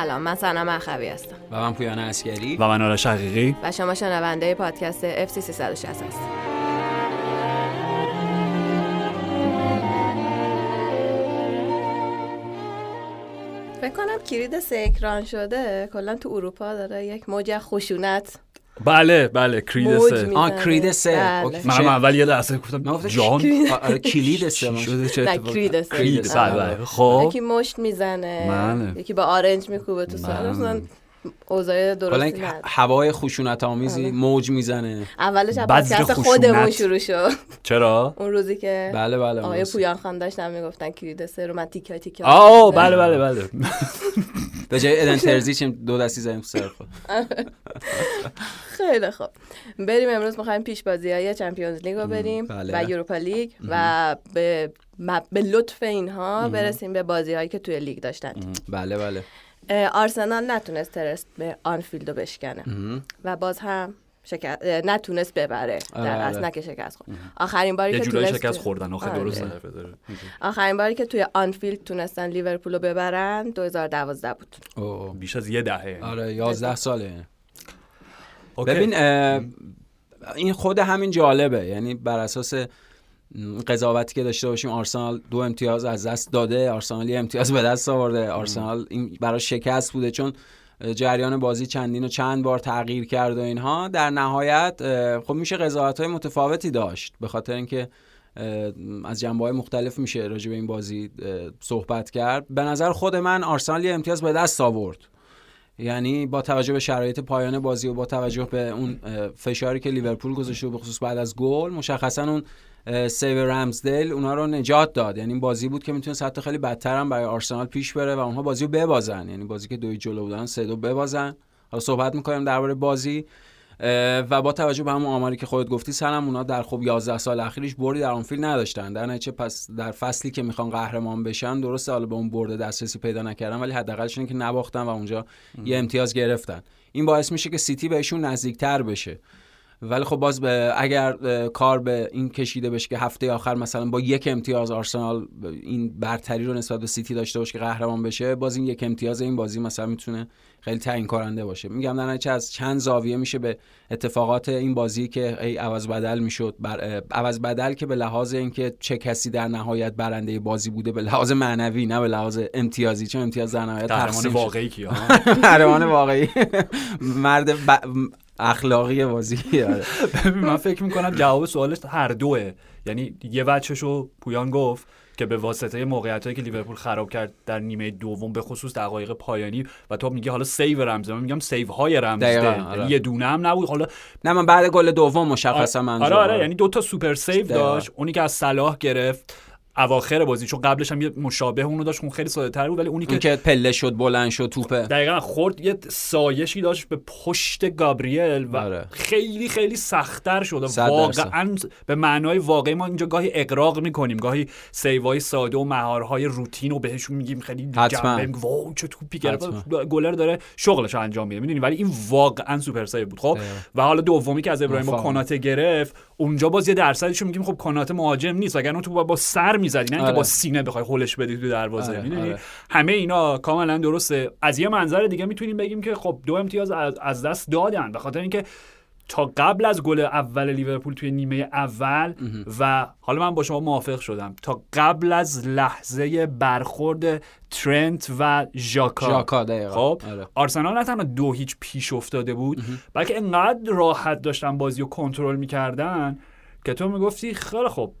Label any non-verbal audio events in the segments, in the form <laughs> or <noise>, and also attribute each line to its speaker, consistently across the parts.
Speaker 1: سلام من سنا مخوی هستم.
Speaker 2: و من پویان اسکری
Speaker 3: و من آرش حقیقی.
Speaker 1: و شما شنونده پادکست FC 360 هستید. فکر کنم کلید سه اکران شده کلا تو اروپا داره یک موج خشونت
Speaker 3: بله بله کرید سه.
Speaker 2: آه کرید سه.
Speaker 1: بله.
Speaker 3: منم اول یه لحظه گفتم
Speaker 2: من گفتم
Speaker 3: جان؟
Speaker 2: آره، کلید سه من-
Speaker 3: شده؟ چه؟
Speaker 1: کرید سه.
Speaker 3: کرید
Speaker 1: آره.
Speaker 3: بله. خب.
Speaker 1: یکی مشت می‌زنه.
Speaker 3: بله.
Speaker 1: یکی با آرنج میکوبه تو سر اوضاع درستی
Speaker 2: هوای خشونت آمیزی
Speaker 1: آره.
Speaker 2: موج می‌زنه.
Speaker 1: اولش پادکست. خودمون شروع شد.
Speaker 3: چرا؟
Speaker 1: اون روزی که
Speaker 2: بله بله
Speaker 1: آقای. پویان خان داشتن می‌گفتن کلید سه رو من تیکه تیکه
Speaker 3: آه بله بله بله. <laughs>
Speaker 2: به جای ادن ترزی چیم دو دستی زدیم تو سر خود. <laughs>
Speaker 1: خیلی خوب. بریم امروز می‌خوایم پیش بازی های چمپیونز لیگ رو بریم
Speaker 2: بله.
Speaker 1: و یوروپا لیگ و به, به لطف اینها برسیم به بازی هایی که توی لیگ داشتن.
Speaker 2: بله بله.
Speaker 1: آرسنال نتونست طلسم آنفیلد رو بشکنه. و باز هم شکست اه، نتونست ببره.
Speaker 2: آره،
Speaker 1: در
Speaker 2: آره.
Speaker 1: اصل نه که شکست خورد. آخرین باری که تونست
Speaker 3: شکست خوردن. آخه
Speaker 1: آره.
Speaker 3: درست
Speaker 1: آخرین باری که توی آنفیلد تونستن لیورپول رو ببرن 2012 بود.
Speaker 2: اوه.
Speaker 3: بیش از یه دهه.
Speaker 2: آره 11 ساله.
Speaker 3: OK.
Speaker 2: ببین اه، این خود همین جالبه. یعنی بر اساس قضاوتی که داشته باشیم آرسنال دو امتیاز از دست داده آرسنال یه امتیاز به دست آورده. آرسنال این برای شکست بوده چون جریان بازی چندین و چند بار تغییر کرد و اینها. در نهایت خب میشه قضاوت های متفاوتی داشت. به خاطر اینکه از جنبه های مختلف میشه راجع به این بازی صحبت کرد. به نظر خود من آرسنال یه امتیاز به دست آورد. یعنی با توجه به شرایط پایان بازی و با توجه به اون فشاری که لیورپول گذاشته و به خصوص بعد از گل مشخصا اون save رمزدیل اونا رو نجات داد. یعنی این بازی بود که می‌تونست حتی خیلی بدتر هم برای آرسنال پیش بره و اونها بازی رو ببازن. یعنی بازی که دو هیچ جلو بودن سه دو ببازن. حالا صحبت می‌کنیم درباره بازی. و با توجه به همون آماری که خودت گفتی سنم اونا در خب 11 سال اخیرش بردی در آنفیلد نداشتن. در نتیجه پس در فصلی که می‌خوان قهرمان بشن درسته حالا به اون برده دسترسی پیدا نکردن ولی حداقلش اینه که نباختن و اونجا یه امتیاز گرفتن. این باعث میشه که سیتی بهشون نزدیکتر بشه. ولی خب باز به اگر کار به این کشیده بشه که هفته آخر مثلا با یک امتیاز آرسنال این برتری رو نسبت به سیتی داشته باشه که قهرمان بشه باز این یک امتیاز این بازی مثلا می‌تونه خیلی تعیین کننده باشه میگم در نتیجه از چند زاویه میشه به اتفاقات این بازی که ای عوض بدل می‌شد بر عوض بدل که به لحاظ اینکه چه کسی در نهایت برنده بازی بوده به لحاظ معنوی نه به لحاظ امتیازی چون امتیاز در نهایت
Speaker 3: قهرمان. واقعی کیه <laughs>
Speaker 2: قهرمان واقعی مرد. اخلاقی بازی <laughs> آره.
Speaker 3: من <laughs> فکر می‌کنم جواب سوالش هر دوه یعنی یه بخششو پویان گفت که به واسطه موقعیت که لیورپول خراب کرد در نیمه دوم به خصوص دقایق پایانی و تو میگه حالا save رمز من میگم save های رمز
Speaker 2: آره.
Speaker 3: یه دونه هم نبود حالا
Speaker 2: نه من بعد گل دوم مشخصا منظور
Speaker 3: آره آره یعنی دو تا super
Speaker 2: save.
Speaker 3: داشت اونی که از صلاح گرفت اواخر بازی چون قبلش هم یه مشابه اونو داشت اون خیلی ساده تر بود ولی اونی که
Speaker 2: اون که پله شد بلند شد توپه.
Speaker 3: دقیقا خورد یه سایشی داشت به پشت گابریل و
Speaker 2: آره.
Speaker 3: خیلی خیلی سختتر شد. و واقعا به معنای واقعی ما اینجا گاهی اغراق می‌کنیم. گاهی save ای ساده و مهارهای روتین رو بهشون میگیم خیلی. جنبه wow چه توپی گرفت.
Speaker 2: حتما.
Speaker 3: گلر داره شغلش انجام میده می‌دونی؟ ولی این واقعا super save بود خب؟ و حالا دومی که از ابراهیم. کناته گرفت اونجا باز یه درصدشو میگیم خب کناته مهاجم نیست. وگرنه اون تو با سر می‌زدی نه اینکه
Speaker 2: آره.
Speaker 3: با سینه بخوای هولش بدی تو دروازه
Speaker 2: آره،
Speaker 3: می‌دونی
Speaker 2: آره.
Speaker 3: همه اینا کاملا درسته از یه منظر دیگه می‌تونیم بگیم که خب دو امتیاز از, دست دادن به خاطر اینکه تا قبل از گل اول لیورپول توی نیمه اول و حالا من با شما موافق شدم تا قبل از لحظه برخورد ترنت و ژاکا
Speaker 2: ژاکا.
Speaker 3: خب
Speaker 2: آره.
Speaker 3: آرسنال نه تنها دو هیچ پیش افتاده بود بلکه انقدر راحت داشتن بازی رو کنترل می‌کردن که تو می‌گفتی خیلی خب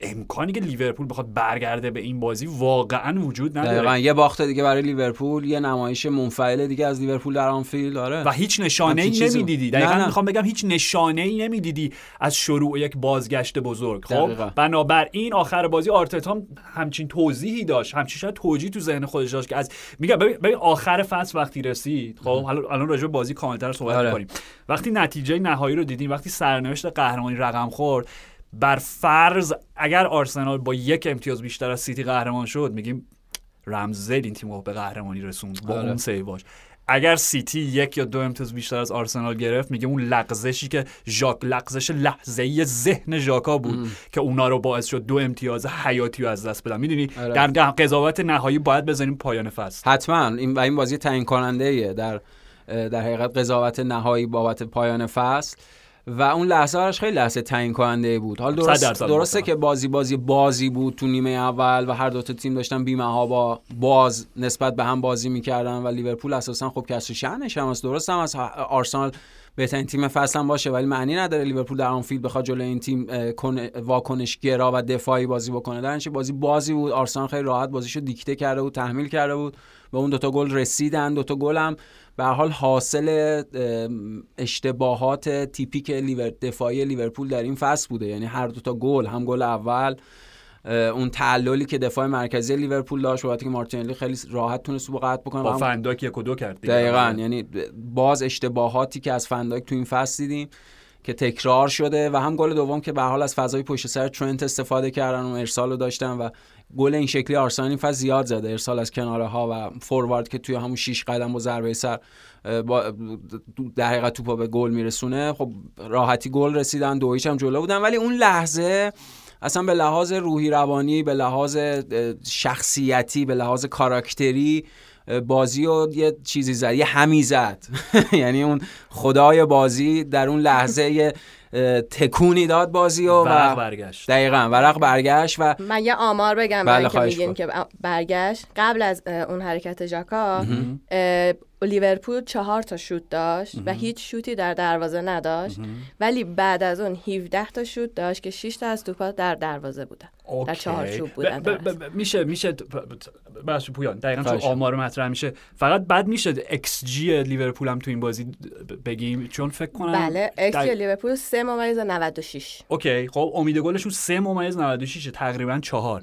Speaker 3: امکانی که لیورپول بخواد برگرده به این بازی واقعا وجود نداره.
Speaker 2: دقیقاً. یه باخت دیگه برای لیورپول یه نمایش منفعل دیگه از لیورپول در آنفیلد آره.
Speaker 3: و هیچ نشانه ای. نمی‌دیدی. دقیقا
Speaker 2: نه.
Speaker 3: می‌خوام بگم هیچ نشانه ای نمی‌دیدی از شروع یک بازگشت بزرگ. خب؟
Speaker 2: دقیقا.
Speaker 3: بنابراین آخر بازی آرتتا هم همچین توضیحی داشت همچین شاید توجیه تو ذهن خودش داشت که از میگم ببین آخر فصل وقتی رسید خب؟ حالا الان راجع بازی کاملتر صحبت
Speaker 2: آره.
Speaker 3: می‌کنیم. وقتی نتیجه نهایی رو دیدیم وقتی سرنوشت قهرمانی رقم خورد بر فرض اگر آرسنال با یک امتیاز بیشتر از سیتی قهرمان شد میگیم رمزل این تیم رو به قهرمانی رسوند با
Speaker 2: آره.
Speaker 3: اون سیواش. اگر سیتی یک یا دو امتیاز بیشتر از آرسنال گرفت میگه اون لغزشی که ژاک لغزش لحظه ای ذهن ژاکا بود که اونا رو باعث شد دو امتیاز حیاتی رو از دست بدن. می‌دونی؟
Speaker 2: آره.
Speaker 3: در قضاوت نهایی باید بزنیم پایان فصل.
Speaker 2: حتما. این و این بازی تعیین کننده ایه در در حقیقت قضاوت نهایی بابت پایان فصل. و اون لحظه براش خیلی لحظه تعیین کننده بود. حال
Speaker 3: صد
Speaker 2: درست درسته. که بازی بازی بازی بود تو نیمه اول و هر دو تا تیم داشتن بیمه ها با باز نسبت به هم بازی می‌کردن و لیورپول اساسا خب کسر شأنش هم هست. درست هم از آرسنال بهترین تیم فصل هم باشه ولی معنی نداره لیورپول در آنفیلد بخواد جلوی این تیم واکنش گرا و دفاعی بازی بکنه. در بازی بازی بود. آرسنال خیلی راحت بازیشو دیکته کرده بود تحمیل کرده بود. به اون دوتا گل رسیدن. دوتا گل هم به حال حاصل اشتباهات تیپیک لیور دفاعی لیورپول در این فصل بوده. یعنی هر دوتا گل هم گل اول اون تعللی که دفاع مرکزی لیورپول داشت وقتی که مارتینلی خیلی راحت تونست رو قطع بکنه.
Speaker 3: با فنداک یک و دو کرد.
Speaker 2: دقیقا. یعنی باز اشتباهاتی که از فنداک تو این فصل دیدیم که تکرار شده و هم گل دوم که به حال از فضای پشت سر ترنت استفاده کردن و ارسال رو داشتن و گل این شکلی آرسنال این زیاد زده. ارسال از کناره ها و فوروارد که توی همون 6 قدم با ضربه سر با در حقیقت توپا به گل میرسونه. خب راحتی گل رسیدن دو هیچ هم جلو بودن. ولی اون لحظه اصلا به لحاظ روحی روانی به لحاظ شخصیتی به لحاظ کاراکتری بازی و یه چیزی زد یه همی زد. <laughs> یعنی اون خدای بازی در اون لحظه تکونی داد بازی و,
Speaker 3: ورق برگشت.
Speaker 2: دقیقا ورق برگشت و
Speaker 1: من یه آمار بگم
Speaker 2: بله،
Speaker 1: میگین
Speaker 2: کن.
Speaker 1: که برگشت. قبل از اون حرکت ژاکا اه، لیورپول چهار تا شوت داشت و هیچ شوتی در دروازه نداشت. ولی بعد از اون 17 تا شوت داشت که 6 تا از توپا در دروازه بودن. در
Speaker 3: اوکی.
Speaker 1: چهارچوب بودن
Speaker 3: ب- ب- ب- میشه میشه بخش پویان دقیقا. تو آمار مطرح میشه. فقط بعد میشه ایکس جی لیورپول هم تو این بازی بگیم؟ چون فکر کنم
Speaker 1: بله
Speaker 3: در-
Speaker 1: اکس لیورپول 3 ممیز 96
Speaker 3: okay خب امید گلشون 3 ممیز 96 تقریبا چهار.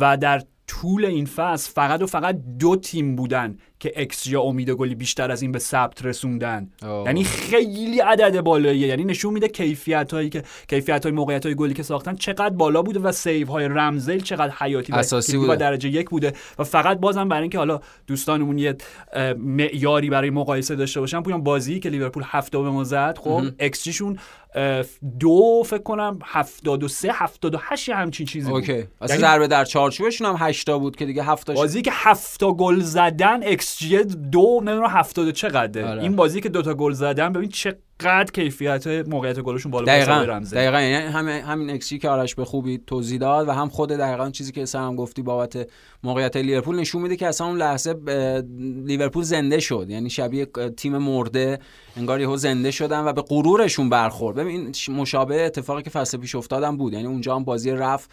Speaker 3: و در طول این فصل فقط و فقط دو تیم بودن که اکس یا امید گلی بیشتر از این به ثبت رسوندن.
Speaker 2: اوه.
Speaker 3: یعنی خیلی عدد بالاییه. یعنی نشون میده کیفیت هایی که کیفیت های موقعیت های گلی که ساختن چقدر بالا بوده و سیو های رمزدیل چقدر حیاتی
Speaker 2: اساسی
Speaker 3: کلیدی و
Speaker 2: بوده.
Speaker 3: درجه یک بوده. و فقط بازم برای اینکه حالا دوستانمون یه معیاری برای مقایسه داشته باشن پویان بازی که لیورپول هفت تا به ما زد خب ایکس جیشون دو فکر کنم 73 78 یه همچین چیزی بود.
Speaker 2: okay. اصلا
Speaker 3: یعنی
Speaker 2: ضربه در چارچوبشون هم 8 تا بود که دیگه 7 تاش
Speaker 3: بازی که هفت تا گل زدن ایکس جی دو نمی‌دونم هفتاد چقدره.
Speaker 2: آره.
Speaker 3: این بازی که دوتا گل زدن ببین چقدر کیفیت موقعیت گلشون بالا
Speaker 2: دقیقا.
Speaker 3: رمزدیل.
Speaker 2: دقیقا. یعنی همین همین اکسی که آرش به خوبی توضیح داد و هم خود دقیقا چیزی که سرم گفتی بابت موقعیت لیورپول نشون میده که اصلا اون لحظه لیورپول زنده شد. یعنی شبیه تیم مرده انگار یهو زنده شدن و به غرورشون برخورد. ببین مشابه اتفاقی که فصل پیش افتادم بود. یعنی اونجا هم بازی رفت.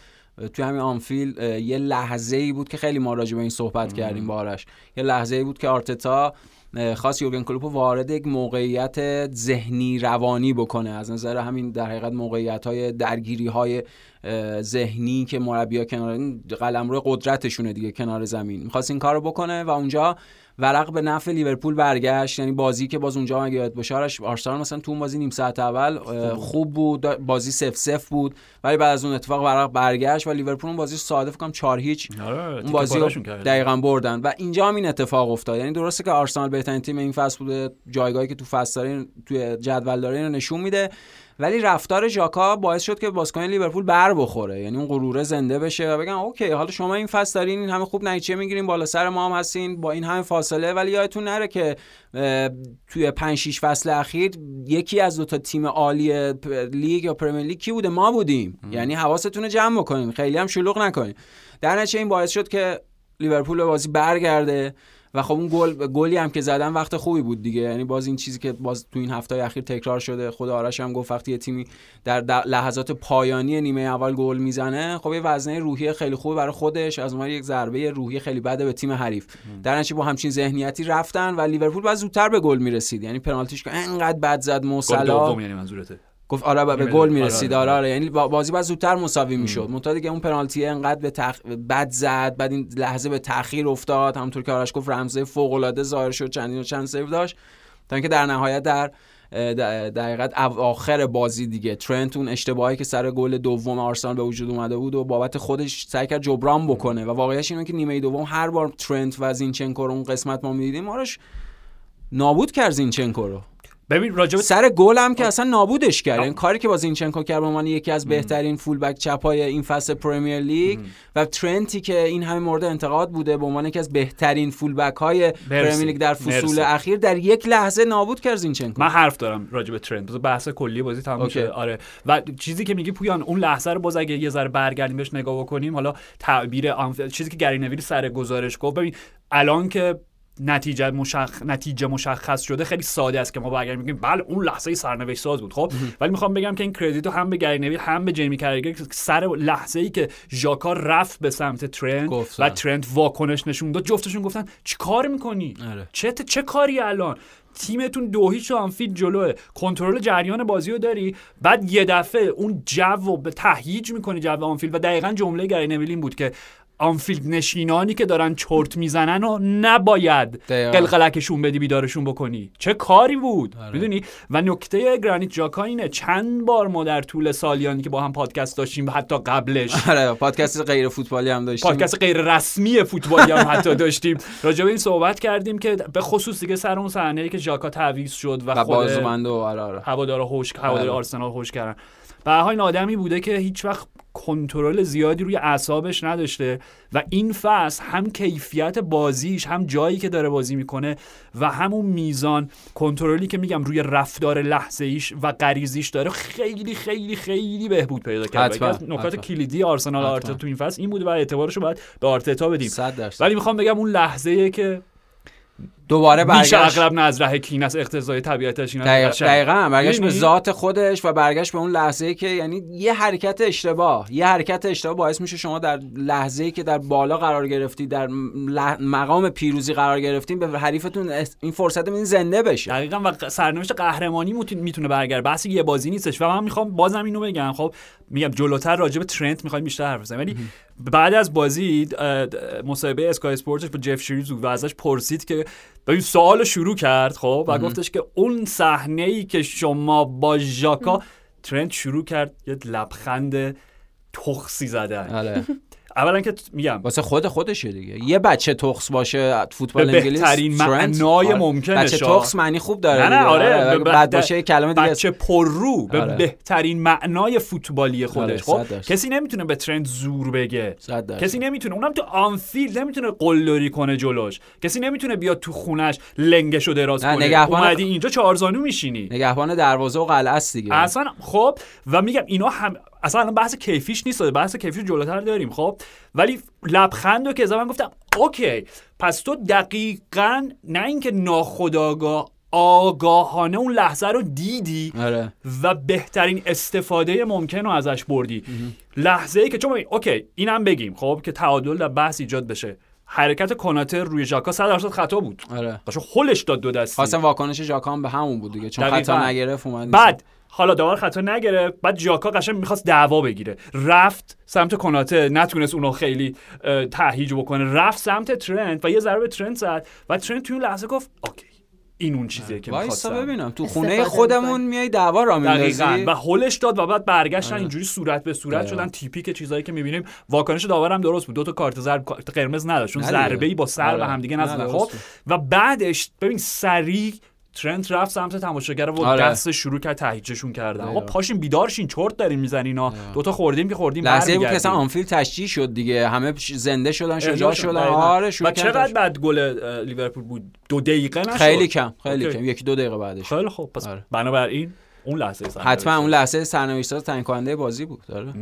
Speaker 2: توی همین آنفیل یه لحظه ای بود که خیلی ما راجع به این صحبت کردیم با آرش یه لحظه ای بود که آرتتا خواست یورگن کلوپ رو وارد یک موقعیت ذهنی روانی بکنه. از نظر همین در حقیقت موقعیت های درگیری های ذهنی که مربیا کنار این قلمرو قدرتشونه دیگه کنار زمین. می‌خواست این کارو بکنه و اونجا ورق به نفع لیورپول برگشت. یعنی بازی که باز اونجا اگه یاد باشه آرش آرسنال مثلا تو اون بازی نیم ساعت اول خوب بود. بازی سف سف بود. ولی بعد از اون اتفاق ورق برگشت و لیورپول اون بازی ساده فکر کنم 4 هیچ
Speaker 3: آره،
Speaker 2: اون بازی رو. دقیقا بردن. و اینجا هم این اتفاق افتاد. یعنی درسته که آرسنال بهترین تیم این فصل بوده. جایگاهی که تو فصل داره توی جدول داره اینو نشون میده. ولی رفتار ژاکا باعث شد که بازیکن لیورپول بر بخوره. یعنی اون غروره زنده بشه و بگن okay حالا شما این فصل دارین این همه خوب نتیجه می‌گیرین بالا سر ما هم هستین با این همه فاصله. ولی یادتون نره که توی 5 6 فصل اخیر یکی از دو تا تیم عالی لیگ یا Premier League کی بوده؟ ما بودیم. یعنی حواستون رو جمع بکنین. خیلی هم شلوغ نکنین. در نتیجه این باعث شد که لیورپول به بازی برگرده. و خب اون گل گلی هم که زدن وقت خوبی بود دیگه. یعنی باز این چیزی که باز تو این هفته اخیر تکرار شده خود آرش هم گفت وقتی یه تیمی در, در لحظات پایانی نیمه اول گل می‌زنه خب یه وزنه روحی خیلی خوبی برای خودش از اون یک ضربه روحی خیلی بده به تیم حریف. در نتیجه با همچین ذهنیتی رفتن و لیورپول باید زودتر به گل می‌رسید. یعنی پنالتیش که انقدر بد زد
Speaker 3: گل
Speaker 2: مو صلاح
Speaker 3: دوم یعنی منظورته.
Speaker 2: گفت آره به گل
Speaker 3: دوم.
Speaker 2: می‌رسید.
Speaker 3: آره،
Speaker 2: آره
Speaker 3: آره.
Speaker 2: آره یعنی با- بازی باید زودتر مساوی می‌شد. منتها دیگه اون پنالتی انقدر به تخ... بد زد بعد این لحظه به تاخیر افتاد. همونطور که آرش گفت رمزدیل فوق العاده ظاهر شد چندین و چند سیو داشت. تا اینکه در نهایت در او- آخر بازی دیگه. ترنت اون اشتباهی که سر گل دوم آرسنال به وجود اومده بود و بابت خودش سعی کرد جبران بکنه. و واقعیش اینه که نیمه دوم هر بار ترنت و زینچنکو رو اون قسمت ما می‌دیدیم آرش نابود کرد زینچنکو رو.
Speaker 3: ببین راجب
Speaker 2: سر گل هم که اصلا نابودش کرد. این کاری که با زینچنکو کرد به عنوان یکی از بهترین فولبک چپای این فصل پرمیر لیگ و ترنتی که این همه مورد انتقاد بوده به عنوان یکی از بهترین فولبک های Premier League در فصول
Speaker 3: مرسی.
Speaker 2: اخیر در یک لحظه نابود کرد زینچنکو.
Speaker 3: من حرف دارم ترنت بذار بحث کلی بازی
Speaker 2: okay.
Speaker 3: شه. آره. و چیزی که میگی پویان اون لحظه رو باز اگه یه ذره برگردیم بهش نگاه بکنیم حالا تعبیر آنف- چیزی که گری نویل سر گزارش گفت. ببین الان که نتیجه مشخ... نتیجه مشخص شده. خیلی ساده است که ما برگردیم بگیم بله اون لحظه سرنوشت ساز بود خب؟ ولی می‌خوام بگم که این credit رو هم به گری هم به جیمی کرگر سر لحظه ای که ژاکا رفت به سمت ترنت
Speaker 2: گفتن.
Speaker 3: و ترنت واکنش نشون داد جفتشون گفتن چیکار می‌کنی؟
Speaker 2: آره.
Speaker 3: چه چه کاری الان؟ تیمتون دو هیچ آنفیلد جلوئه. کنترل جریان بازی رو داری. بعد یه دفعه اون جو رو به تهییج می‌کنی جو آنفیلد. و دقیقا جمله گری نویل این بود که آنفیلد نشینانی که دارن چرت می‌زنن و نباید. قلقلکشون بدی بیدارشون بکنی. چه کاری بود؟
Speaker 2: آره.
Speaker 3: می‌دونی؟ و نکته گرانیت ژاکا اینه چند بار ما در طول سالیانی که با هم پادکست داشتیم و حتی قبلش <laughs>
Speaker 2: آره پادکست غیر فوتبالی هم داشتیم.
Speaker 3: پادکست غیر رسمی فوتبالی هم حتی داشتیم. راجع به این صحبت کردیم که به خصوص دیگه سر اون صحنه که ژاکا تعویض شد و, خود
Speaker 2: آره آره.
Speaker 3: هوادارا هوش هوادار
Speaker 2: بله.
Speaker 3: آرسنال هوش کردن. به این آدمی بوده که هیچ وقت کنترل زیادی روی اعصابش نداشته و این فصل هم کیفیت بازیش هم جایی که داره بازی می‌کنه و همون میزان کنترلی که میگم روی رفتار لحظه ایش و غریزیش داره خیلی خیلی خیلی بهبود پیدا کرد
Speaker 2: حتما،
Speaker 3: و یکی از نکات. کلیدی آرسنال. آرتتا تو این فصل این بود و اعتبارش رو باید به آرتتا بدیم ولی می‌خوام بگم اون لحظه که
Speaker 2: دوباره
Speaker 3: میشه
Speaker 2: برگشت.
Speaker 3: اغلب نظره کین است اقتضای طبیعتش این
Speaker 2: دقیق-. دقیقا برگشت به؟ ذات خودش و برگشت به اون لحظه که یعنی یه حرکت اشتباه یه حرکت اشتباه باعث میشه شما در لحظه ای که در بالا قرار گرفتی در مقام پیروزی قرار گرفتین به حریفتون این فرصت میدین زنده بشه.
Speaker 3: دقیقا و سرنوشت قهرمانی می‌تونه برگرده. بحث یه بازی نیستش. و من می‌خوام بازم اینو بگم. خب میگم جلوتر راجع به ترنت می‌خوایم بیشتر حرف بزنیم. ولی بعد از بازی مصاحبه اسکای اسپورتش با جف شریز و ازش پرسید که ببین سوال شروع کرد خب و گفتش که اون صحنه ای که شما با ژاکا ترنت شروع کرد یه لبخند تخسی زدن.
Speaker 2: آره. <laughs>
Speaker 3: اولا که میگم
Speaker 2: واسه خود خودشه دیگه یه بچه تخس باشه فوتبال انگلیس
Speaker 3: بهترین. معنای
Speaker 2: آره.
Speaker 3: ممکنه
Speaker 2: بچه. تخس معنی خوب داره
Speaker 3: نه نه. آره
Speaker 2: بد
Speaker 3: به-
Speaker 2: باشه کلمه دیگه
Speaker 3: بچه پررو به
Speaker 2: آره.
Speaker 3: بهترین معنای فوتبالی
Speaker 2: آره،
Speaker 3: خودش خب. کسی نمی‌تونه به ترند زور بگه. کسی نمی‌تونه اونم تو آنفیلد نمی‌تونه قلدری کنه جلوش کسی نمی‌تونه بیاد تو خونش لنگشو دراز
Speaker 2: نه،
Speaker 3: کنه
Speaker 2: نگهبان-
Speaker 3: اومدی اینجا چهارزانو میشینی
Speaker 2: نگهبان دروازه و قلعه است دیگه
Speaker 3: اصلا خب و میگم اینا هم اصلا الان بحث کیفیش نیست بحث کیفیش جلوتر داریم خب؟ ولی لبخند رو که زدم من گفتم اوکی پس تو دقیقا نه اینکه ناخداگاه آگاهانه اون لحظه رو دیدی
Speaker 2: آره.
Speaker 3: و بهترین استفاده ممکن رو ازش بردی. لحظه ای که چون okay اینم بگیم خب که تعادل در بحث ایجاد بشه. حرکت کوناته روی ژاکا 100 درصد خطا بود.
Speaker 2: آره.
Speaker 3: قشنگ هولش داد دو دستی.
Speaker 2: واکنش ژاکا هم به همون بود دیگه چون
Speaker 3: دقیقاً.
Speaker 2: خطا نگرفت اومد
Speaker 3: بعد حالا داور خطا نگرفت بعد ژاکا قشنگ می‌خواست دعوا بگیره رفت سمت کوناته نتونست اونو خیلی تهیج بکنه رفت سمت ترنت و یه ضربه به ترنت زد و ترنت توی اون لحظه گفت okay این اون چیزیه که
Speaker 2: وایسا
Speaker 3: می‌خواستم
Speaker 2: ببینم تو خونه خودمون. میای دعوا را میندازی
Speaker 3: دقیقاً و هولش داد و بعد برگشتن
Speaker 2: آره.
Speaker 3: اینجوری صورت به صورت
Speaker 2: دقیقاً.
Speaker 3: شدن تیپیک چیزایی که می‌بینیم واکنش داورم درست بود دو تا کارت زرد کارت قرمز نداشت چون
Speaker 2: دیگه.
Speaker 3: ضربه ای با سر
Speaker 2: آره.
Speaker 3: به همدیگه
Speaker 2: نه،
Speaker 3: نزدن
Speaker 2: درست
Speaker 3: خب. و بعدش ببین سریع ترنت رفت سمت تماشاگر و
Speaker 2: آره.
Speaker 3: دست شروع کرد تهیجشون کردن آقا
Speaker 2: دقیقاً.
Speaker 3: پاشین بیدارشین چرت دارین می‌زنین دو تا خوردیم که خوردیم
Speaker 2: لحظه بود که. اصلا آنفیل تشجیع شد دیگه همه زنده شدن شجاع شدن. آره شروع
Speaker 3: چقدر. بعد گل لیورپول بود دو دقیقه نشد
Speaker 2: خیلی کم خیلی
Speaker 3: اوکی.
Speaker 2: کم یکی دو دقیقه بعدش
Speaker 3: خیلی خوب پس
Speaker 2: آره.
Speaker 3: بنابراین اون لحظه.
Speaker 2: حتما اون لحظه سرنوشت ساز تعیین کننده بازی بود آره.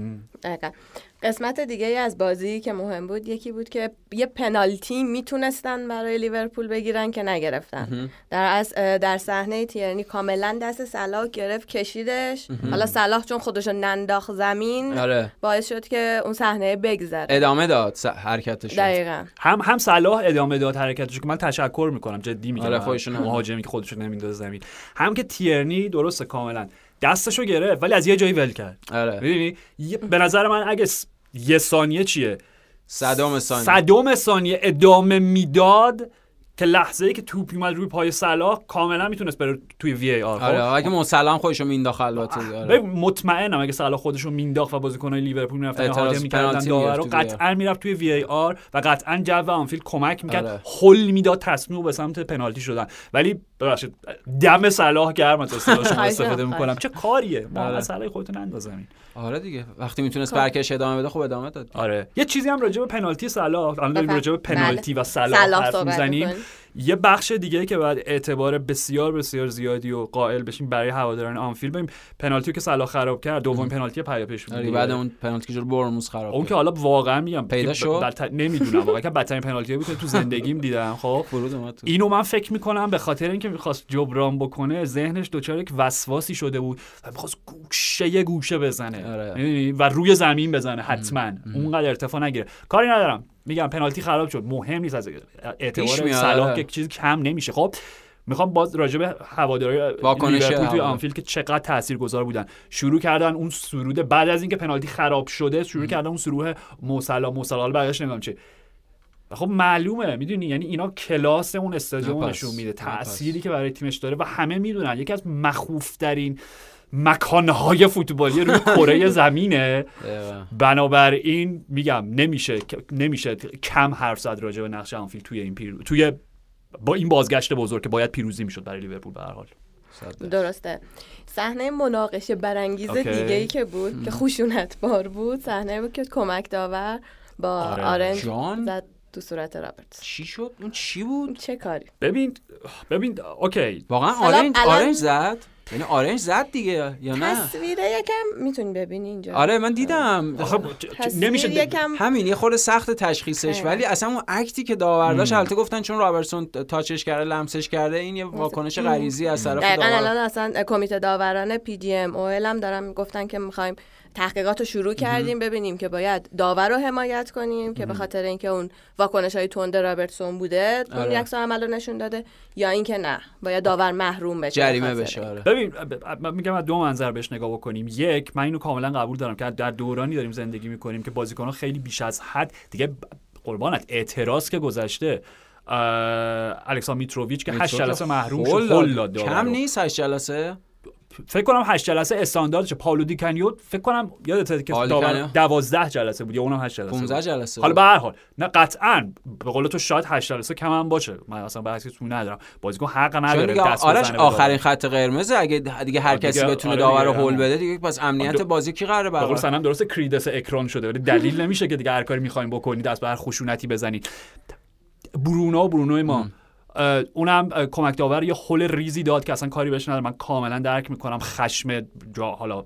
Speaker 1: قسمت دیگه از بازی که مهم بود یکی بود که یه پنالتی می‌تونستن برای لیورپول بگیرن که نگرفتن. در از در صحنه تیرنی کاملا دست صلاح گرفت کشیدش. حالا صلاح چون خودشو ننداخت زمین
Speaker 2: آره.
Speaker 1: باعث شد که اون صحنه بگذره.
Speaker 2: ادامه داد س- حرکتش.
Speaker 1: دقیقا.
Speaker 3: هم هم صلاح ادامه داد حرکتش که من تشکر می‌کنم. جدی میگم.
Speaker 2: آره،.
Speaker 3: مهاجمی که خودشو نمیندازه زمین. هم که تیرنی درسته کاملا. دستشو گرفت ولی از یه جایی ول کرد.
Speaker 2: آره.
Speaker 3: می‌دونی؟ به نظر من اگه س- یه ثانیه چیه؟
Speaker 2: صدام ثانیه.
Speaker 3: صدم ثانیه ادامه می‌داد که لحظه ای که توپ اومد روی پای صلاح کاملا می‌تونست بره توی وی ای آر.
Speaker 2: آره اگه مسلم خودشو مینداخت البته
Speaker 3: آره. مطمئنم اگه صلاح خودشو مینداخت و بازیکنای لیورپول می‌رفتن احاطه می‌کردن داور رو قطعا می‌رفت توی VAR و قطعا جو آنفیلد کمک می‌کرد آره. هل می‌داد تصمیم به سمت پنالتی شدن. ولی ببخشید دم صلاح گرم از <laughs> شما استفاده می‌کنم. چه کاریه؟ ما آره. صلاح خودشو ننداخت زمین
Speaker 2: آره دیگه. وقتی می‌تونست خب. حرکتش ادامه بده خب ادامه داد.
Speaker 3: آره. یه چیزی هم راجع به پنالتی صلاح الان راجع به پنالتی و صلاح حرف می‌زنیم. یه بخش دیگه که باید اعتبار بسیار بسیار زیادی و قائل بشیم برای هواداران آنفیلد ببین پنالتی که صلاح خراب کرد دومین پنالتی پیا پیش
Speaker 2: بود. بعد اون پنالتی که جلو برموس خراب
Speaker 3: اون که حالا واقعا میگم
Speaker 2: پیدا شد؟ بلت...
Speaker 3: نمی‌دونم. واقعا که بدترین پنالتی بود تو زندگیم دیدم. خب <laughs> اینو من فکر می‌کنم به خاطر اینکه می‌خواست جبران بکنه ذهنش دوچار یک وسواسی شده بود و می‌خواست گوشه گوشه بزنه. آره. و روی زمین بزنه حتما. اونقدر ارتفاع نگیره. کاری ندارم. میگم پنالتی خراب شد. مهم نیست از اعتبار صلاح که چیزی کم نمیشه. خب می‌خوام باز راجع به هواداری لیورپول توی آنفیلد که چقدر تاثیرگذار بودن. شروع کردن اون سرود بعد از اینکه پنالتی خراب شده شروع کردن اون سرود موسلا موسلا بقیش نمی‌دونم چه خب معلومه می‌دونی؟ یعنی اینا کلاس اون استادیوم نشون میده. تأثیری که برای تیمش داره و همه می‌دونن. یکی از مخوف مکانهای فوتبالی روی کره <laughs> زمینه. بنابراین میگم نمیشه نمیشه کم حرف زد راجع به نقش آنفیلد توی این پیرو توی با این بازگشت بزرگ که باید پیروزی می‌شد برای لیورپول به هر حال.
Speaker 1: درسته. صحنه مناقشه برانگیز دیگه ای که بود که خشونت بار بود صحنه بود که کمک داور با آره. آرنج زد تو صورت رابرت
Speaker 2: چی شد؟ اون چی بود؟
Speaker 1: چه کاری؟
Speaker 3: ببین ببین okay.
Speaker 2: واقعا آرنج آرنج زد؟ یعنی آرنج زد دیگه یا نه؟
Speaker 1: تصویره یکم می‌تونی ببینی اینجا.
Speaker 2: آره من دیدم.
Speaker 1: نمیشه یکم
Speaker 2: همین یه خورده سخت تشخیصش. ولی اصلا اون act ی که داورداش البته گفتن چون رابرتسون touch ش کرده لمسش کرده این یه واکنش غریزی از طرف داور.
Speaker 1: الان اصلا کمیته داوران PGMO هم دارن گفتن که می‌خوایم تحقیقات رو شروع کردیم ببینیم که باید داور رو حمایت کنیم که به خاطر اینکه اون واکنش های تند رابرتسون بوده اون آره. عمل رو نشون داده یا اینکه نه باید داور محروم بشه
Speaker 2: جریمه بشه آره.
Speaker 3: ببین میگم از دو منظر بهش نگاه بکنیم. یک من اینو کاملا قبول دارم که در دورانی داریم زندگی می‌کنیم که بازیکنان خیلی بیش از حد دیگه قربانت اعتراض که گذشته الکسان میتروویچ که هشت جلسه محروم شد
Speaker 2: کم نیست هشت جلسه؟
Speaker 3: فکر کنم 8 جلسه استانداردشه پاولو دی کانیو فکر کنم یادته که داور 12 جلسه بود یا اونم 8 جلسه
Speaker 2: 15 جلسه
Speaker 3: حالا به هر حال نه قطعا به قول تو شاید 8 جلسه کم هم باشه. من اصلا بحثی تو ندارم. بازیکن حق نداره دست
Speaker 2: آرش آخرین خط قرمز اگه دیگه هر کسی بتونه آره داور رو هول بده دیگه پس امنیت بازی کی قراره
Speaker 3: برقرار به قول درسته کریدس اکران شده. ولی دلیل نمیشه که دیگه هر کاری می‌خوایم بکنید دست به هر خشونتی بزنید برونو برونو ما. اونم کمک داور یه حل ریزی داد که اصلا کاری بهش ندارم من کاملا درک می‌کنم خشم جا حالا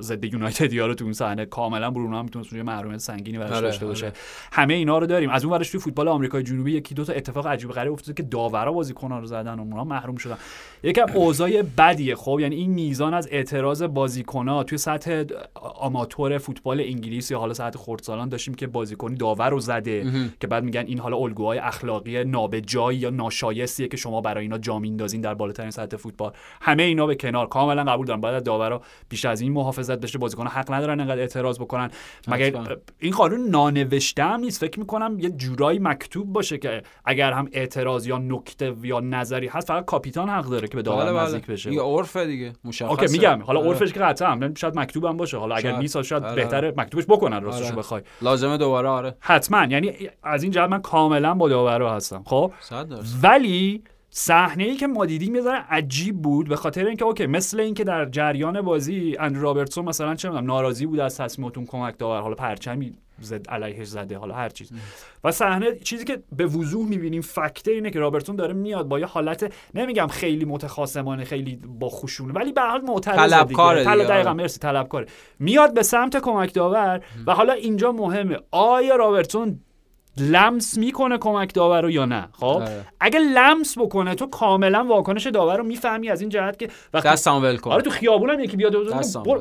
Speaker 3: ضد یونایتد رو تو اون صحنه. کاملا برونو هم می‌تونه یه محرومیت سنگینی براش آره، داشته باشه. آره. همه اینا رو داریم. از اون ورش توی فوتبال آمریکای جنوبی یکی دو تا اتفاق عجیب غریب افتاده که داورا بازیکن‌ها رو زدن و اونها محروم شدن. یکم اوضاع بدیه. خب یعنی این میزان از اعتراض بازیکن‌ها توی سطح آماتور فوتبال انگلیس یا حالا سطح خردسالان داشتیم که بازیکنی داور رو زده که بعد میگن این حالا الگوهای اخلاقی نابجایی یا شایستیه که شما برای اینا جا میندازین در بالاترین سطح فوتبال. همه اینا به کنار کاملا قبول دارم. باید داورا بیش از این محافظت بشه بازیکن حق ندارن انقدر اعتراض بکنن. مگر این قانون نانوشته هم نیست؟ فکر می‌کنم یه جورایی مکتوب باشه که اگر هم اعتراض یا نکته یا نظری هست فقط کاپیتان حق داره که به داور بله، بله. نزدیک بشه.
Speaker 2: یه عرف دیگه. مشخصه.
Speaker 3: اوکی میگم. حالا آره. عرفش که قطعا شاید مکتوب هم باشه. حالا اگر نیست شاید آره. بهتره مکتوبش بکنن راستش آره. بخوای.
Speaker 2: لازمه دوباره آره.
Speaker 3: حتما. یعنی از این جهت من کاملا با داورا هستم. خب؟ ولی صحنه ای که ما دیدیم یه عجیب بود به خاطر اینکه اوکی مثل اینکه در جریان بازی اندرو رابرتسون مثلا چه می‌دونم ناراضی بود از تصمیمتون کمک داور حالا پرچمی زد علیهش زده حالا هر چیز. و صحنه چیزی که به وضوح می‌بینیم فکته اینه که رابرتون داره میاد با یه حالت نمیگم خیلی متخاصمانه خیلی با خشونه ولی به حال معترض
Speaker 2: طلبکاره
Speaker 3: دیگه دقیقاً مرسی طلبکاره. میاد به سمت کمک داور و حالا اینجا مهمه آیا رابرتون لمس می‌کنه کمک داور رو یا نه؟ خب؟ آره. اگه لمس بکنه تو کاملا واکنش داور رو می‌فهمی از این جهت که
Speaker 2: وقتی دستم ول کن.
Speaker 3: آره تو خیابونم یکی بیاد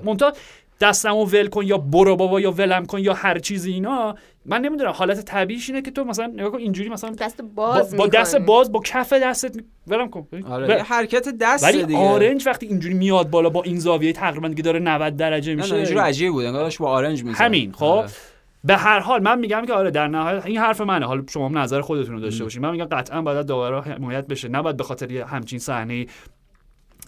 Speaker 3: مونتا دستمو ول کن. یا برو بابا یا ولم کن یا هر چیزی اینا من نمی‌دونم حالت طبیعیش اینه که تو مثلا نگاه کن اینجوری مثلا
Speaker 1: دست باز
Speaker 3: با, با دست باز با کف دستت ولم کن.
Speaker 2: آره حرکت دست
Speaker 3: ولی دیگه. آرنج وقتی اینجوری میاد بالا با این زاویه تقریبا که داره 90 درجه میشه.
Speaker 2: اینجوری عجیب بود انگار با آرنج می‌زنه
Speaker 3: همین خب؟ آره. به هر حال من میگم که آره در نهایت این حرف منه. حالا شما هم نظر خودتون رو داشته باشین. من میگم قطعا باید داورا حمایت بشه. نباید به خاطر یه همچین صحنه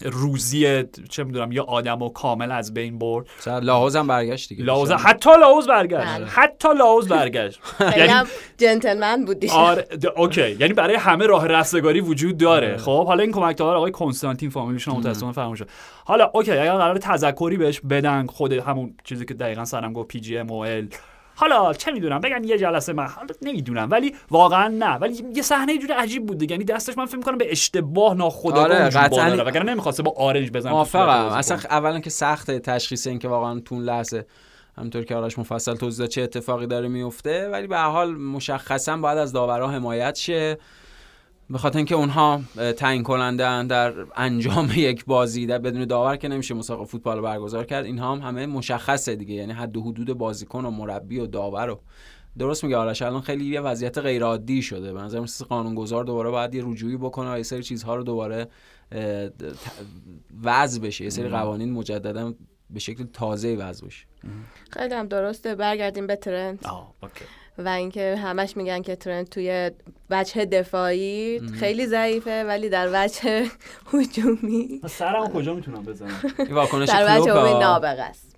Speaker 3: روزی چه می‌دونم یا آدم و کامل از بین برد.
Speaker 2: لاهوز هم برگشت دیگه.
Speaker 3: لاهوز حتی لاهوز برگشت.
Speaker 1: بله.
Speaker 3: حتی لاهوز برگشت. <laughs> یعنی
Speaker 1: جنتلمن بود.
Speaker 3: آره OK. یعنی برای همه راه رستگاری وجود داره. خب حالا این کمک داور آقای کنستانتین فامیلشون متأسفانه فراموش شد. حالا OK اگر قرار تذکری بهش بدن خود همون چیزی که دقیقا سرم گفت پی جی ام او ال حالا چه می‌دونم بگن یه جلسه من حالا نمی‌دونم ولی واقعا نه. ولی یه صحنه جوری عجیب بود دیگه. یعنی دستش من فکر می‌کنم به اشتباه ناخودآگاه
Speaker 2: آره، قطعاً.
Speaker 3: وگرنه نمی‌خواسته با آرنج بزنه
Speaker 2: موافقم. اصلا اولا که سخت تشخیص این که واقعا تو اون لحظه همونطور که آرش مفصل توضیح چه اتفاقی داره میفته ولی به حال مشخصا باید از داورا حمایت شه. به خاطر اینکه اونها تعیین کننده در انجام <laughs> یک بازی در بدون داور که نمیشه مسابقه فوتبال رو برگزار کرد اینها هم همه مشخصه دیگه. یعنی حد و حدود بازیکن و مربی و داور و درست میگه؟ آرش الان خیلی یه وضعیت غیر عادی شده. به نظر مثل قانونگذار دوباره باید یه رجوعی بکنه و یه سری چیزها رو دوباره وضع بشه. یه سری قوانین مجددا به شکل تازه وضع بشه.
Speaker 1: خیلی هم درسته. برگردیم به ترند.
Speaker 3: آه، اوکی.
Speaker 1: و اینکه همش میگن که ترند توی وجه دفاعی خیلی ضعیفه ولی در وجه هجومی.
Speaker 3: من سرمو کجا می‌تونم بزنم؟
Speaker 2: این واکنش
Speaker 1: در وجه. نابغه است.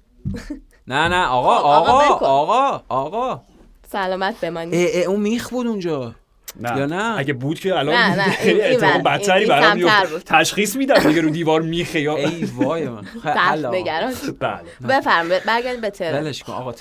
Speaker 2: نه نه آقا
Speaker 1: خب، آقا
Speaker 2: آقا. آقا
Speaker 1: سلامت بمانی
Speaker 2: ای ای اون میخ بود اونجا.
Speaker 3: نه.
Speaker 2: یا نه؟
Speaker 3: اگه بود که الان
Speaker 1: نه، نه،
Speaker 3: خیلی اتفاق بدتری برام. تشخیص میدم دیگه رو دیوار میخه یا
Speaker 2: ای وای من.
Speaker 3: بله.
Speaker 1: بفرمایید برگردیم به ترند.
Speaker 2: ولش کن آقا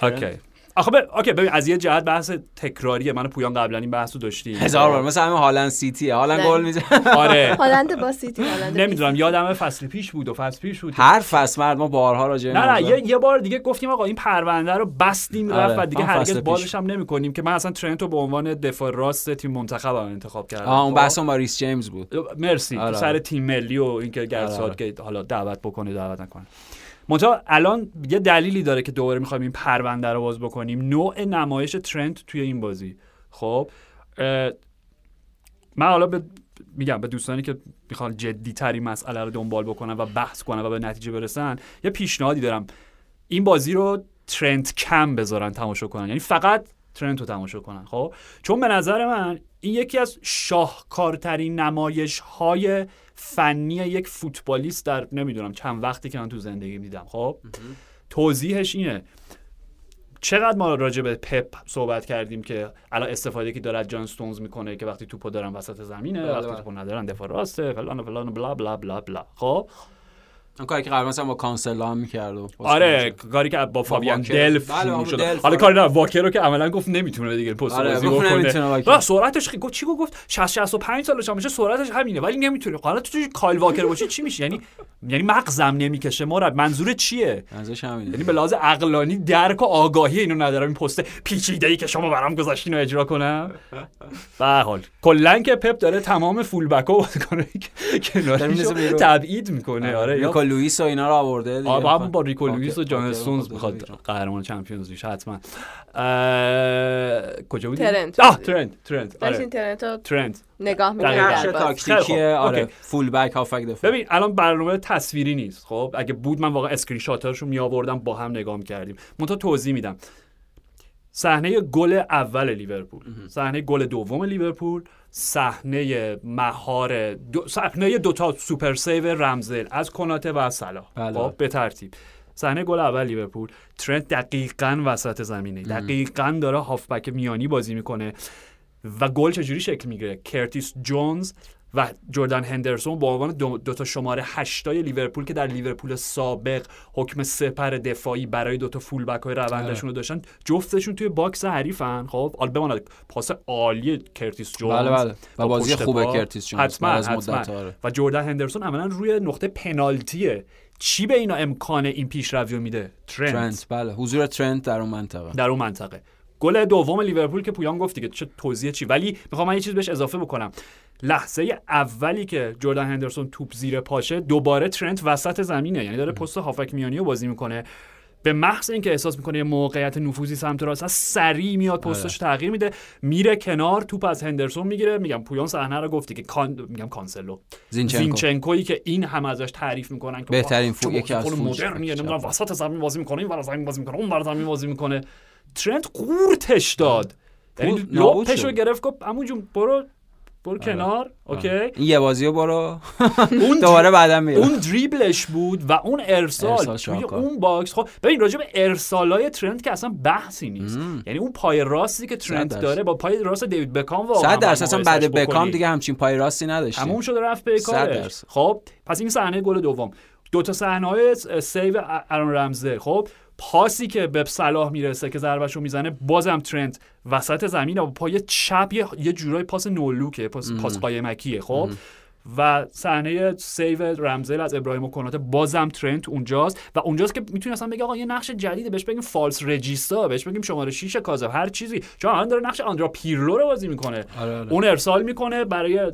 Speaker 3: آخه ب... اوکی ببین از یه جهت بحث تکراریه. من و پویان قبلا این بحث رو داشتیم.
Speaker 2: هزار بار. مثل همین هالند سیتی. هالند. گل می‌زنه. <laughs>
Speaker 3: آره.
Speaker 1: هالند با سیتی هالند
Speaker 3: نمی‌دونم یادم فصل پیش بود و فصل پیش بود.
Speaker 2: هر فصل مرد ما بارها راجع
Speaker 3: نه نه یه, یه بار دیگه گفتیم آقا این پرونده رو بستیم
Speaker 2: آره،
Speaker 3: رفت و دیگه هرگز. بازش هم نمی کنیم که من اصلا ترنت رو به عنوان دفاع راست تیم منتخبم انتخاب کردم.
Speaker 2: آه اون
Speaker 3: خب؟
Speaker 2: بحث اون با ریس جیمز بود.
Speaker 3: مرسی.
Speaker 2: آره،
Speaker 3: سر
Speaker 2: آره.
Speaker 3: تیم ملی و اینکه گرسات
Speaker 2: آره.
Speaker 3: که حالا دعوت بکنه دعوت نکنه. منتها الان یه دلیلی داره که دوباره می‌خوایم این پرونده رو باز بکنیم. نوع نمایش ترند توی این بازی. خب من حالا به میگم به دوستانی که می‌خوان جدی تری مسئله رو دنبال بکنن و بحث کنن و به نتیجه برسن یه پیشنهادی دارم. این بازی رو ترند کم بذارن تماشا کنن. یعنی فقط ترند رو تماشا کنن. خب چون به نظر من این یکی از شاهکارترین نمایش های فنی یک فوتبالیست در نمی‌دونم چند وقتی که من تو زندگیم دیدم خب؟ توضیحش اینه. چقدر ما راجع به پپ صحبت کردیم که الان استفاده که داره جان ستونز می‌کنه که وقتی توپو دارن وسط زمینه
Speaker 2: بله،
Speaker 3: وقتی
Speaker 2: بله.
Speaker 3: توپو ندارن دفاع راسته فلان و فلان و بلا بلا بلا بلا. خب؟
Speaker 2: اون کاری که قبلا مثلا با کانسلا هم می‌کرد و
Speaker 3: آره کاری که با فابیان. دلف
Speaker 2: بله،
Speaker 3: شد حالا
Speaker 2: آره.
Speaker 3: کاری نه واکر رو که عملا گفت نمی‌تونه دیگه پست
Speaker 2: آره،
Speaker 3: بازی بکنه. سرعتش گفت چی گفت؟ 60 65 سالش هم میشه سرعتش همینه ولی نمی‌تونه. حالا تو کایل واکر باشی چی میشه؟ یعنی یعنی مغزم نمی‌کشه مراد منظور چیه؟
Speaker 2: ازش همینه.
Speaker 3: یعنی به لحاظ عقلانی درک و آگاهی اینو ندارم. این پست پیچیده ای که شما برام گذاشتین رو اجرا کنم. به هر حال. کلا که پپ داره تمام full back ها
Speaker 2: بیرون.
Speaker 3: تبعید می‌کنه. آره.
Speaker 2: ریکو لوئیس و اینا رو آورده دیگه.
Speaker 3: آره هم با ریکو لوئیس و جان استونز می‌خواد. قهرمان چمپیونز لیگ حتما اه، کجا بودیم
Speaker 1: ترنت.
Speaker 3: آه ترنت ترنت
Speaker 1: داشتین
Speaker 3: آره
Speaker 1: ترنت رو
Speaker 3: ترنت
Speaker 1: نگاه
Speaker 3: دقیقاً.
Speaker 1: می‌کنید
Speaker 2: نقش
Speaker 1: در باز
Speaker 3: خیلی
Speaker 2: تاکتیکی
Speaker 3: خوب.
Speaker 2: آره. full back هافبک دفاع
Speaker 3: ببین الان برنامه تصویری نیست خب اگه بود من واقعا اسکرین شاتاشو می آوردم با هم نگاه می‌کردیم منتها توضیح میدم صحنه گل اول لیورپول. صحنه گل دوم لیورپول. صحنه مهار دو... صحنه دوتا super save رمزدل از کناته و از صلاح.
Speaker 2: بله.
Speaker 3: خب به ترتیب. صحنه گل اول لیورپول. ترنت دقیقا وسط زمینه. دقیقا داره هافبک میانی بازی می‌کنه. و گل چجوری شکل می‌گیره؟ کرتیس جونز و جردن هندرسون با عنوان دو, دو تا شماره هشتای لیورپول که در لیورپول سابق حکم سپر دفاعی برای دو تا full back های روندشون رو داشتن جفتشون توی box حریفن. خب حالا بماند پاس عالی کرتیس جونز
Speaker 2: بله بله. و
Speaker 3: با
Speaker 2: بازی خوبه. کرتیس جونز
Speaker 3: حتما حتما.
Speaker 2: آره.
Speaker 3: و جردن هندرسون عملا روی نقطه پنالتیه. چی به اینا امکان این پیشروی رو میده؟ ترنت.
Speaker 2: ترنت بله. حضور ترنت در اون منطقه.
Speaker 3: در اون منطقه. گل دوم لیورپول که پویان گفت دیگه چه توضیح چی. ولی می‌خوام من یه چیز بهش اضافه بکنم. لحظه اولی که جردن هندرسون توپ زیر پاشه دوباره ترنت وسط زمینه. یعنی داره پست هافبک میانی رو بازی می‌کنه. به محض اینکه احساس می‌کنه یه موقعیت نفوذی سمت راست هست سریع میاد پستش تغییر میده میره کنار توپ از هندرسون می‌گیره. میگم پویان صحنه رو گفتی که کان... میگم کانسلو.
Speaker 2: زینچنکو.
Speaker 3: زینچنکویی که این هم ازش تعریف می‌کنن که
Speaker 2: بهترین فو- یکی از
Speaker 3: مدرنیه. نمی‌دونم وسط زمین بازی می‌کنه این ور زمین بازی می‌کنه اون ور زمین بازی می‌کنه. ترنت قورتش داد. یعنی لپش رو. گرفت گفت عمو جون برو برو کنار. OK.
Speaker 2: این یه بازی رو برو. <laughs>
Speaker 3: اون
Speaker 2: دوباره بعدا میره
Speaker 3: اون دریبلش بود و اون ارسال,
Speaker 2: ارسال
Speaker 3: توی. اون box خب ببین راجع به ارسالای ترنت که اصلا بحثی نیست. یعنی اون پای راستی که ترنت. داره با پای راست دیوید بکام واقعا
Speaker 2: صد درصد اصلا بعد بکام. دیگه همچین پای راستی نداشتیم
Speaker 3: تموم شده رفت
Speaker 2: پی
Speaker 3: کارش.
Speaker 2: درصد.
Speaker 3: خب پس این صحنه گل دوم. دو تا صحنه های save آرون رمزدله. خب پاسی که به صلاح می‌رسه که ضربهشو می‌زنه بازم ترنت وسط زمین و پای چپ یه, یه جورای پاس no-look ه پاس پاس قایمکیه خب؟ و صحنه save رمزدل از ابراهیما کناته بازم ترنت اونجاست و اونجاست که می‌تونی اصلا بگی آقا یه نقش جدیده بهش بگیم false regista بهش بگیم شماره 6 کاذب هر چیزی. چون الان داره نقش آندره‌آ پیرلو رو بازی می‌کنه.
Speaker 2: آره، آره.
Speaker 3: اون ارسال می‌کنه برای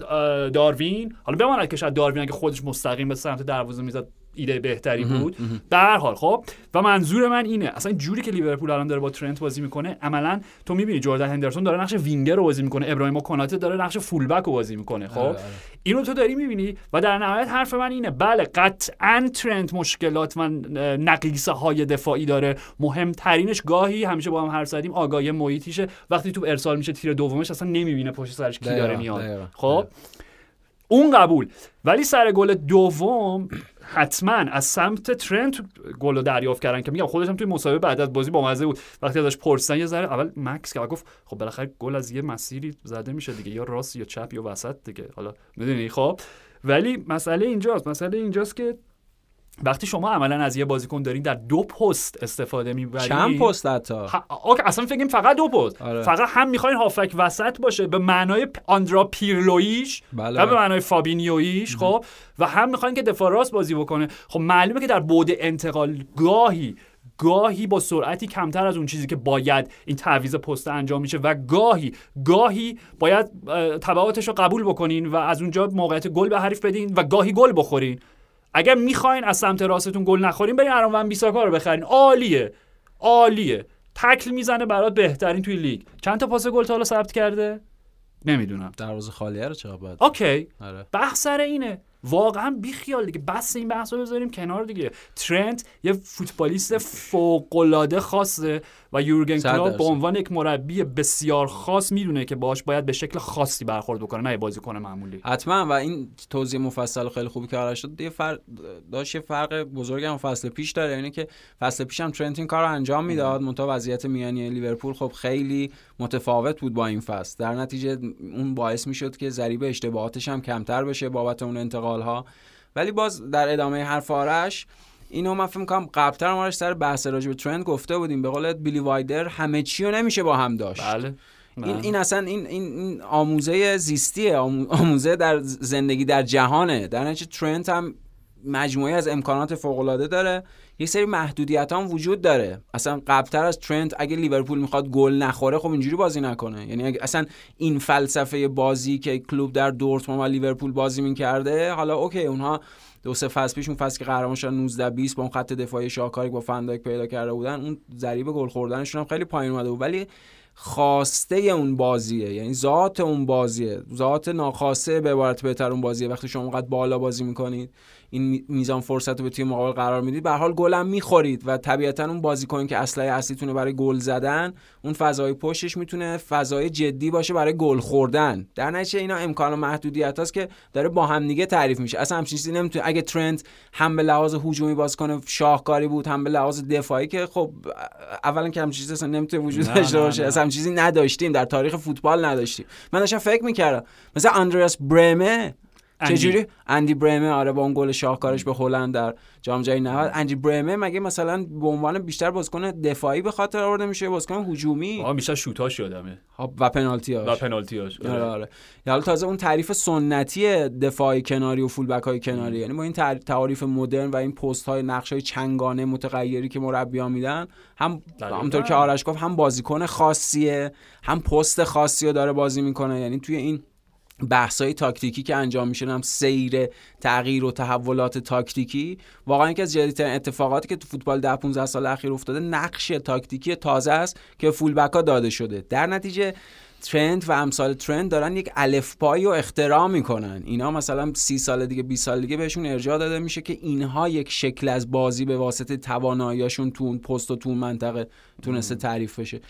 Speaker 3: داروین. حالا بماند که شاید داروین اگه خودش مستقیم به سمت دروازه می‌زد ایده بهتری بود. در هر حال خب و منظور من اینه اصلا جوری که لیورپول الان داره با ترنت بازی می‌کنه عملا تو می‌بینی جردن هندرسون داره نقش وینگر رو بازی می‌کنه ابراهیم کناته داره نقش فولبک رو بازی می‌کنه خب؟
Speaker 2: آره، آره.
Speaker 3: اینو تو داری می‌بینی و در نهایت حرف من اینه بله قطعا ترنت مشکلات و نقیصه های دفاعی داره. مهمترینش گاهی همیشه با هم حرف زدیم آگاهی محیطیشه. وقتی تو ارسال میشه تیر دومش اصلا نمی‌بینه پشت سرش کی داره میاد. خب؟ اون قبول. ولی سر گل دوم حتما از سمت ترنت گل رو دریافت کردن که میگم خودش هم توی مسابقه بعد از بازی با مزه بود. وقتی ازش پرسیدن یه ذره اول مکث که گفت خب بالاخره گل از یه مسیری زده میشه دیگه یا راست یا چپ یا وسط دیگه. حالا می‌دونی خب. ولی مسئله اینجاست مسئله اینجاست که وقتی شما عملا از یه بازیکن دارین در دو پست استفاده می‌برید
Speaker 2: چند پست حتی؟
Speaker 3: ها- OK اصلا فکر فقط دو پست.
Speaker 2: آره.
Speaker 3: فقط هم می‌خواین هافبک وسط باشه به معنای آندره‌آ پیرلویش
Speaker 2: بله.
Speaker 3: و به معنای فابینیویش خب؟ و هم می‌خواین که دفاع راست بازی بکنه. خب معلومه که در بعد انتقال گاهی گاهی با سرعتی کمتر از اون چیزی که باید این تعویض پست انجام میشه و گاهی گاهی باید تبعاتش رو قبول بکنین و از اونجا موقعیت گل به حریف بدین و گاهی گل بخورین. اگر می‌خواین از سمت راستتون گل نخورین برین ون بیساکا رو بخرین. عالیه. عالیه. تکل می‌زنه برات بهترین توی لیگ. چند تا پاس گل تا حالا ثبت کرده؟ نمی‌دونم.
Speaker 2: دروازه خالیه رو چقدر باید؟
Speaker 3: اوکی.
Speaker 2: آره.
Speaker 3: بحث سر اینه. واقعا بیخیال دیگه. بس این بحث رو بذاریم کنار دیگه. ترنت یه فوتبالیست فوق‌العاده خاصه. و یورگن کلوپ. به عنوان یک مربی بسیار خاص می‌دونه که باش باید به شکل خاصی برخورد بکنه نه بازیکن معمولی.
Speaker 2: حتما و این توضیح مفصل خیلی خوبی که آرش داد یه فرق داشت یه فرق بزرگ هم فصل پیش داره یعنی که فصل پیش هم ترنت این کار رو انجام می‌داد. منتها وضعیت میانی لیورپول خب خیلی متفاوت بود با این فصل. در نتیجه اون باعث می‌شد که ضریب اشتباهاتش هم کمتر بشه بابت اون انتقال ها ولی باز در ادامه حرف آرش اینو من فکر می‌کنم قبلتر ما سر بحث راجع به ترند گفته بودیم. به قول بیلی وایدر همه چی رو نمیشه با هم داشت.
Speaker 3: بله.
Speaker 2: این, این اصلا این, این, آموزه زیستیه. آمو- آموزه در زندگی در جهانه. در نتیجه ترنت هم مجموعه از امکانات فوق داره. یه سری محدودیت هم وجود داره. اصلا قبلتر از ترنت اگه لیورپول می‌خواد گل نخوره خب اینجوری بازی نکنه. یعنی اگه اصلا این فلسفه بازی که کلوب در دورتموند و لیورپول بازی می‌کرده حالا اوکی اونها دو سه فصل پیش اون فصل که قهرمان شدن 19 20 با اون خط دفاعی شاهکاری با فنداک پیدا کرده بودن اون ضریب گل خوردنشون هم خیلی پایین اومده بود. ولی خواسته اون بازیه یعنی ذات اون بازیه. ذات ناخواسته به عبارت بهتر اون بازیه. وقتی شما اونقدر بالا بازی می‌کنید این می- میزان فرصت رو به تیم مقابل قرار می‌دید به حال گلم می‌خورید و طبیعتا اون بازیکن که اسلحه اصلیتونه برای گل زدن اون فضای پشتش می‌تونه فضای جدی باشه برای گل خوردن. در نتیجه اینا امکان و محدودیت هست که داره با هم دیگه تعریف میشه. اصلا همچین چیزی نمی‌تونه اگه ترند هم به لحاظ هجومی باز کنه شاهکاری بود هم به لحاظ دفاعی که خب اولا که همچین چیزی اصلا نمی‌تونه وجود داشته باشه. اصلا همچین چیزی نداشتیم. در تاریخ فوتبال نداشتیم. من داشتم فکر می‌کردم. مثلا اندریاس برمه. چجوری؟ اندی برمه آره با اون گل شاهکارش به هلند در جام جهانی 90 اندی برمه مگه مثلا به عنوان بیشتر بازیکن دفاعی به خاطر آورده میشه بازیکن هجومی؟
Speaker 3: آقا بیشتر شوتاش یادمه.
Speaker 2: خب، و پنالتی
Speaker 3: و پنالتیاش
Speaker 2: آره. آره یا حالا تازه اون تعریف سنتی دفاعی کناری و فول بک های کناری یعنی با این تع- تعاریف مدرن و این پست های نقش های چنگانه متغیری که مربیان میدن هم. همونطور که آرش گفت هم بازیکن خاصیه هم پست خاصی رو داره بازی می‌کنه. یعنی توی این بحث‌های تاکتیکی که انجام میشه هم سیر تغییر و تحولات تاکتیکی. واقعا یکی از جدیدترین اتفاقاتی که تو فوتبال ده 15 سال اخیر افتاده نقش تاکتیکی تازه است که فول بکا داده شده. در نتیجه ترند و امثال ترند دارن یک الفبایی رو اختراع می‌کنن. اینا مثلا سی سال دیگه 20 سال دیگه بهشون ارجاع داده میشه که اینها یک شکل از بازی به واسطه تواناییاشون تو اون پست و تو اون منطقه تونسته تعریف بشه.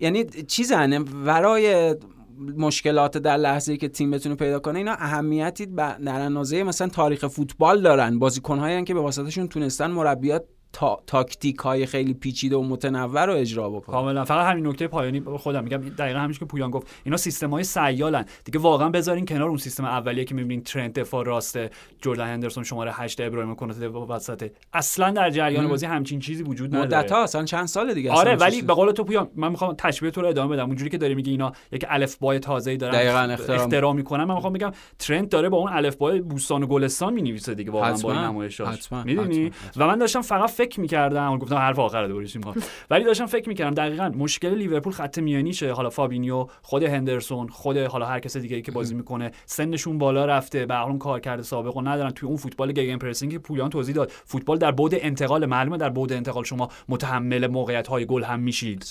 Speaker 2: یعنی چیزنه ورای مشکلات در لحظه که تیم بتونه پیدا کنه اینا اهمیتی در اندازه مثلا تاریخ فوتبال دارن. بازیکنهایی که به واسطهشون تونستن مربیات تا... تاکتیک های خیلی پیچیده و متنوع رو اجرا بکنه.
Speaker 3: کاملا. فقط همین نکته پایانی خودم میگم. دقیقا همینش که پویان گفت. اینا سیستم های سیالن. دیگه واقعا بذارین کنار اون سیستم اولیه که می‌بینین ترنت دفاع راست جردن هندرسون شماره 8 ابراهیم کناته وسط. اصلا در جریان بازی همچین چیزی وجود نداره.
Speaker 2: مدت ها اصلا چند سال دیگه
Speaker 3: آره ولی به قول تو پویان من می‌خوام تشبیه تو رو ادامه بدم. اونجوری که داری میگی اینا یک الف بای تازه‌ای دارن اختراع, می‌کنن. من می‌خوام بگم ترنت داره با اون الف بای بوستان و گلستان می‌نویسه دیگه. واقعا با این نمایشاش. می‌دونی؟ و من داشتم فقط فکر می‌کردم گفتم حرف آخر دوریش <laughs> ولی داشتم فکر می‌کردم دقیقا مشکل لیورپول خط میانیشه. حالا فابینیو خود هندرسون خود حالا هر کس دیگه ای که بازی <laughs> می‌کنه سنشون بالا رفته. اون کارکرد سابق و ندارن. توی اون فوتبال gegenpressing که پویان توضیح داد. فوتبال در بعد انتقال معلومه در بعد انتقال شما متحمل موقعیت های گل هم میشید.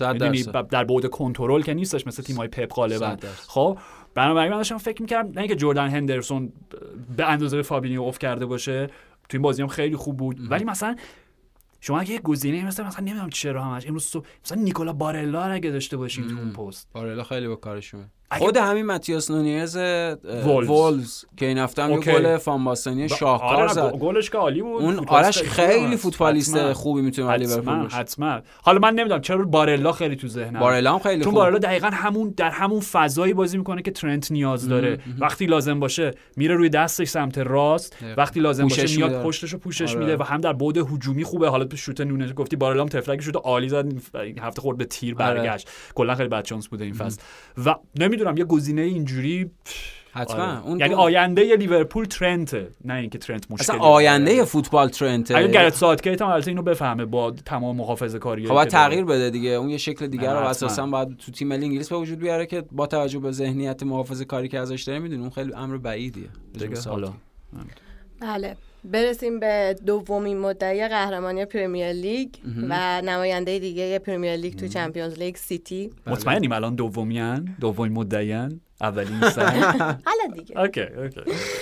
Speaker 3: در بعد کنترل که نیستش مثل تیم های پپ غالبا. خب بنابراین من داشتم فکر می‌کردم نه اینکه جردن هندرسون به اندازه فابینیو افت کرده باشه. تو این بازی هم خیلی خوب بود. ولی مثلا شما اگه یه گزینه مثلا مثلا نمی‌دونم چرا همش. امروز صبح مثلا نیکولا بارلا اگه داشته باشین تو اون پست.
Speaker 2: بارلا خیلی با کارشونه. خود همین ماتئوس نونیز ولوز که این هفته هم گل فان شاهکار آره زد.
Speaker 3: گلش که عالی بود.
Speaker 2: اون آرش خیلی فوتبالیست خوبی می‌تونه ولی
Speaker 3: لیورپول حتما. حالا من نمی‌دونم چرا بارلا خیلی تو ذهنم.
Speaker 2: بارلا هم خیلی
Speaker 3: چون بارلا دقیقا همون در همون فضایی بازی می‌کنه که ترنت نیاز داره. وقتی لازم باشه میره روی دستش سمت راست. وقتی لازم باشه میاد پشتشو پوشش آره. میده و هم در بعد هجومی خوبه. حالا تو شوت نونیز گفتی بارلا هم طفلک شوت عالی زد. هفته خورد به تیر آره. برگشت. کلا خیلی بد چانس بوده این فصل. و نمی‌دونم یه گزینه اینجوری
Speaker 2: حتما. آره.
Speaker 3: اون یعنی آینده لیورپول ترنت نه اینکه ترنت مشکلی
Speaker 2: اصلا آینده فوتبال ترنت
Speaker 3: اگه گرت ساعتکیت هم البته اینو بفهمه با تمام محافظه کاری
Speaker 2: خب تغییر بده دیگه. اون یه شکل دیگر رو اساسا باید تو تیم ملی انگلیس به وجود بیاره که با توجه به ذهنیت محافظه کاری که ازش داره می‌دونه اون خیلی امر بعیدیه.
Speaker 3: دیگه حالا.
Speaker 1: بله. برسیم به دومین مدعی قهرمانی پرمیر لیگ و نماینده دیگه پرمیر لیگ تو چمپیونز لیگ سیتی.
Speaker 3: مطمئنیم الان دومیان دومین مدعیان اولین سر. <laughs>
Speaker 1: حالا دیگه. <laughs>
Speaker 3: اوکی اوکی.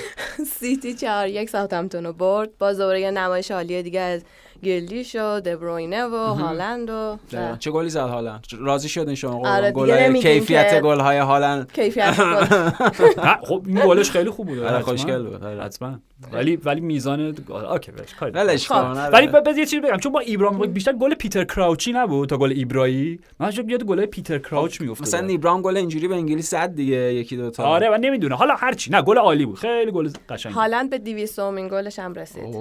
Speaker 3: <laughs>
Speaker 1: سیتی چهار یک ساوثهمپتون رو برد. باز دوباره یه نمایش عالی دیگه از گلیش و دبروینه و هالند و
Speaker 2: چه گلی زد هالند؟ راضی شدین شما؟ آره گل کیفیت گل های هالند.
Speaker 1: کیفیت گل. <laughs>
Speaker 3: خب این گلش خیلی خوب بود
Speaker 2: آره خوشگل بود.
Speaker 3: آره. حتما. ولی ولی میزان اوکی
Speaker 2: ولش
Speaker 3: خب. ولی بذار یه چیزی بگم چون با ایبرام بیشتر گل پیتر کراوچی نبود تا گل ایبرایی. من چه بیاد گل پیتر کراوچ می‌گفت
Speaker 2: مثلا ایبرام گل اینجوری به انگلیس زد دیگه یکی دو تا
Speaker 3: آره من نمی‌دونه حالا هر چی. نه گل عالی بود. خیلی گل قشنگ
Speaker 1: هالند به 200 امین گلش هم رسید.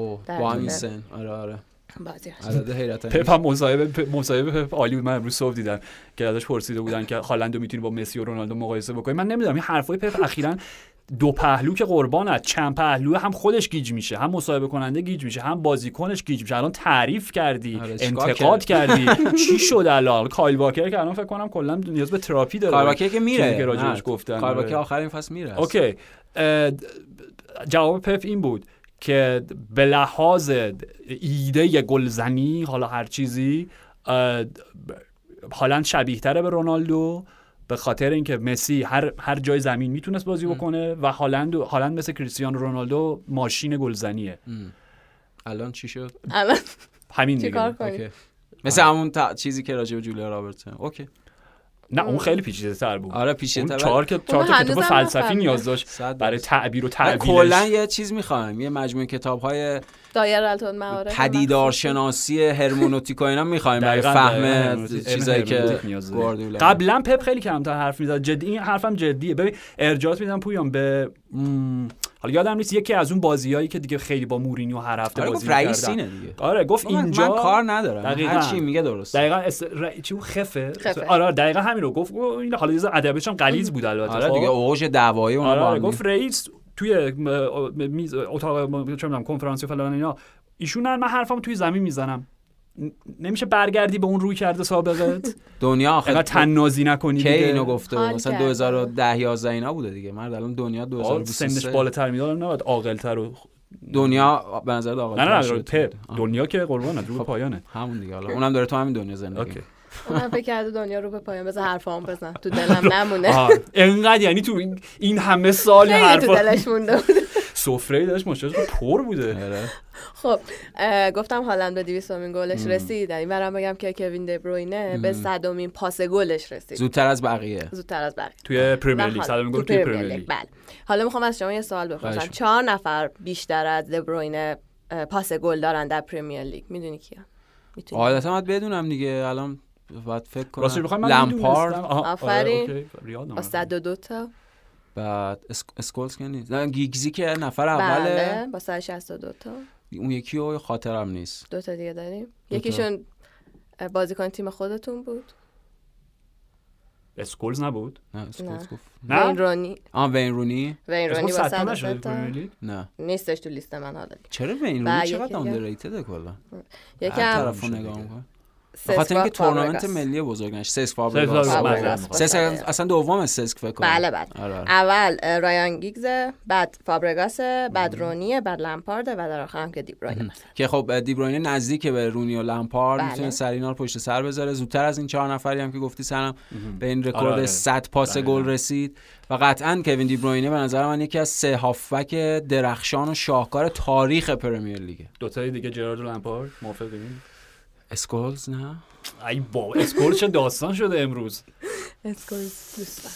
Speaker 2: با همین سن آره آره.
Speaker 1: بازی
Speaker 3: پپ هم مصاحبه مصاحبه پپ عالی بود. من امروز صبح دیدم که ازش پرسیده بودن که هالند می‌تونی با مسی و رونالدو مقایسه بکنی. من نمی‌دونم این حرفای پپ اخیرا دو پهلو که قربونت. چند پهلو هم خودش گیج میشه هم مصاحبه کننده گیج میشه هم بازیکنش گیج میشه. الان تعریف کردی آره، انتقاد کردی. <laughs> چی شد الان؟ کایل واکر که الان فکر کنم کلا نیاز به تراپی داره.
Speaker 2: کایل واکر که میره.
Speaker 3: که راجعش گفتن.
Speaker 2: کایل واکر آخرین فصل میره.
Speaker 3: اوکی. جواب پپ این بود. که به لحاظ ایده گلزنی حالا هر چیزی حالا شبیه تره به رونالدو به خاطر اینکه مسی هر هر جای زمین می‌تونست بازی بکنه و هالند هالند مثل کریستیانو رونالدو ماشین گلزنیه.
Speaker 2: الان چی شد؟
Speaker 1: الان
Speaker 3: همین دیگه
Speaker 2: مثل همون چیزی که راجع به جولیا رابرتسون اوکی.
Speaker 3: نه اون خیلی پیچیده تر بود.
Speaker 2: آره پیچیده تر
Speaker 3: چهار که چهار کتاب فلسفی نیاز داشت برای تعبیر و تعبیرش.
Speaker 2: کلا یه چیز می‌خوایم یه مجموعه کتاب های
Speaker 1: دایر معارف
Speaker 2: پدیدار شناسی هرمونوتیک و اینا می‌خوایم برای فهم چیزایی که
Speaker 3: قبلا پپ خیلی کمتر حرف می‌زد. جدی این حرفم جدیه. ببین ارجاعات میدم پویان به حالا یادم نیست یکی از اون بازیایی که دیگه خیلی با مورینیو هر هفته
Speaker 2: آره
Speaker 3: بازی
Speaker 2: رئیسینه دیگه.
Speaker 3: آره گفت اینجا
Speaker 2: من کار ندارم. دقیقاً. هر چی میگه درست.
Speaker 3: دقیقاً اس... ر... چی خفه, خفه. آره دقیقاً همین رو گفت. این حالا یه ادبش هم غلیظ بود البته
Speaker 2: آره دیگه خب. اوج دعوایی اون
Speaker 3: آره گفت رئیس توی میز اتاق چه می‌دونم کنفرانس فلان اینا. ایشون من حرفم توی زمین می‌زنم. نمیشه برگردی به اون روی کرده سابقت؟ <laughs>
Speaker 2: دنیا آخر
Speaker 3: تنازی نکنی
Speaker 2: کی اینو گفته؟ مثلا 2010 11 اینا بوده دیگه. مرد الان دنیا 2023
Speaker 3: سنش بالاتر میدارم نباید عاقل‌تر و
Speaker 2: دنیا به نظر عاقل
Speaker 3: نه نه, نه پپ دنیا که قربان رو پایانه.
Speaker 2: همون دیگه. حالا اونم داره تو همین دنیا زندگی
Speaker 1: من فکر کرده دنیا رو به پایان بذار حرفام بزن. تو <laughs> دلم نمونه.
Speaker 3: انقدر یعنی تو این, همه سال
Speaker 1: خیلی تو
Speaker 3: حرفا
Speaker 1: دلش مونده بود <laughs>
Speaker 3: سفره داشت مشکل پر بوده.
Speaker 2: آره.
Speaker 1: خب گفتم هالند به 200 امین گلش رسید. این برام بگم که کوین دبروینه به صدمین پاس گلش رسید.
Speaker 2: زودتر از بقیه.
Speaker 1: زودتر از بقیه.
Speaker 3: توی پرمیر
Speaker 1: و
Speaker 3: لیگ
Speaker 1: حالا-
Speaker 3: صدام گل
Speaker 1: تو
Speaker 3: توی
Speaker 1: پرمیر
Speaker 3: پرمیر
Speaker 1: لیگ، بله. حالا می‌خوام از شما یه سوال بپرسم. چهار نفر بیشتر از دبروینه پاس گل دارن در پرمیر لیگ. می‌دونی کیا می‌تونی.
Speaker 2: عادتا باید بدونم دیگه. الان باید فکر
Speaker 3: راستش
Speaker 2: کنم
Speaker 3: بخوام من
Speaker 2: لمپارد.
Speaker 3: می‌دونستم. آها، آره،
Speaker 1: آفرین.
Speaker 3: یادم
Speaker 1: با. 102 تا.
Speaker 2: بعد اسک- اسکولز که نیست. نه گیگزی که نفر اوله.
Speaker 1: بله با 162 تا.
Speaker 2: اون یکی رو خاطرم نیست.
Speaker 1: دو تا دیگه داریم.
Speaker 2: دو.
Speaker 1: یکیشون بازیکن تیم خودتون بود؟
Speaker 3: اسکولز نبود؟
Speaker 2: نه اسکولز
Speaker 1: نه.
Speaker 2: گفت.
Speaker 3: نه؟
Speaker 1: وین رونی.
Speaker 2: آن وین رونی.
Speaker 1: وین رونی با
Speaker 3: صد تا نشده
Speaker 1: 103
Speaker 3: تو
Speaker 1: تا.
Speaker 3: پرمیر لیگ
Speaker 2: نه.
Speaker 1: نیستش تو لیست من حالا.
Speaker 2: چرا وین
Speaker 1: و
Speaker 2: رونی؟ چقدر. آندرریتد کلا؟
Speaker 1: هم
Speaker 2: طرفو نگاه
Speaker 3: دیگه.
Speaker 1: سسک
Speaker 2: خاطر اینکه تورنمنت
Speaker 1: فابرگاس.
Speaker 2: ملی بزرگ نشه سسک
Speaker 3: سسک
Speaker 2: فابرگاس
Speaker 3: فابرگاس.
Speaker 1: فابرگاس.
Speaker 2: سسک اصلا دوم سسک فکر کنم
Speaker 1: بله بله
Speaker 2: آره آره.
Speaker 1: اول رایان گیگزه بعد فابرگاسه بعد رونیه بعد لمپارده و در آخر هم که دیبروینه
Speaker 2: که خب دیبروینه نزدیک به رونی و لمپارد
Speaker 1: بله.
Speaker 2: می‌تونه سرینا رو پشت سر بذاره زودتر از این چهار نفری هم که گفتی سنم به این
Speaker 3: آره،
Speaker 2: رکورد
Speaker 3: آره.
Speaker 2: 100 پاس. گل رسید و قطعا کوین دیبروینه به نظر من یکی از سه هافبک درخشان و شاهکار تاریخ پرمیر لیگه
Speaker 3: دو دیگه جرارد و لمپارد موافقین
Speaker 2: اسکولز نه؟
Speaker 3: ای بابا اسکولز چه داستان شده امروز؟
Speaker 1: اسکولز دوست دارم.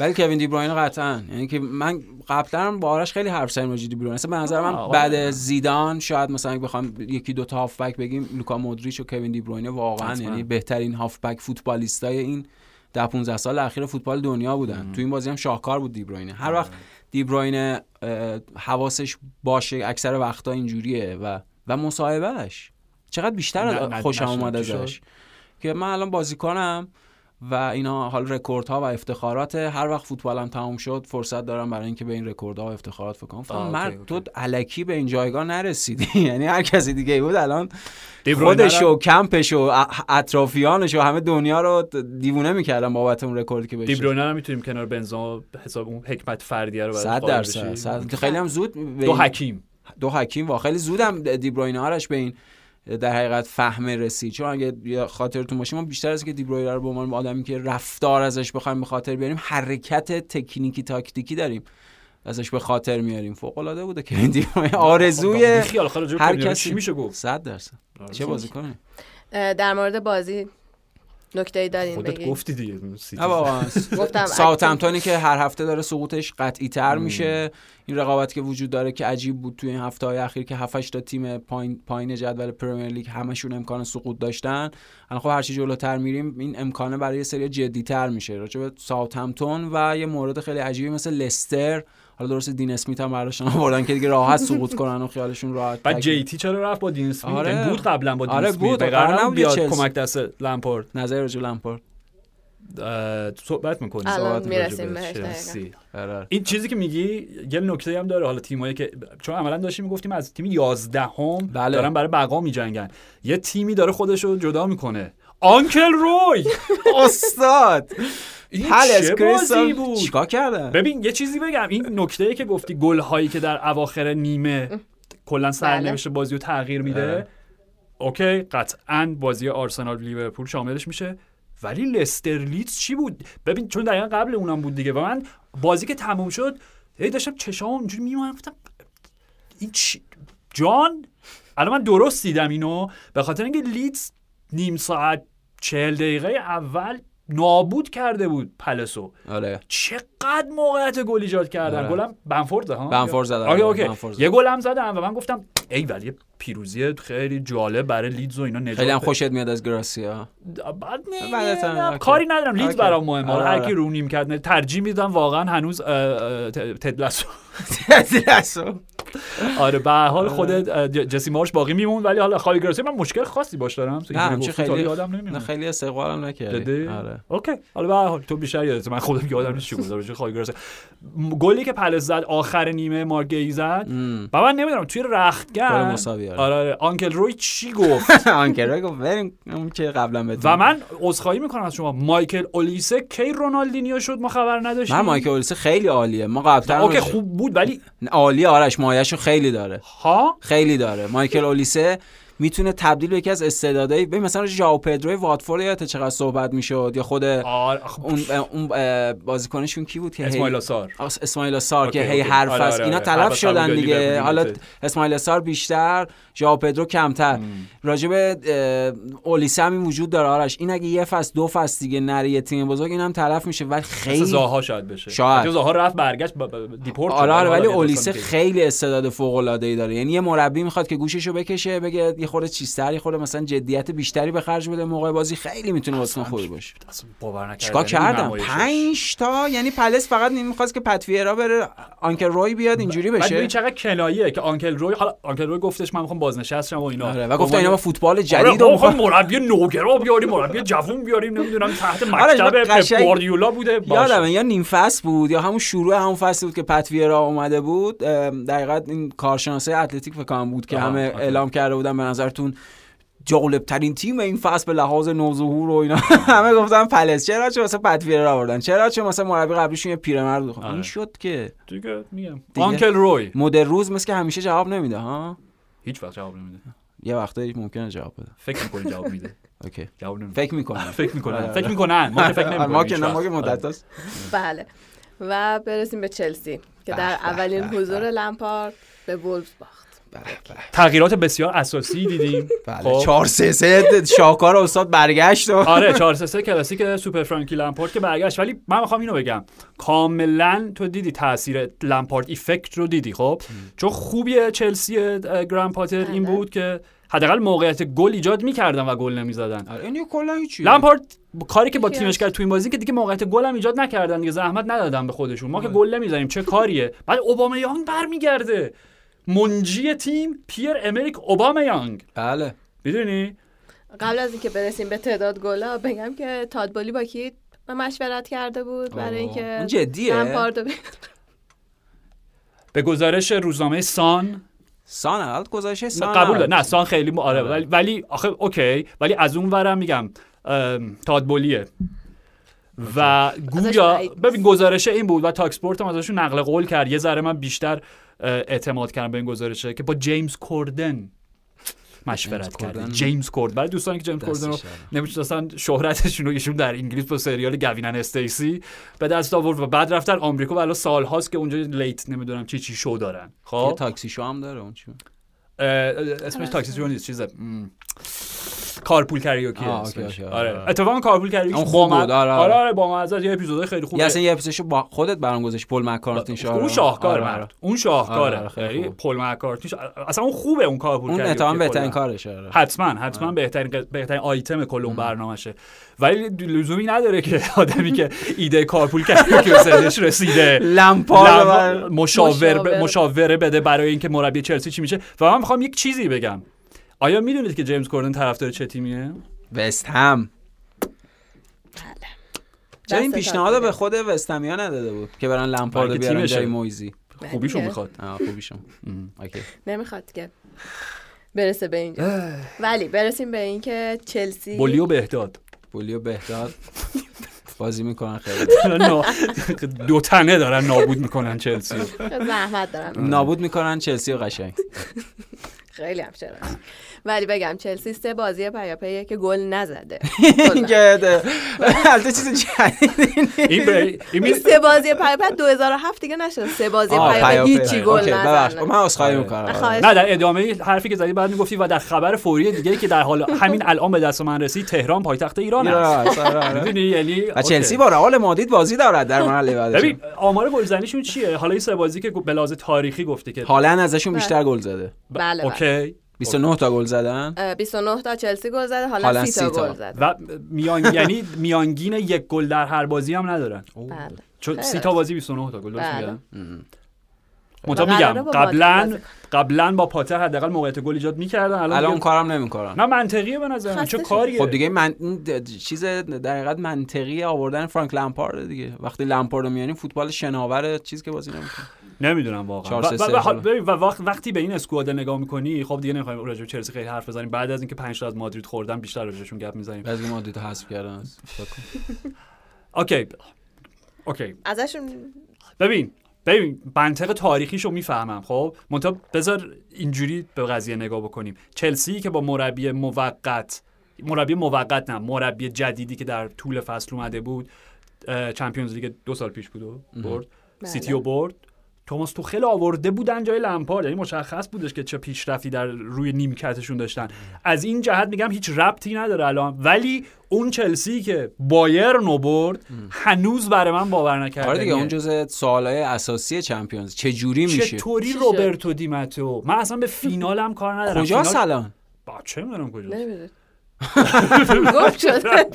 Speaker 2: ولی کوین دیبروینه قطعا. یعنی که من قبلا با آرش خیلی حرف زدیم راجع به دیبروینه اصلا به نظر من بعد
Speaker 3: آره.
Speaker 2: زیدان شاید مثلا اگه بخوام یکی دو تا هافبک بگیم لوکا مودریچ و کوین دیبروینه واقعا
Speaker 3: حتما.
Speaker 2: یعنی بهترین هافبک فوتبالیستای این ده 15 سال اخیر فوتبال دنیا بودن. تو این بازی هم شاهکار بود دیبروینه هر وقت دیبروینه اه، حواسش باشه اکثر وقتا اینجوریه و و مصاحبهش چقدر بیشتر خوشم. اومد؟ ازش که من الان بازیکنم و اینا حال رکوردها و افتخارات هر وقت فوتبالم تموم شد فرصت دارم برای اینکه به این رکوردها و افتخارات فکر کنم مرد تو. الکی به این جایگاه نرسیدی <laughs> یعنی هر کسی دیگه بود الان خودش و کمپش و اطرافیانش و همه دنیا رو دیوونه می‌کردن بابت اون رکوردی که بهش
Speaker 3: دیبروینه رو می‌تونیم کنار بنزما حساب اون حکمت فردیه رو براش
Speaker 2: 100
Speaker 3: قائل
Speaker 2: درصد. صد- خیلی هم زود
Speaker 3: دو حکیم
Speaker 2: دو حکیم و خیلی زودم دیبروینه آرش به این در حقیقت فهمه رسید. چون اگه خاطرتون باشه ما بیشتر از که دیبروینه رو به عنوان آدمی که رفتار ازش بخوایم به خاطر بیاریم حرکت تکنیکی تاکتیکی داریم. ازش به خاطر میاریم. فوق العاده بوده که این آرزوی
Speaker 3: خیال
Speaker 2: هر
Speaker 3: کسی. میشه گفت.
Speaker 2: 100 درصد. چه بازی کنه
Speaker 1: اه، در مورد بازی نکته ای دارین
Speaker 3: خودت
Speaker 1: بگین.
Speaker 3: گفتی دیگه
Speaker 1: گفتم <laughs>
Speaker 2: ساوثهمپتونی که هر هفته داره سقوطش قطعی تر. میشه. این رقابتی که وجود داره که عجیب بود توی این هفته های اخیر که 7 تا تیم پایین پایین جدول پرمیر لیگ همشون امکان سقوط داشتن. الان خب هرچی جلوتر میریم این امکانه برای یه سری جدی تر میشه. راجع به ساوثهمپتون و یه مورد خیلی عجیبی مثل لستر حالا درست دین اسمیت هم براشون آوردن که دیگه راحت <laughs> سقوط کنن و خیالشون راحت
Speaker 3: بعد جی تی چرا رفت با دین اسمیت
Speaker 2: آره.
Speaker 3: بود قبلا با دین
Speaker 2: آره بود. قرار
Speaker 3: بیاد
Speaker 2: چلسی.
Speaker 3: کمک دست لمپارد
Speaker 2: نظر راجع
Speaker 3: اه، صحبت می‌کنی
Speaker 1: الان می‌رسیم بهش دقیقاً.
Speaker 2: آره.
Speaker 3: این چیزی که میگی یه نکته هم داره حالا تیمایی که چون عملا داشتیم می‌گفتیم از تیم 11 هم
Speaker 2: بله.
Speaker 3: دارن برای بقا میجنگن یه تیمی داره خودش رو جدا می‌کنه آنکل روی. <laughs>
Speaker 2: استاد.
Speaker 3: این چه بازی
Speaker 2: کریستال
Speaker 3: بود؟
Speaker 2: چیکار کردن؟
Speaker 3: ببین یه چیزی بگم. این نکته که گفتی گل هایی که در اواخر نیمه کلا سرنوشت بازی رو تغییر میده.
Speaker 2: اه.
Speaker 3: اوکی قطعا بازی آرسنال لیورپول شاملش میشه. ولی لستر لیدز چی بود؟ ببین چون دقیقا قبل اونم بود دیگه. و من بازی که تموم شد هی داشتم چشام اونجوری میمونم گفتم این چی؟ جان؟ الان من درست دیدم اینو. به خاطر اینکه لیدز نیم ساعت چهل دقیقه اول نابود کرده بود پلسو
Speaker 2: آره
Speaker 3: چقدر موقعیت گل ایجاد کردن
Speaker 2: آره.
Speaker 3: گلم بنفورد ها
Speaker 2: بنفورد زدن.
Speaker 3: آره اوکی. یه گلم زدم و من گفتم ای ولی یه پیروزی خیلی جالب برای لیدز و اینا نجات
Speaker 2: خیلی هم. خوشت میاد از گراسیا
Speaker 3: بعد نه-. کاری ندارم لیدز. برام مهمه حالا
Speaker 2: آره،
Speaker 3: هر
Speaker 2: آره.
Speaker 3: کی رو نیم کرد ترجیح میدم واقعا هنوز تدلسو آره به حال اه، ج- جسی مارش باقی میمون ولی حالا خالی گراسی من مشکل خاصی باش دارم.
Speaker 2: نه همچه خیلی
Speaker 3: یادم
Speaker 2: نه
Speaker 3: نمیاد
Speaker 2: خیلی استقبالم نکردی. آره.
Speaker 3: اوکی. حالا به حال تو بیشتر یادت من خودم یادم نیست چی خالی گراسی م- گلی که پلس زد آخر نیمه مارگی زد. و من نمی‌دونم توی رختکن
Speaker 2: مساوی آره.
Speaker 3: آره آره. آنکل روی چی گفت؟ <laughs>
Speaker 2: آنکر گفت بریم اون که قبلا بهتون
Speaker 3: و من عذرخواهی می‌کنم از شما. مایکل اولیسه کی رونالدینیو شد ما خبر نداشتیم؟
Speaker 2: من مایکل اولیسه خیلی عالیه. ما قبلا
Speaker 3: اوکی خوب بود ولی
Speaker 2: عالیه آرش مایه‌شو خیلی داره.
Speaker 3: ها؟
Speaker 2: خیلی داره. مایکل اولیسه می‌تونه تبدیل به یکی از استعدادهای ببین مثلا ژائو پدروی واتفورد یادت چقدر صحبت می‌شد؟ یا خود
Speaker 3: آره
Speaker 2: اون اون بازیکنشون کی بود که
Speaker 3: اسماعیل
Speaker 2: آس- اسماعیل سار که هی. حرف
Speaker 3: آره،
Speaker 2: است.
Speaker 3: آره،
Speaker 2: اینا
Speaker 3: آره.
Speaker 2: تلف شدن دیگه. حالا. اسماعیل سار بیشتر ژائو پدرو کمتر. راجب اولیسه هم وجود داره. آرش این اگه یه فصل دو فصل دیگه نره یه تیم بزرگ اینم تلف میشه. ولی خیلی
Speaker 3: زاها شاید بشه.
Speaker 2: شاید.
Speaker 3: زاها رفت برگشت deport.
Speaker 2: آره آره ولی اولیسه خیلی استعداد فوق العاده ای داره. یعنی یه مربی می‌خواد که گوششو بکشه بگه یه خورده چیزتر یه خورده مثلا جدیت بیشتری به خرج بده موقع بازی. خیلی می‌تونه بازیکن خوبی باشه چیکار کردم؟
Speaker 3: نمایشش.
Speaker 2: پنج تا یعنی پلس فقط نمی‌خواست که پت ویرا بره uncle روی بیاد اینجوری
Speaker 3: بعد
Speaker 2: بشه.
Speaker 3: ببین چقدر کناییه که uncle روی حالا uncle روی گفتش من می‌خوام بازنشست شم و اینا.
Speaker 2: آره و گفت اینا با فوتبال
Speaker 3: آره
Speaker 2: جدید و
Speaker 3: می‌خوام مربی نوگرا بیاریم مربی جوون بیاریم نمی‌دونم تحت
Speaker 2: آره،
Speaker 3: مکتب پپ گواردیولا بوده.
Speaker 2: یادمه یا نیم فصل بود یا همون شروع همون فصل بود که پت ویرا اومده بود. دقیقا این کارشناسه اتلتیک فکر بود که همه. اعلام کرده بودن به نظرتون جالب ترین تیم این فصل به لحاظ نوظهور و اینا؟ <laughs> همه گفتن Palace. چرا چون مثلا پت ویرا آوردن؟ چرا چون مثلا مربی قبلیشون یه پیرمرد بود خب،
Speaker 3: آره.
Speaker 2: این شد که
Speaker 3: دیگه میگم. uncle روی.
Speaker 2: مدر روز مثل که همیشه جواب نمیده ها؟
Speaker 3: هیچ وقت جواب نمیده.
Speaker 2: یه وقتایی ممکنه جواب بده.
Speaker 3: فکر می‌کنی جواب میده؟ <laughs>
Speaker 2: okay.
Speaker 3: جواب نمیده.
Speaker 2: فکر می‌کنم. <laughs>
Speaker 3: فکر می‌کنن.
Speaker 2: آره.
Speaker 3: فکر می‌کنن. ما که فکر نمی‌کنیم
Speaker 2: ما که نه ما که مدت هست.
Speaker 1: بله. و برسیم به چلسی که در اولین حضور. لمپارد به وولفز باخت
Speaker 3: تغییرات بسیار اساسی دیدیم. <laughs>
Speaker 2: بله
Speaker 3: خب.
Speaker 2: 4 3 3 شاهکار استاد برگشت و
Speaker 3: آره 4 3 3 کلاسیک سوپر فرانکی لمپارد که برگشت. ولی من می‌خوام اینو بگم. کاملا تو دیدی تاثیر لمپارد ایفکت رو دیدی خب؟ چون خوبی چلسی گرند پاتر این
Speaker 1: بله.
Speaker 3: بود که حداقل موقعیت گل ایجاد می‌کردن و گل نمی‌زدن.
Speaker 2: آره این کلا هیچی
Speaker 3: لمپارد کاری که با تیمش کرد تو این بازی که دیگه موقعیت گل هم ایجاد نکردن دیگه زحمت ندادن به خودشون. ما که
Speaker 2: آره.
Speaker 3: گل نمی‌زنیم چه کاریه؟ بعد اوبامیانگ برمیگرده. منجی تیم پیر امریک اوبامیانگ
Speaker 2: بله.
Speaker 3: می‌دونی؟
Speaker 1: قبل از اینکه برسیم به تعداد گلا بگم که تادبالی با کی مشورت کرده بود برای اینکه
Speaker 2: اون جدیه؟
Speaker 3: به گزارش روزنامه سان.
Speaker 2: سان البته گذاشته سان
Speaker 3: قبول. نه سان خیلی م- آره
Speaker 2: آره.
Speaker 3: ولی, ولی آخه اوکی. ولی از اون ورم میگم تاد بولیه و گویا. ببین گزارش این بود و talkSPORT هم ازشون نقل قول کرد. یه ذره من بیشتر اعتماد کردم به این گزارشه که با جیمز کوردن مشورت
Speaker 2: جیمز
Speaker 3: کرده
Speaker 2: کوردن.
Speaker 3: جیمز کورد. برای دوستانی که جیمز کوردن رو. نمی‌شناسن شهرتشون رو ایشون در انگلیس با سریال Gavin & Stacey به دست آورد و بعد رفتن آمریکا و الان سالهاست که اونجا late نمی‌دونم چی چی شو دارن. خب؟
Speaker 2: talk show هم داره اون چی؟
Speaker 3: اسمش talk show نیست چیزه. Carpool
Speaker 2: Karaoke
Speaker 3: آره
Speaker 2: آره.
Speaker 3: اتفاقا Carpool Karaoke
Speaker 2: اون خوب بود، آره،
Speaker 3: آره
Speaker 2: آره.
Speaker 3: آره با مزه یه اپیزود خیلی خوبه
Speaker 2: یه اصلا یه اپیزودشو با خودت برام گذاشت پل مکارتنی شو
Speaker 3: اون شاهکار
Speaker 2: آره، آره.
Speaker 3: مرد اون شاهکاره
Speaker 2: خیلی
Speaker 3: یعنی. پل مکارتنی اصلا اون خوبه اون carpool
Speaker 2: اون
Speaker 3: karaoke
Speaker 2: اتهام بهترین
Speaker 3: کلا.
Speaker 2: کارشه آره.
Speaker 3: حتما حتما بهترین بهترین آیتم کل اون برنامهشه ولی لزومی نداره که <laughs> آدمی که ایده Carpool Karaoke به ذهنش رسیده
Speaker 2: لمپارد
Speaker 3: لم-
Speaker 2: و-
Speaker 3: مشاور
Speaker 1: مشاور.
Speaker 3: مشاوره بده برای اینکه مربی چلسی چی میشه و من می‌خوام یک چیزی بگم آیا می‌دونید که جیمز کوردن طرفدار چه تیمیه؟
Speaker 2: وست هم چرا این پیشنهاد به. خود وستهمیا نداده بود که برن لمپارد
Speaker 3: بلکه
Speaker 2: بیارن. جای مویزی؟
Speaker 3: خوبیشو
Speaker 1: دیگه.
Speaker 3: می‌خواد.
Speaker 2: آه خوبیشون اوکی.
Speaker 1: نمی‌خواد که برسه به اینجا <sighs> ولی برسیم به اینکه چلسی
Speaker 3: بولیو بهداد.
Speaker 2: بولیو بهداد. <laughs> بازی می‌کنن خیلی. <laughs>
Speaker 3: دو تنه دارن نابود می‌کنن چلسی
Speaker 1: زحمت دارم
Speaker 2: نابود می‌کنن چلسی و قشنگ. <laughs>
Speaker 1: خیلی هم ولی بگم چلسی سه بازی پیاپیه که گل <laughs> نزده.
Speaker 2: البته چیز جدیدی
Speaker 3: این
Speaker 1: سه بازی پیاپی 2007 دیگه نشد. سه بازی پیاپی. هیچی گل. نزده
Speaker 2: من عذرخواهی
Speaker 3: آره.
Speaker 2: می‌کنم.
Speaker 3: نه در ادامه حرفی که زدی بعد می‌گفتی و در خبر فوری دیگه که در حال همین الان به دست من رسید تهران پایتخت ایران است. می‌دونی؟ یعنی
Speaker 2: و چلسی با رئال مادید بازی دارد در مرحله بعدش.
Speaker 3: ببین آمار گلزنیشون چیه؟ حالا این سه بازی که به لحاظ تاریخی گفتی که
Speaker 2: حالا ازشون بیشتر گل زده.
Speaker 1: بله، بله.
Speaker 3: okay.
Speaker 2: 29 تا گل زدن؟
Speaker 1: اه، 29 تا چلسی گل زده حالا
Speaker 2: حالا
Speaker 1: 30 تا
Speaker 2: سی تا.
Speaker 1: گل زده.
Speaker 3: و میان <laughs> یعنی میانگین یک گل در هر بازی هم ندارن.
Speaker 1: بله.
Speaker 3: چون
Speaker 1: خیلی
Speaker 3: سی تا بازی 29 تا گل درست. میگم منتها میگم قبلا قبلا با پاتر حداقل موقعیت گل ایجاد می‌کردن الان
Speaker 2: الان
Speaker 3: دیگه-
Speaker 2: کارم نمی‌کنن.
Speaker 3: نه منطقیه به نظر من چه کاریه؟
Speaker 2: خب دیگه من چیز در حقیقت منطقی آوردن فرانک لمپارد دیگه. وقتی لمپارد رو میاریم فوتبال شناور چیز که بازی نمی‌کنه.
Speaker 3: نمی‌دونم واقعا. و, وقت وقتی به این اسکواد نگاه می‌کنی خب دیگه نمی‌خوایم راجع به چلسی خیلی حرف بزنیم. بعد از اینکه 5 تا از مادرید خوردن بیشتر راجعشون گپ می‌زنیم.
Speaker 2: بعضی مادید حذف کردن.
Speaker 3: اوکی. اوکی.
Speaker 1: ازشون
Speaker 3: ببین ببین منطق تاریخیشو می‌فهمم خب؟ منتها بذار اینجوری به قضیه نگاه بکنیم. چلسی که با مربی موقت مربی موقت نه مربی جدیدی که در طول فصل اومده بود چمپیونز لیگ دو سال پیش بود و برد.
Speaker 1: بله.
Speaker 3: سیتی و برد. توماس توخل آورده بودن جای لمپارد یعنی مشخص بودش که چه پیشرفتی در روی نیمکتشون داشتن. از این جهت میگم هیچ ربطی نداره الان. ولی اون چلسی که بایرن برد هنوز برای من باور نکردنیه
Speaker 2: آره دیگه اون جزء سوالای اساسی چمپیونز. چه جوری میشه؟
Speaker 3: چطوری روبرتو دیماتو من اصلا به فینالم کار ندارم.
Speaker 2: کجا سلام
Speaker 3: با چه می‌دونم کجا
Speaker 1: نمی‌دونم. گفت <laughs> شده.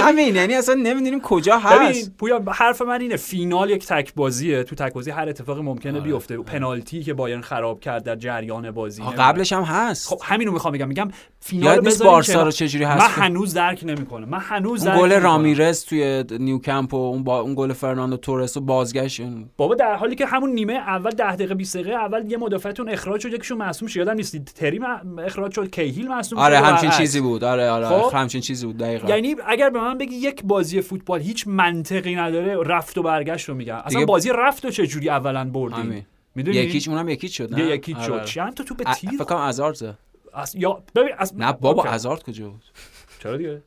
Speaker 2: همین یعنی اصلا نمی‌دونیم کجا هست.
Speaker 3: ببین پویا حرف من اینه فینال یک تک بازیه تو تک بازی هر اتفاقی ممکنه
Speaker 2: آره.
Speaker 3: بیفته. پنالتی که بایرن خراب کرد در جریان بازی.
Speaker 2: قبلش هم هست.
Speaker 3: خب همینو می‌خوام بگم. میگم فینال رو
Speaker 2: نیست بارسا. رو چجوری
Speaker 3: من
Speaker 2: هست
Speaker 3: هنوز درک نمی‌کنم. من هنوز
Speaker 2: اون گل. رامیرز توی نیوکمپ و اون با اون گل فرناندو تورس و بازگشت.
Speaker 3: بابا در حالی که همون نیمه اول 10 دقیقه 20 دقیقه اول یه مدافعتون اخراج شد یکیشون مصدوم شد یادم نیست تری م- اخراج شد. کیهیل مصدوم
Speaker 2: آره همچین. چیزی بود. آره آره
Speaker 3: خب.
Speaker 2: همچین چیزی بود دقیقاً.
Speaker 3: یعنی اگر به من بگی یک بازی فوتبال هیچ منطقی نداره رفت و برگشت رو میگم. اصلا بازی رفت و چه جوری اولا بردیم؟
Speaker 2: همین.
Speaker 3: می‌دونی؟
Speaker 2: یکیچ اونم یکیچ شد نه؟
Speaker 3: یکی
Speaker 2: آره،
Speaker 3: شد.
Speaker 2: آره.
Speaker 3: چند تا توپ
Speaker 2: ا-
Speaker 3: تیر؟
Speaker 2: فکر کنم ازارد.
Speaker 3: از... یا ببین از...
Speaker 2: نه بابا. ازارد کجا بود؟
Speaker 3: چرا دیگه؟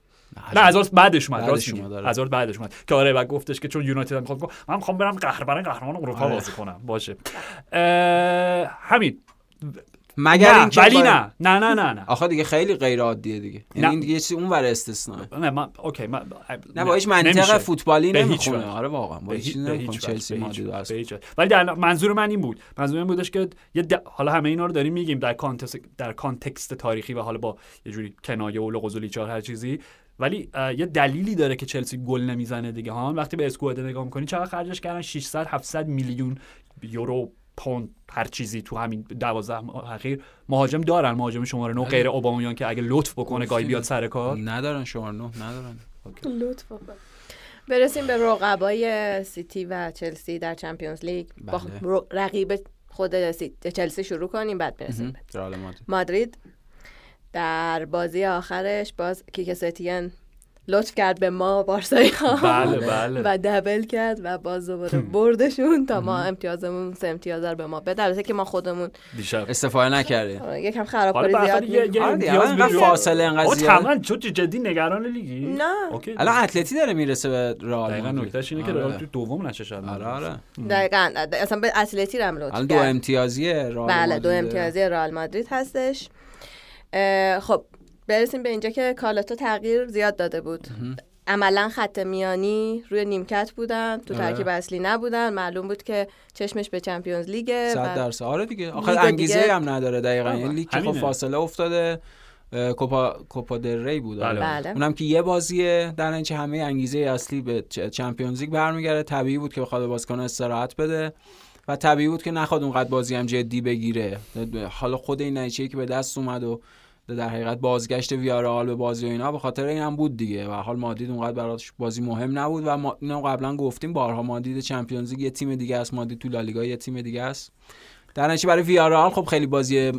Speaker 3: نه ازارد بعدش اومد راست
Speaker 2: آره.
Speaker 3: ازارد بعدش اومد. که آره بعد گفتش که چون یونایتد می‌خواد من می‌خوام برم قهرمان قهرمان اروپا
Speaker 2: آره.
Speaker 3: بازی کنم. باشه. همین.
Speaker 2: مگر
Speaker 3: نه
Speaker 2: اینکه
Speaker 3: ولی نه. نه نه نه نه.
Speaker 2: آخه دیگه خیلی غیر عادیه دیگه. یعنی این دیگه چیزی اونور استثناء
Speaker 3: نه من okay من
Speaker 2: نه با هیچ منطق. فوتبالی نمی‌خونه. آره واقعا با هیچ نمی‌خونه. چلسی مادرید اصلا.
Speaker 3: ولی در منظور من این بود. منظور این بودش که یه د- حالا همه اینا رو داریم میگیم در context در context تاریخی و حالا با یه جوری کنایه و لغز و لیچار هر چیزی. ولی یه دلیلی داره که چلسی گل نمی‌زنه دیگه ها وقتی به squad نگاه می‌کنی چقدر خرجش کردن؟ 600 700 میلیون یورو پوند هر چیزی تو همین 12 ماه اخیر مهاجم دارن. مهاجم شماره 9 غیر اوبامیان که اگه لطف بکنه گاهی بیاد سر کار.
Speaker 2: ندارن شماره نه ندارن.
Speaker 1: لطفا برسیم به رقبای سیتی و چلسی در Champions League. با
Speaker 2: بله.
Speaker 1: رقیب خود سیتی چلسی شروع کنیم بعد برسیم
Speaker 2: مادرید.
Speaker 1: در بازی آخرش باز کیکه ستین لطف کرد به ما بارسایی ها
Speaker 3: بله بله.
Speaker 1: و double کرد و باز دوباره بردشون تا ما امتیازمون سه امتیاز رو به ما بده. البته که ما خودمون
Speaker 3: دیشب.
Speaker 2: استفاده نکردیم.
Speaker 1: آره، یکم خرابکاری زیاد
Speaker 3: یه-
Speaker 2: آره
Speaker 3: بگیر.
Speaker 2: فاصله اینقدر
Speaker 3: آقا
Speaker 2: زیاد.
Speaker 3: تمام تو جدی نگران لیگی
Speaker 1: نه.
Speaker 2: الان اتلتی داره می‌رسه به رئال
Speaker 3: دقیقا. نکتهش اینه که
Speaker 2: آره.
Speaker 3: رئال تو دوم نشه
Speaker 2: آره آره.
Speaker 1: دقیقا. اصلا به اتلتی رو هم لطف
Speaker 2: الان دو
Speaker 1: کرد.
Speaker 2: امتیازیه رئال
Speaker 1: بله دو
Speaker 2: مادرید.
Speaker 1: امتیازی رئال مادرید هستش. خب برسیم به اینجا که کالاتا تغییر زیاد داده بود عملا خط میانی روی نیمکت بودن تو
Speaker 2: آره.
Speaker 1: ترکیب اصلی نبودن معلوم بود که چشمش به Champions League
Speaker 2: ه
Speaker 1: صد
Speaker 2: درصد آره دیگه
Speaker 1: لیگ
Speaker 2: انگیزه
Speaker 1: دیگه-
Speaker 2: هم نداره دقیقا یعنی لیگ که خب. فاصله افتاده کوپا کوپا دل ری بود آره.
Speaker 3: بله.
Speaker 1: بله.
Speaker 2: اونم که یه بازیه در اینچه همه انگیزه اصلی به Champions League برمیگرده طبیعی بود که بخواد بازیکن استراحت بده و طبیعی بود که نخواد اونقدر بازی هم جدی بگیره حالا خود این نتیجه که به دست اومد و در حقیقت بازگشت ویارال به بازی و اینا به خاطر این هم بود دیگه. و حال مادرید اونقدر براش بازی مهم نبود و ما اینو قبلا گفتیم بارها مادرید Champions League یه تیم دیگه است مادرید تو لالیگا یه تیم دیگه است. در نتیجه برای ویارال خب خیلی بازی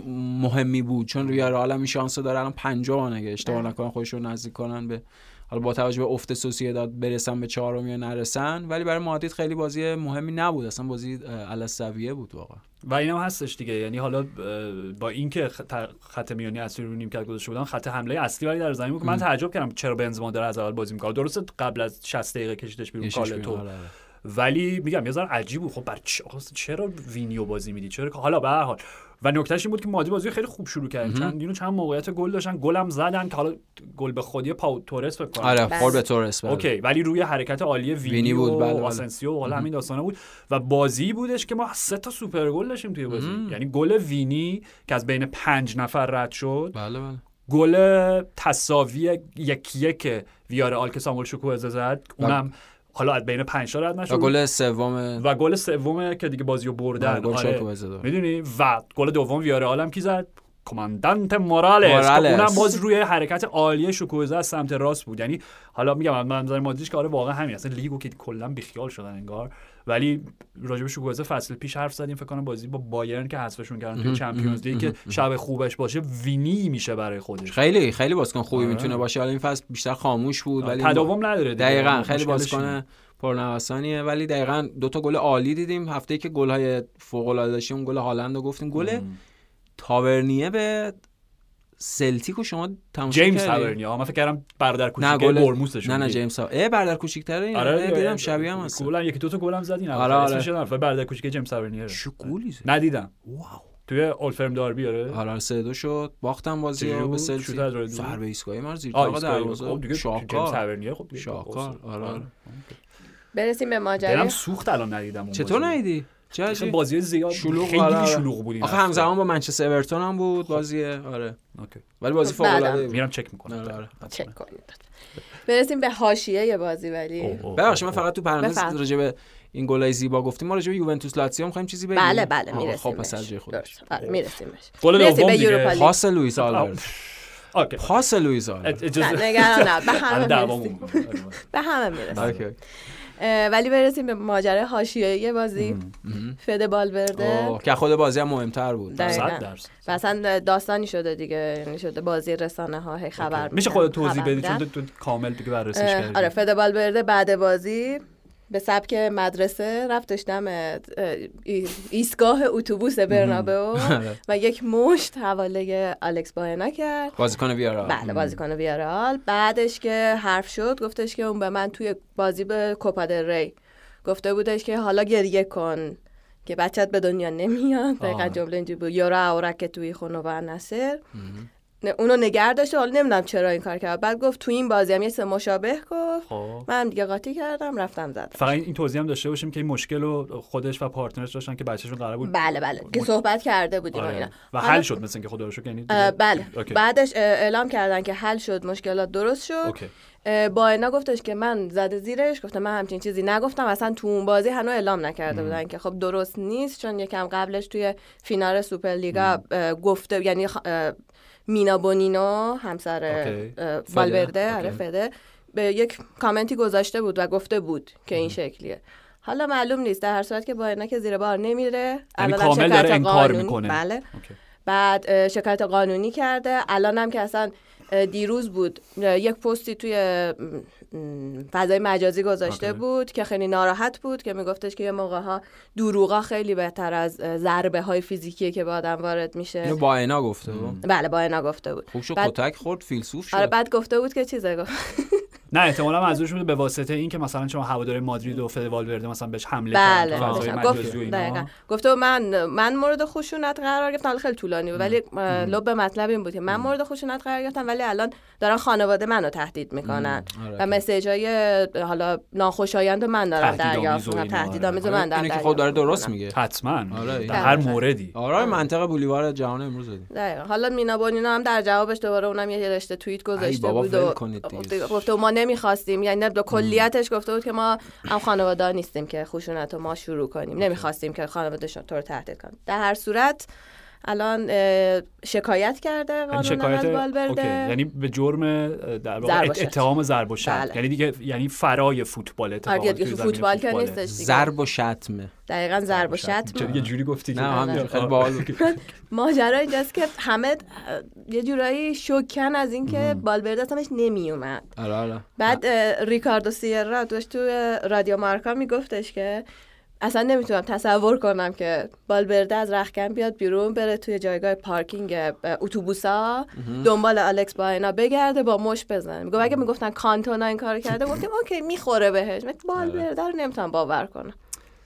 Speaker 2: مهمی بود چون ویارال هم شانس داره الان پنجم اگه اشتباه. نکنم خودشون نزدیک کنن به حالا با توجه به افت سوسییداد برسن به چهارم یا نرسن ولی برای مادرید خیلی بازی مهمی نبود. اصلا بازی الاسویه بود واقعا.
Speaker 3: و اینم هستش دیگه. یعنی حالا با اینکه خط, میانی اصلی رو نیمکت گذاشته بودن خط حمله اصلی ولی در زمین من تعجب کردم چرا بنزما داره از اول بازی می‌کنه درسته قبل از 60 دقیقه کشیدش بیرون کالتو.
Speaker 2: آره، آره.
Speaker 3: ولی میگم یه ذره عجیب بود. خب بر چرا وینیو بازی میدی؟ چرا حالا به هر حال. و نکتهش این بود که مادرید بازی خیلی خوب شروع کرد. چند اینو چند موقعیت گل داشتن. گلم زدن که حالا گل به خودی پاو تورس فکر کنم.
Speaker 2: آره
Speaker 1: بله.
Speaker 2: خورد به تورس بله.
Speaker 3: okay. ولی روی حرکت عالی وینی,
Speaker 2: وینی بود،
Speaker 3: و
Speaker 2: بله، بله.
Speaker 3: آسنسیو حالا همین داستانا بود. و بازی بودش که ما سه تا سوپر گل داشتیم توی بازی. یعنی گل وینی که از بین پنج نفر رد شد.
Speaker 2: بله بله.
Speaker 3: گل تساوی یک یک ویارال که سامول شکوهزه زد. اونم حالا از بین پنج تا رد
Speaker 2: و
Speaker 3: نشد
Speaker 2: گل سوم
Speaker 3: و گل سومه که دیگه بازی رو بردن.
Speaker 2: گل
Speaker 3: آره. می‌دونی؟ و گل دوم ویارال هم کی زد؟ کماندانت مورالس. که اونم باز روی حرکت عالی شکوزه از سمت راست بود. یعنی حالا میگم من منظر مادریش که آره واقعا همین اصلا لیگو که کلا بیخیال شدن انگار. ولی راجب شکوزه فصل پیش حرف زدیم فکر کنم بازی با بایرن که حذفشون کردن توی چمپیونز لیگ که شب خوبش باشه وینی میشه برای خودش.
Speaker 2: خیلی خیلی بازیکن خوبی
Speaker 3: آره.
Speaker 2: می‌تونه باشه. حالا این فصل بیشتر خاموش بود ولی
Speaker 3: تداوم نداره.
Speaker 2: دقیقا خیلی. بازیکن پرنوسانیه. ولی دقیقا دو تا گل عالی دیدیم. هفته که گل های فوق العاده داشتیم گل هالند رو گفتیم. گل تاورنیه به سلتیک و شما تماشا
Speaker 3: جیمز
Speaker 2: کردی؟
Speaker 3: تاورنیا من فکر کردم برادر کوچیک
Speaker 2: گل
Speaker 3: برموسش
Speaker 2: نه نه جیمز ها برادر کوچیک‌تره این.
Speaker 3: آره
Speaker 2: آره. دیدم شبیه هم هست
Speaker 3: گل هم یکی دو تا گل هم زدین.
Speaker 2: آره، آره.
Speaker 3: رفت. برادر کوچیک جیمز تاورنیا
Speaker 2: چه گلی زد.
Speaker 3: ندیدم.
Speaker 2: واو.
Speaker 3: توی اولفرم داربی آره.
Speaker 2: آره سه دو شد. باختم بازی رو به؟ سلتیک.
Speaker 3: شوت از راه دور؟
Speaker 2: ضربه ایستگاهی ما رو زیر
Speaker 3: ایستگاهی.
Speaker 2: دروازه
Speaker 3: خب دیگه جیمز
Speaker 2: شاهکار
Speaker 3: تاورنیا خب.
Speaker 2: شاهکار. آره. آره
Speaker 1: برسیم به
Speaker 3: دلم
Speaker 1: ماجرای
Speaker 3: سوخت الان ندیدم
Speaker 2: چطور. ندیدی؟ چه.
Speaker 3: بازی زیاد
Speaker 2: شلوغ
Speaker 3: خیلی
Speaker 2: آره، آره.
Speaker 3: شلوغ بود این
Speaker 2: آخه. همزمان با منچستر اورتون هم بود بازیه آره
Speaker 3: اوکی.
Speaker 2: ولی بازی فوق. العاده
Speaker 3: میرم چک می‌کنم
Speaker 2: آره، آره.
Speaker 1: چک کنید برسیم به حاشیه بازی ولی
Speaker 2: ببخشید من فقط تو پرانتز. راجع به این گلای زیبا گفتیم ما راجع به یوونتوس لاتزیو می‌خوایم چیزی بگیم
Speaker 1: بله بله می‌رسیم
Speaker 2: خب پس از جای خودش.
Speaker 1: آره می‌رسیم
Speaker 3: گل
Speaker 1: می‌رسیم
Speaker 3: دوم
Speaker 1: به.
Speaker 2: پاس لوئیس آلوارز
Speaker 3: okay
Speaker 2: پاس لوئیس
Speaker 1: نه نگران نه به
Speaker 3: الان
Speaker 1: همه می‌رسیم. به همه می‌رسیم
Speaker 2: okay.
Speaker 1: اه، ولی برسیم به ماجرای حاشیه‌ای بازی. فد
Speaker 2: والورده که خود بازی هم مهمتر بود.
Speaker 1: اصلا داستانی شده دیگه یعنی شده بازی رسانه ها هی خبر
Speaker 3: میشه خودت توضیح
Speaker 1: خبر
Speaker 3: بدی؟ چون. تو کامل دیگه بررسیش
Speaker 1: اه،
Speaker 3: کردی.
Speaker 1: آره فد بالورده بعد بازی. به سبک مدرسه رفتش دم اه، ای- ایستگاه اتوبوس برنابئو <laughs> و یک مشت حواله الکس باهنا کرد.
Speaker 2: بازیکن ویارا
Speaker 1: بله بازیکن ویارال. بعدش که حرف شد گفتش که اون به من توی بازی به کوپا ری گفته بودش که حالا گریه کن که بچت به دنیا نمیاد. دقیقا. جمله اینجوری بود. یورا اورک که توی خونو و نصر اونو نگه داشته حالا نمی‌دونم چرا این کار کرد. بعد گفت تو این بازی هم یه سه مشابه گفت.
Speaker 3: خب.
Speaker 1: من هم دیگه قاطی کردم رفتم زدم.
Speaker 3: فقط این توضیح هم داشته باشیم که این مشکل رو خودش و partner ش داشتن که بچه‌شون قرار بود
Speaker 1: بله بله. که صحبت کرده بودیم
Speaker 3: آره.
Speaker 1: اینا.
Speaker 3: و حل شد مثل اینکه خدا رو شکر یعنی دیگه-
Speaker 1: بله.
Speaker 3: okay.
Speaker 1: بعدش اعلام کردن که حل شد مشکلات درست شد. okay. با اینا گفتش که من زده زیرش گفتم من همچین چیزی نگفتم اصلا تو اون بازی هنوز اعلام نکرده بودن که خب درست نیست چون یکم قبلش توی فینال سوپرلیگا گفته یعنی مینا بونینو همسر. والورده آره. فده به یک کامنتی گذاشته بود و گفته بود که این شکلیه. حالا معلوم نیست. در هر صورت که با اینا که زیر بار نمیره. الانم
Speaker 3: کامل
Speaker 1: شکایت
Speaker 3: داره انکار
Speaker 1: قانونی-
Speaker 3: می‌کنه.
Speaker 1: بله. بعد شکایت قانونی کرده. الان هم که اصلا دیروز بود. یک پستی توی فضای مجازی گذاشته
Speaker 3: اوکی.
Speaker 1: بود که خیلی ناراحت بود که میگفتش که یه موقع ها دروغا خیلی بهتر از ضربه های فیزیکی که به آدم وارد میشه.
Speaker 2: اینو با اینا گفته بود.
Speaker 1: بله با اینا گفته بود.
Speaker 2: خوب شد
Speaker 1: بعد-
Speaker 2: کتک خورد فیلسوف
Speaker 1: آره
Speaker 2: شد.
Speaker 1: بعد گفته بود که چیزه گفت. <laughs>
Speaker 3: نه احتمالاً منظورش بوده به واسطه این که مثلا شما هوادار مادرید و فد والورده مثلا بهش حمله
Speaker 1: بله داشتم.
Speaker 3: مجازی و
Speaker 1: گفت من من مورد خشونت قرار گرفتم حالا خیلی طولانی بود ولی لب مطلب این بود که من مورد خشونت قرار گرفتم ولی الان دارن خانواده منو تهدید می‌کنن
Speaker 2: آره.
Speaker 1: و مسیج های حالا ناخوشایند من دارم دریافت می‌کنم
Speaker 3: اینا، آره.
Speaker 1: تهدیدآمیز من دارم
Speaker 2: که خود داره
Speaker 1: دریافت
Speaker 2: درست. میگه
Speaker 3: حتما
Speaker 2: آره،
Speaker 3: در هر. موردی
Speaker 2: آره منطقه بولیوار جهان امروز.
Speaker 1: حالا مینا بونینا هم در جوابش دوباره اونم یه رشته توییت گذاشته بود و. گفته- ما نمی‌خواستیم. یعنی به کلیتش گفته بود که ما هم خانواده نیستیم که خشونت رو ما شروع کنیم. نمی‌خواستیم که خانوادهشون تو رو تهدید کنیم در هر صورت الان شکایت کرده
Speaker 3: یعنی
Speaker 1: قانون
Speaker 3: شکایت
Speaker 1: از
Speaker 3: اوکی.
Speaker 1: والورده
Speaker 3: یعنی به جرم در واقع
Speaker 1: شتم.
Speaker 3: اتهام ضرب و شتم
Speaker 1: بله.
Speaker 3: یعنی دیگه یعنی فرای فوتبال اتفاقا
Speaker 1: آره دیگه تو فوتبال که. نیستش دیگه
Speaker 2: ضرب و شتمه
Speaker 1: دقیقا ضرب و
Speaker 3: چرا
Speaker 1: شتم
Speaker 3: یه جوری گفتی که
Speaker 2: نه
Speaker 3: آه.
Speaker 2: خیلی باحال. <laughs>
Speaker 1: ماجرا اینجاست که همه یه جورایی شوکن از اینکه بالورده اصلا بهش نمیومد
Speaker 2: آره آره
Speaker 1: بعد ریکاردو سیرا داشت تو رادیو مارکا میگفتش که اصلا نمی‌تونم تصور کنم که بالبرده از رخکن بیاد بیرون بره توی جایگاه پارکینگ اتوبوسا دنبال الکس باینا بگرده با مش بزنه. میگه اگه می‌گفتن کانتونا این کارو کرده <laughs> گفتیم اوکی می‌خوره بهش. من بالبرده رو نمی‌تونم باور کنم.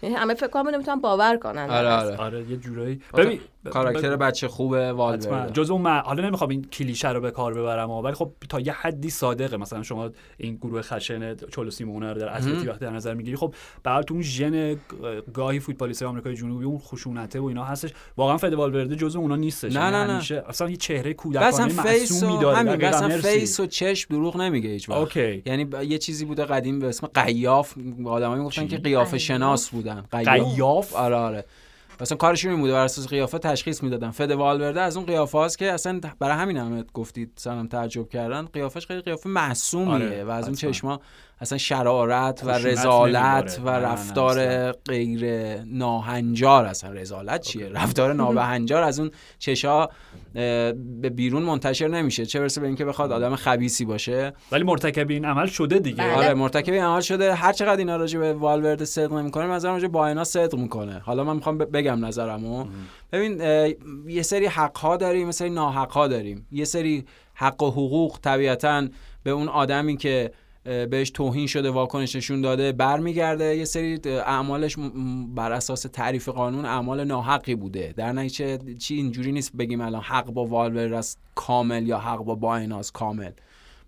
Speaker 1: یعنی همه فکر کنم نمی‌تونم باور کنن.
Speaker 2: آره آره.
Speaker 3: آره یه جورایی. ببین
Speaker 2: کاراکتر بچه خوبه والورده
Speaker 3: جز اون مع- حالا نمی‌خوام این کلیشه رو به کار ببرم ولی خب تا یه حدی صادقه. مثلا شما این گروه خشن چلو سیمونه رو در اتلتی وقتی در نظر می‌گیری خب به اون ژن گاهی فوتبالیست آمریکای جنوبی اون خشونته و اینا هستش. واقعا فده والورده جز اونا نیستش.
Speaker 2: نه،
Speaker 3: یعنی
Speaker 2: نه، نه.
Speaker 3: همیشه اصلا یه چهره کودکانه
Speaker 2: و
Speaker 3: معصومی داره
Speaker 2: همین اصلا
Speaker 3: مرسی.
Speaker 2: face و چشم دروغ نمیگه هیچ وقت.
Speaker 3: okay.
Speaker 2: یعنی ب- یه چیزی بوده قدیم به اسم قیاف. آدمایی می‌گفتن؟ که قیافه
Speaker 1: قیاف؟
Speaker 2: شناس بودن.
Speaker 3: قیاف؟
Speaker 2: آره آره. مثلا کارشون این بوده بر اساس قیافه تشخیص می‌دادن فده والورده از اون قیافه هاست که اصلا برای همین هم گفتید سلام تعجب کردن قیافش خیلی قیافه معصومیه
Speaker 3: آره،
Speaker 2: و از اون. چشما اصلا شرارت و
Speaker 3: رذالت.
Speaker 2: و رفتار. غیر ناهنجار اصلا. رذالت چیه؟ رفتار <laughs> نابهنجار از اون چشا به بیرون منتشر نمیشه. چه برسه به اینکه بخواد آدم خبیسی باشه.
Speaker 3: ولی مرتکب این عمل شده دیگه.
Speaker 1: بله.
Speaker 2: آره مرتکب این عمل شده. هر چقدر اینا راجع به والورد صدق نمی‌کنه نظرم راجع به باینا صدق می‌کنه. حالا من می‌خوام بگم نظرمو. ببین یه سری حق ها داریم یه سری ناحق ها داریم. یه سری حق و حقوق طبیعتا به اون آدمی که بهش توهین شده واکنش نشون داده برمیگرده. یه سری اعمالش بر اساس تعریف قانون اعمال ناحقی بوده. در نتیجه چی اینجوری نیست بگیم الان حق با والور است کامل یا حق با بایناس کامل.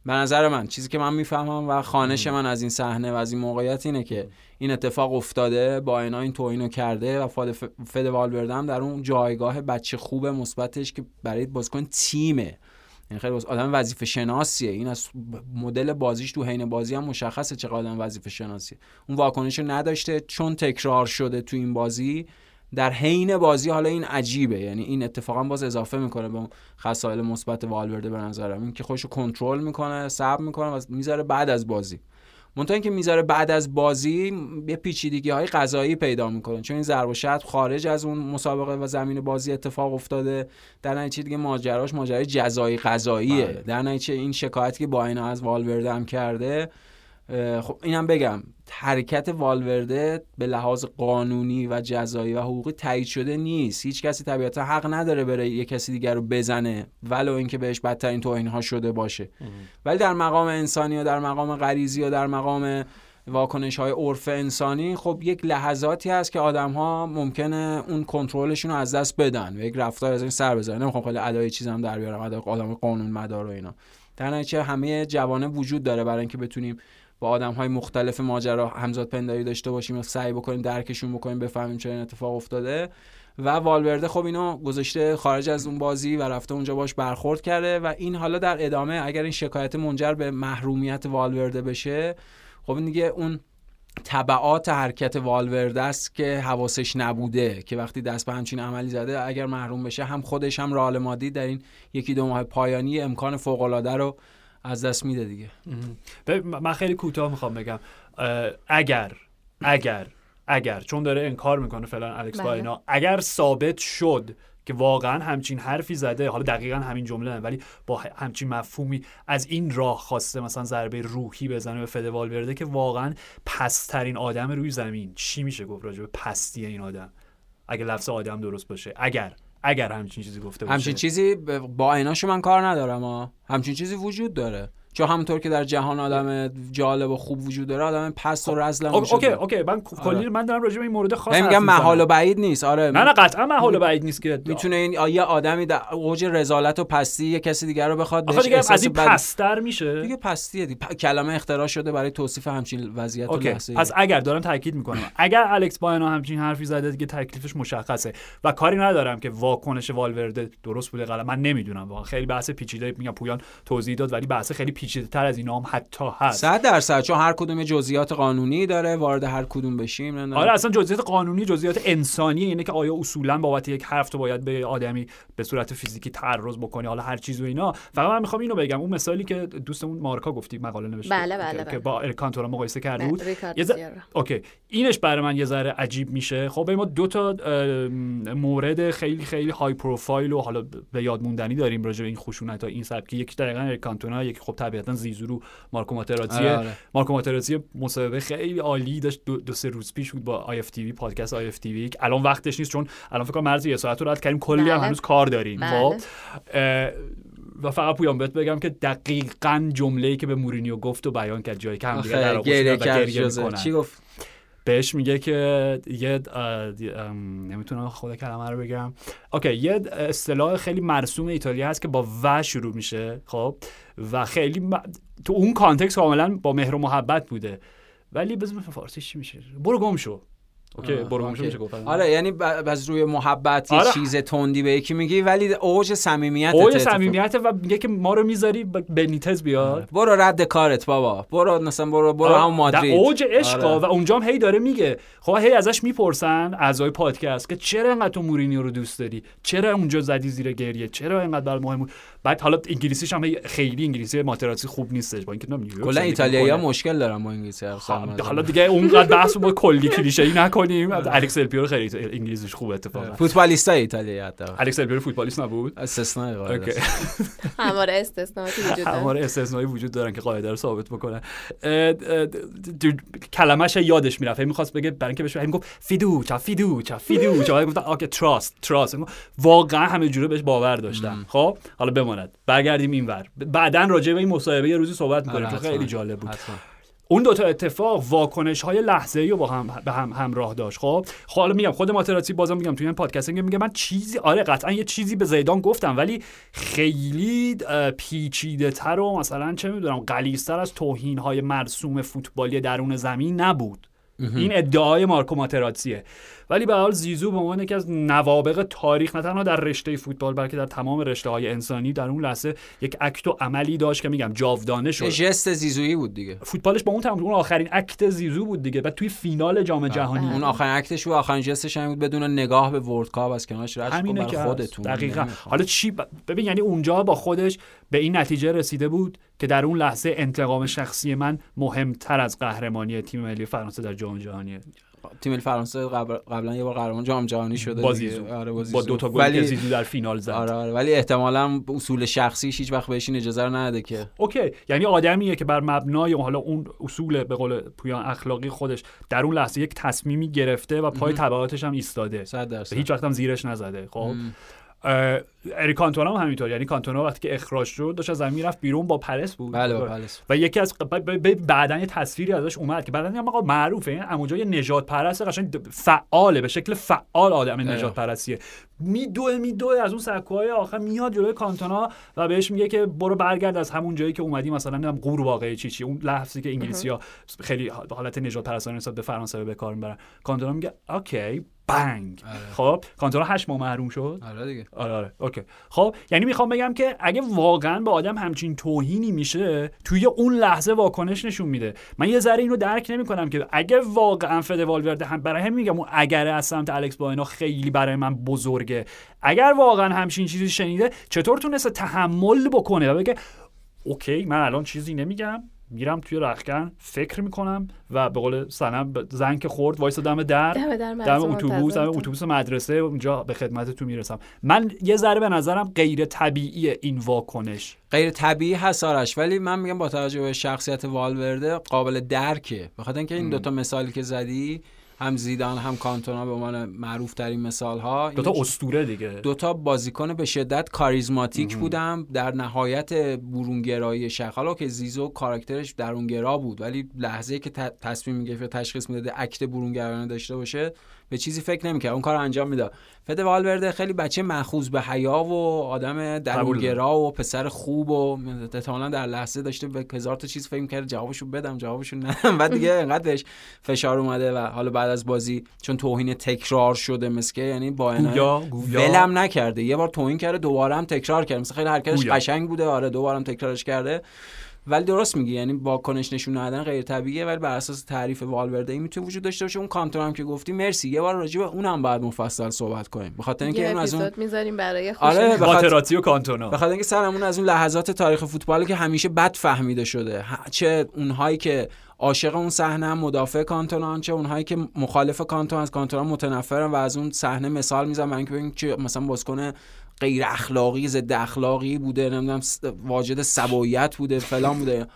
Speaker 2: به نظر من چیزی که من می‌فهمم و خانش من از این صحنه و از این موقعیت اینه که این اتفاق افتاده با اینا این توهینو کرده و فاد فد والورده هم در اون جایگاه بچه خوب مثبتش که برای بازیکن تیمه. یعنی خیلی آدم وظیفه شناسیه. این از مدل بازیش تو حین بازی هم مشخصه چقدر آدم وظیفه شناسیه. اون واکنش رو نداشته چون تکرار شده تو این بازی در حین بازی حالا این عجیبه. یعنی این اتفاقا باز اضافه می‌کنه به خصایل مثبت والورده به نظرم. این که خودش رو کنترل می‌کنه صبر می‌کنه و می‌ذاره بعد از بازی. منتها اینکه می‌ذاره بعد از بازی یه پیچیدگی های قضایی پیدا می‌کنه. چون این ضرب و شتم خارج از اون مسابقه و زمین بازی اتفاق افتاده. در نتیجه دیگه ماجراش ماجرای جزایی قضاییه.
Speaker 3: بله.
Speaker 2: در نتیجه این شکایتی که با اینا از والورده هم کرده خب اینم بگم حرکت والورده به لحاظ قانونی و جزایی و حقوقی تایید شده نیست. هیچ کسی طبیعتا حق نداره بره یه کسی دیگر رو بزنه ولو اینکه بهش بدترین توهین ها شده باشه. ولی در مقام انسانی و در مقام غریزی و در مقام واکنش های عرف انسانی خب یک لحظاتی هست که آدم ها ممکنه اون کنترلشون رو از دست بدن و یک رفتار از این سر بزنن. نمی‌خوام خیلی ادای چیزم در بیارم ادای آدم قانون مدار و اینا. در همه جوانه وجود داره برای اینکه بتونیم با آدم های مختلف ماجرا همزاد پنداری داشته باشیم و سعی بکنیم درکشون بکنیم بفهمیم چرا این اتفاق افتاده. و والورده خب اینو گذاشته خارج از اون بازی و رفته اونجا باش برخورد کرده و این حالا در ادامه اگر این شکایت منجر به محرومیت والورده بشه خب این دیگه اون تبعات حرکت والورده است که حواسش نبوده که وقتی دست به همچین عملی زده اگر محروم بشه هم خودش هم رئال مادرید در این یکی دو ماه پایانی امکان فوق العاده رو از دست میده دیگه.
Speaker 3: من خیلی کوتاه می‌خوام بگم. اگر اگر اگر چون داره انکار می‌کنه فعلا الکس
Speaker 1: بله.
Speaker 3: با اینا اگر ثابت شد که واقعا همچین حرفی زده حالا دقیقا همین جمله نه ولی با همچین مفهومی از این راه خواسته مثلا ضربه روحی بزنه به فد والورده که واقعا پسترین آدم روی زمین. چی میشه گفت راجع به پستی این آدم؟ اگه لفظ آدم درست باشه. اگر. اگر همچین چیزی گفته باشه.
Speaker 2: همچین چیزی بایناشو من کار ندارم ها همچین چیزی وجود داره. چون همونطور که در جهان آدم جالب و خوب وجود داره آدم پست و رذل هم okay
Speaker 3: okay. من کلی من دارم راجع به این مورد خاص
Speaker 2: میگم محال و. بعید نیست آره.
Speaker 3: نه نه قطعا محال و بعید نیست که
Speaker 2: می‌تونه این یه آدمی در اوج رذالت و پستی یه کسی دیگر رو بخواد
Speaker 3: آخه دیگه از این پست‌تر میشه.
Speaker 2: دیگه پستیه دیگه پ- کلمه اختراع شده برای توصیف همچین وضعیت okay
Speaker 3: پس اگر دارم تاکید می‌کنم. اگر الکس باینا همچین حرفی زده دیگه تکلیفش مشخصه. و کاری ندارم که واکنش والورده درست بوده غلط. من نمی‌دونم واقعا. خیلی بحث پیچیده میگم پویان توضیح داد ولی بحث خیلی پیچیده تر از اینا هم حتی هست
Speaker 2: صد درصد چون هر کدوم جزئیات قانونی داره وارد هر کدوم بشیم نه نه.
Speaker 3: آره اصلا جزئیات قانونی جزئیات انسانی اینه که آیا اصولا بابت یک حرف تو باید به آدمی به صورت فیزیکی تعرض بکنی حالا هر چیز و اینا فقط من می‌خوام اینو بگم اون مثالی که دوستمون مارکا گفتی مقاله نوشته
Speaker 1: بله، بله،
Speaker 3: که-
Speaker 1: بله.
Speaker 3: که با الکانتورا مقایسه کرده بود
Speaker 1: بله،
Speaker 3: ذره-
Speaker 1: سیرا.
Speaker 3: اوکی اینش برای من یه ذره عجیب میشه خب ما دو تا مورد خیلی خیلی high profile و حالا به یاد موندنی داریم راجع به این خشونت ها این سبکی یکی دقیقا اریک کانتونا یکی خب طبیعتا زیزو رو مارکو ماتراتزی
Speaker 2: آره، آره.
Speaker 3: مارکو ماتراتزی مصاحبه خیلی عالی داشت دو, دو سه روز پیش بود با آی اف تی وی پادکست آی اف تی وی الان وقتش نیست چون الان فکر کنم مرز یه ساعت رو رد کردیم کلی هم
Speaker 1: بله.
Speaker 3: هنوز کار داریم
Speaker 1: بله.
Speaker 3: خب و فقط پویان بهت بگم که دقیقا جمله‌ای که به مورینیو گفت و بیان کرد جایی که هم دیگه در آغوش.
Speaker 2: چی گفت
Speaker 3: بهش میگه که یه نمی‌تونم خود کلمه رو بگم. okay یه اصطلاح خیلی مرسوم ایتالیا هست که با و شروع میشه خب؟ و خیلی م- تو اون context کاملا با مهر و محبت بوده. ولی بزن فارسی چی میشه. برو گم شو.
Speaker 2: okay
Speaker 3: برو
Speaker 2: okay.
Speaker 3: میشه گفت
Speaker 2: آره یعنی از روی محبت یه
Speaker 3: آره.
Speaker 2: چیز تندی به یکی میگی ولی اوج صمیمیت
Speaker 3: اوج صمیمیت و میگه که ما رو می‌ذاری بنیتز بیاد.
Speaker 2: برو پی کارت بابا. برو مثلا برو برو
Speaker 3: آره،
Speaker 2: همون مادرید.
Speaker 3: در اوج عشق
Speaker 2: آره.
Speaker 3: و اونجا هم هی داره میگه. خب هی ازش می‌پرسن اعضای پادکست که چرا انقدر تو مورینیو رو دوست داری؟ چرا اونجا زدی زیر گریه؟ چرا انقدر برای مهم؟ بود بعد حالا انگلیسیش هم هی خیلی انگلیسی ماتراتزی خوب نیستش با اینکه نمی‌دونم نیویورک
Speaker 2: کلا
Speaker 3: زندگی
Speaker 2: ایتالیایی
Speaker 3: می‌کنه.
Speaker 2: مشکل دارن با انگلیسی حرف
Speaker 3: خب،
Speaker 2: زدن.
Speaker 3: حالا دیگه اونقدر بحث با کلی کلیشه ای نکنیم الکس دل پیرو خیلی انگلیسیش خوب اتفاقا.
Speaker 2: فوتبالیستای ایتالیایی حتی.
Speaker 3: الکس دل پیرو فوتبالیست نبود؟
Speaker 2: استثناء.
Speaker 1: همواره استثناءاتی وجود داره.
Speaker 3: همواره استثنایی وجود دارن که قاعده رو ثابت بکنن. کلمش یادش می‌رفت. می‌خواست بگه برای اینکه بهش هی می‌گفت fiducia fiducia fiducia بعد گفتن okay trust trust. واقعا همه جوره بهش باور داشتم خب حالا بماند. برگردیم اینور بعدا راجع به این مصاحبه یه روزی صحبت می‌کنیم که خیلی. جالب بود.
Speaker 2: حتما.
Speaker 3: اون دوتا اتفاق واکنش های لحظه ای رو با هم به هم همراه داشت. خب خب حالا میگم خود ماتراتی بازم میگم توی این پادکست میگه من چیزی آره قطعا یه چیزی به زیدان گفتم ولی خیلی پیچیده تر و مثلا چه می‌دونم غلیظتر از توهین های مرسوم فوتبالی درون زمین نبود. این ادعای مارکو ماتراتسیه ولی به حال زیزو به عنوان یکی از نوابق تاریخ نه تنها در رشته فوتبال بلکه در تمام رشته های انسانی در اون لحظه یک act و عملی داشت که میگم جاودانه شد.
Speaker 2: ژست زیزویی بود دیگه.
Speaker 3: فوتبالش با اون تمام اون آخرین act زیزو بود دیگه. و توی فینال جام جهانی.
Speaker 2: اون آخرین act ش و آخرین ژستش هم بود بدون نگاه به World Cup از کنارش رد کن برای. خودتون.
Speaker 3: دقیقا.
Speaker 2: نمی‌خوام.
Speaker 3: حالا چی ب- ببین یعنی اونجا با خودش به این نتیجه رسیده بود که در اون لحظه انتقام شخصی من مهمتر از قهرمانی تیم ملی فرانسه در جام جهانیه
Speaker 2: تیم فرانسه قبل قبلا یه بار قهرمان جام جهانی شده
Speaker 3: با
Speaker 2: دیگه.
Speaker 3: زیزو.
Speaker 2: آره با
Speaker 3: با. دو تا که
Speaker 2: ولی
Speaker 3: در فینال زد.
Speaker 2: آره آره. ولی احتمالا اصول شخصیش هیچ وقت بهش این اجازه رو نده که
Speaker 3: okay. یعنی آدمیه که بر مبنای حالا اون اصول به قول پویان اخلاقی خودش در اون لحظه یک تصمیمی گرفته و پای تبعاتش هم ایستاده.
Speaker 2: 100 درصد.
Speaker 3: هیچ وقت هم زیرش نزده. خب. اریک کانتونا هم همینطور. یعنی کانتونا وقتی که اخراج شد داشت از زمین می‌رفت بیرون با پلس بود.
Speaker 2: بله با پلس
Speaker 3: و یکی از بعدن یه تصویری ازش اومد که بعدن آقا معروفه این اموجا یه نژادپرست قشنگ فعاله به شکل فعال آدم نژادپرستیه. میدوه میدوه از اون سکوهای آخر میاد جلوی کانتونا و بهش میگه که برو برگرد از همون جایی که اومدی. مثلا نمی‌دونم قورباغه‌ای چی چی. اون لفظی که انگلیسی ها خیلی حالت نژادپرستانه نسبت به فرانسه به کار می‌برن. کانتونا میگه okay bang. خب کانتونا هشت ماه محروم شد.
Speaker 2: آره دیگه.
Speaker 3: آره آره. okay. خب یعنی می‌خوام بگم که اگه واقعا به آدم همچین توهینی میشه توی اون لحظه واکنش نشون میده. من یه ذره اینو درک نمی‌کنم که اگه واقعا فده والورده هم برای همین میگم اون اگر از سمت الکس باینا خیلی برای من بزرگه. اگر واقعا همچین چیزی شنیده چطور تونسته تحمل بکنه؟ و بگه okay من الان چیزی نمیگم. میرم توی رخکن فکر می‌کنم و به قول سنم زنگ که خورد وایسا دم در
Speaker 1: دم
Speaker 3: اتوبوس دم. اتوبوس مدرسه اونجا به خدمت تو می‌رسم. من یه ذره به نظرم غیر طبیعی این واکنش.
Speaker 2: غیر طبیعی هست آرش ولی من میگم با توجه به شخصیت والورده قابل درکه. بخاطر اینکه این دوتا مثالی که زدی هم زیدان هم کانتونا به عنوان معروف ترین مثال ها
Speaker 3: دو تا اسطوره دیگه.
Speaker 2: دوتا بازیکن به شدت کاریزماتیک بودم. در نهایت برونگرایی شخص. حالا که زیزو کاراکترش درونگرا بود ولی لحظه که تصمیم می‌گرفت تشخیص می‌داده اکت برونگرانه داشته باشه به چیزی فکر نمی‌کرد اون کار انجام می‌داد. فد والورده خیلی بچه مخوض به حیا و آدم درونگرا و پسر خوب و احتمالاً در لحظه داشته به هزار تا چیز فکر کرد جوابشو بدم جوابشو ندم. بعد دیگه انقدر بهش فشار اومده و حالا بعد از بازی چون توهین تکرار شده مسکه یعنی با ولم نکرده. یه بار توهین کرده دوباره هم تکرار کرده. مثلا خیلی حرکتش. قشنگ بوده. آره دوباره هم تکرارش کرده. ولی درست میگی یعنی واکنش نشون ندادن غیر طبیعیه ولی بر اساس تعریف والورده این می‌تونه وجود داشته باشه. اون کانتر هم که گفتی مرسی. یه بار راجع به اونم بعد مفصل صحبت کنیم. به خاطر اینکه اون از اون
Speaker 1: می‌ذاریم برای خوش
Speaker 2: آره،
Speaker 3: ماتراتی و کانتونا.
Speaker 2: به خاطر اینکه سرمون از اون لحظات تاریخ فوتباله که همیشه بد فهمیده شده چه اونهایی که عاشق اون صحنه هم مدافع کانتونان چه اونهایی که مخالف کانتونا از کانتون متنفرن و از اون صحنه مثال می‌زنن. برای اینکه ببینیم که مثلا بازیکن غیر اخلاقی ضد اخلاقی بوده. نمی‌دونم واجد سبعیت بوده فلان بوده.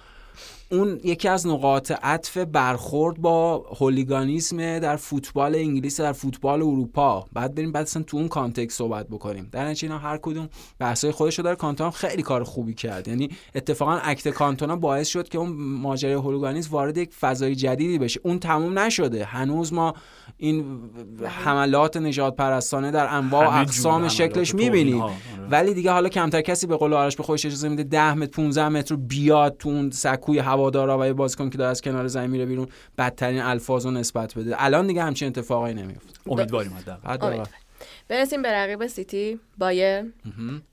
Speaker 2: اون یکی از نقاط عطف برخورد با هولیگانیسم در فوتبال انگلیس در فوتبال اروپا. بعد بریم بعد اصلا تو اون context صحبت بکنیم. در نتیجه اینا هر کدوم بحثای خودشو داره. کانتونا خیلی کار خوبی کرد. یعنی اتفاقا اکت کانتونا باعث شد که اون ماجرای هولیگانیسم وارد یک فضای جدیدی بشه. اون تموم نشده. هنوز ما این حملات نجات پرستانه در انواع و اقسام شکلش می‌بینیم.
Speaker 3: آره.
Speaker 2: ولی دیگه حالا کمتر کسی به قول آرش به خودش اجازه میده 10 متر 15 متر بیاد تو اون سکوی هوادارا و یه بازیکن که داره از کنار زمین میره بیرون بدترین الفاظ و نسبت بده. الان دیگه همچین اتفاقایی نمیفته.
Speaker 3: امیدواریم حداقل.
Speaker 2: حداقل.
Speaker 1: امید. برسیم به رقیب سیتی بایر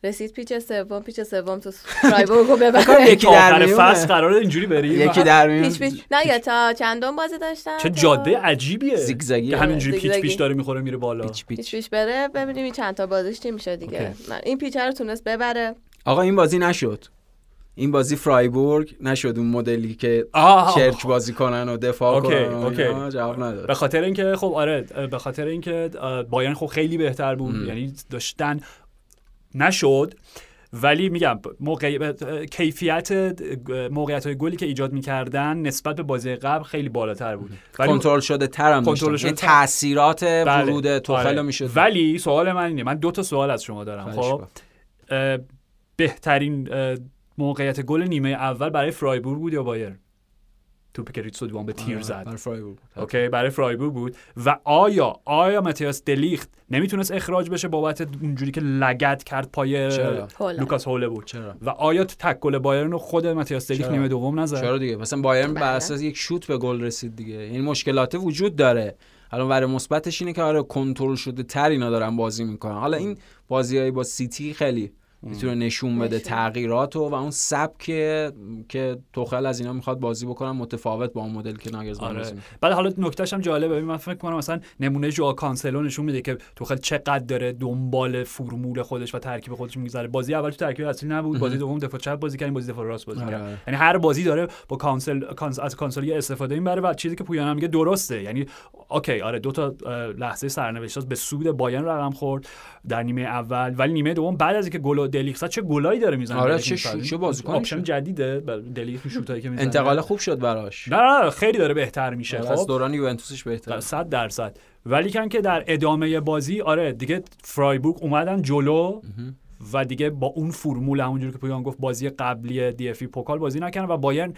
Speaker 1: رسید پیچ سوم پیچ سوم تو فرایبورگو ببره.
Speaker 2: یکی در.
Speaker 3: فصل قرار اینجوری بری؟
Speaker 2: یکی در میون
Speaker 1: پیچ پیچ. نه یا تا چندم بازی داشتن؟
Speaker 3: چه جاده عجیبیه.
Speaker 2: زیگزاگی.
Speaker 3: که همینجوری پیچ. پیچ داره می‌خوره میره بالا.
Speaker 2: پیچ
Speaker 1: پیچ. بره ببینیم این چند تا بازیش چی میشه دیگه. این پیچ رو تونست ببره.
Speaker 2: آقا این بازی نشد. این بازی فرایبورگ نشد اون مدلی که
Speaker 3: آه.
Speaker 2: چرک بازی کنن و دفاع
Speaker 3: اوکی،
Speaker 2: کنن و
Speaker 3: اوکی.
Speaker 2: جواب نداد
Speaker 3: به خاطر اینکه خب آره به خاطر اینکه آه، بایرن خب خیلی بهتر بود
Speaker 2: ام.
Speaker 3: یعنی داشتن نشد ولی میگم موقع... کیفیت موقعیت های گلی که ایجاد می‌کردن نسبت به بازی قبل خیلی بالاتر بود ولی
Speaker 2: کنترل شده تر هم
Speaker 3: کنترل شده
Speaker 2: یعنی. تاثیرات
Speaker 3: بله.
Speaker 2: ورود توخل
Speaker 3: آره.
Speaker 2: می‌شد
Speaker 3: ولی سوال من اینه من دو تا سوال از شما دارم خب بهترین موقعیت گل نیمه اول برای فرایبورگ بود یا بایر توپی که ریتسو دوان به تیر
Speaker 2: آره،
Speaker 3: زد
Speaker 2: برای فرایبورگ.
Speaker 3: Okay برای فرایبورگ بود و آیا آیا متیاس دلیخت نمی‌تونست اخراج بشه بابت اونجوری که لگد کرد پای
Speaker 2: چرا؟
Speaker 1: هولند.
Speaker 3: لوکاس هولر بود
Speaker 2: چرا
Speaker 3: و آیا تک گل بایرن رو خود متیاس دلیخت
Speaker 2: چرا؟
Speaker 3: نیمه دوم نزد
Speaker 2: چرا دیگه مثلا بایرن
Speaker 1: بله.
Speaker 2: بر اساس یک شوت به گل رسید دیگه این مشکلات وجود داره حالا برای مثبتش اینه که آره کنترل شده تر اینا دارن بازی می‌کنن حالا این بازیایی با سیتی خیلی می‌تونه نشون بده
Speaker 1: نشون.
Speaker 2: تغییرات و, و اون سبک که توخل از اینا می‌خواد بازی بکنن متفاوت با اون مدل که ناگلزمان
Speaker 3: آره. بعد حالا نکتهش هم جالبه. من فکر کنم مثلا نمونه جو کانسلو نشون میده که توخل چقدر داره دنبال فرمول خودش و ترکیب خودش میگرده. بازی اول تو ترکیب اصلی نبود. بازی دوم دفاع چپ بازی کردیم بازی دفاع راست بازی
Speaker 2: آره،
Speaker 3: کرد
Speaker 2: آره.
Speaker 3: یعنی هر بازی داره با کانسل کانس... از کانسل استفاده این بره و چیزی که پویان هم میگه درسته. یعنی okay آره دو تا لحظه سرنوشت به سود بایرن رقم خورد در نیمه اول. ولی نیمه دوم بعد از اینکه گل و دلیخ زد چه گلایی داره می‌زنه
Speaker 2: آره،
Speaker 3: دلیخت
Speaker 2: چه. شو- چه بازیکنی option.
Speaker 3: جدیده. بر- دلیخت شوتایی که می‌زنه.
Speaker 2: انتقال خوب شد براش.
Speaker 3: نه نه خیلی داره بهتر میشه.
Speaker 2: آره،
Speaker 3: خب.
Speaker 2: از دوران یوونتوسش بهتر
Speaker 3: صد درصد. ولی کن که در ادامه بازی آره دیگه فرایبورگ اومدن جلو و دیگه با اون فرمول همونجوری که پویان گفت بازی قبلی دی اف پوکال بازی نکردن و بایرن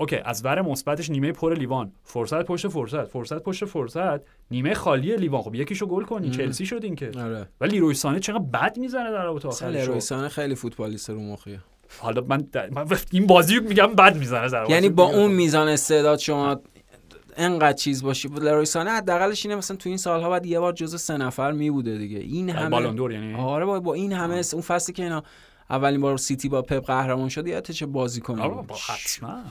Speaker 3: okay از ور مثبتش نیمه پر لیوان. فرصت پشت فرصت فرصت پشت فرصت نیمه خالی لیوان. خب یکیشو گل کنی چلسی شد این که.
Speaker 2: آره.
Speaker 3: ولی لروی سانه چقدر بد می‌زنه در رابطه
Speaker 2: مثلا
Speaker 3: آخرش
Speaker 2: لروی سانه خیلی فوتبالیست رو مخیه.
Speaker 3: حالا من, من <laughs> این بازی رو میگم بد می‌زنه در
Speaker 2: یعنی با اون میزان استعداد شما انقدر چیز باشی. لرویسانه حداقلش اینه مثلا تو این سالها بعد یه بار جزو سه نفر می بوده دیگه. این همه
Speaker 3: بالوندور یعنی؟
Speaker 2: آره با, با این همه اون فصلی که اینا اولین بار سیتی با پپ قهرمان شد یادت چه بازی کنه
Speaker 3: آره با حتما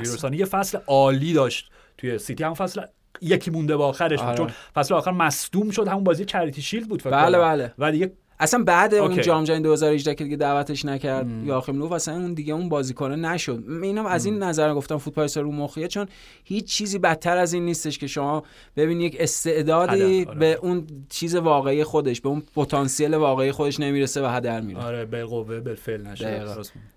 Speaker 3: حتما. یه فصل عالی داشت توی سیتی هم فصل یکی مونده با آخرش
Speaker 2: آره.
Speaker 3: چون فصل آخر مصدوم شد همون بازی چریتی شیلد بود فکر
Speaker 2: بله. بله.
Speaker 3: و دیگه
Speaker 2: اصلا بعد اون
Speaker 3: okay.
Speaker 2: جام جهانی 2018 که دیگه دعوتش نکرد یاخیم لوف اصلا اون دیگه اون بازیکن نشد. اینم از این نظر گفتم فوتبالیست رو مخیه چون هیچ چیزی بدتر از این نیستش که شما ببینید یک استعدادی
Speaker 3: آره.
Speaker 2: به اون چیز واقعی خودش به اون پتانسیل واقعی خودش نمی‌رسه و هدر میره.
Speaker 3: آره بالقوه بالفعل نشه.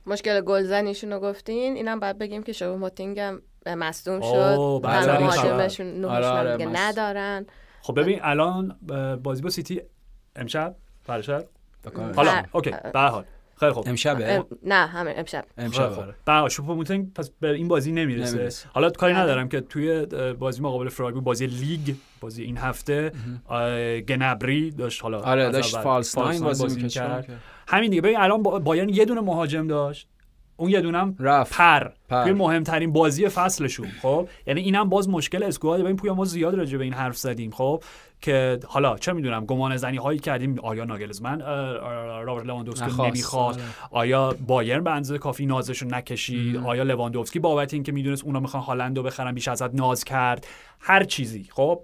Speaker 1: مشکل گلزنیشون رو گفتین اینم باید بگیم که موتینگ هم مصدوم شد. مهاجمشون
Speaker 2: آره، آره،
Speaker 1: ندارن.
Speaker 3: خب ببین الان بازی با سیتی امشب؟ فرداشب
Speaker 2: بکنم.
Speaker 3: حالا. Okay به هر حال. خیلی خوب.
Speaker 2: امشبه؟
Speaker 1: ام- نه همین امشب.
Speaker 2: امشب.
Speaker 3: هر حال شوپوموتینگ پس به این بازی نمی‌رسه,
Speaker 2: نمی‌رسه.
Speaker 3: حالا کاری
Speaker 1: بله.
Speaker 3: ندارم که توی بازی مقابل فرایبورگ بازی لیگ بازی این هفته گنبری داشت حالا
Speaker 2: آره داشت false nine بازی
Speaker 3: می‌کرد.
Speaker 2: می‌کرد.
Speaker 3: همین دیگه. ببین الان با- بایرن یه دونه مهاجم داشت. اون یه دونم
Speaker 2: رفت.
Speaker 3: پر,
Speaker 2: پر.
Speaker 3: توی مهمترین بازی فصلشون خب؟ یعنی اینم باز مشکل squad. ببین پویا ما زیاد راجع به این حرف زدیم خب؟ که حالا چه می‌دونم گمان زنی هایی کردیم آیا ناگلزمن رابرت لواندوفسکی. نمی‌خواد
Speaker 2: آره.
Speaker 3: آیا بایرن به اندازه کافی نازش رو نکشید؟ آیا لواندوفسکی بابت اینکه می‌دونست اونا می‌خوان هالند رو بخرن بیش ازت ناز کرد؟ هر چیزی. خب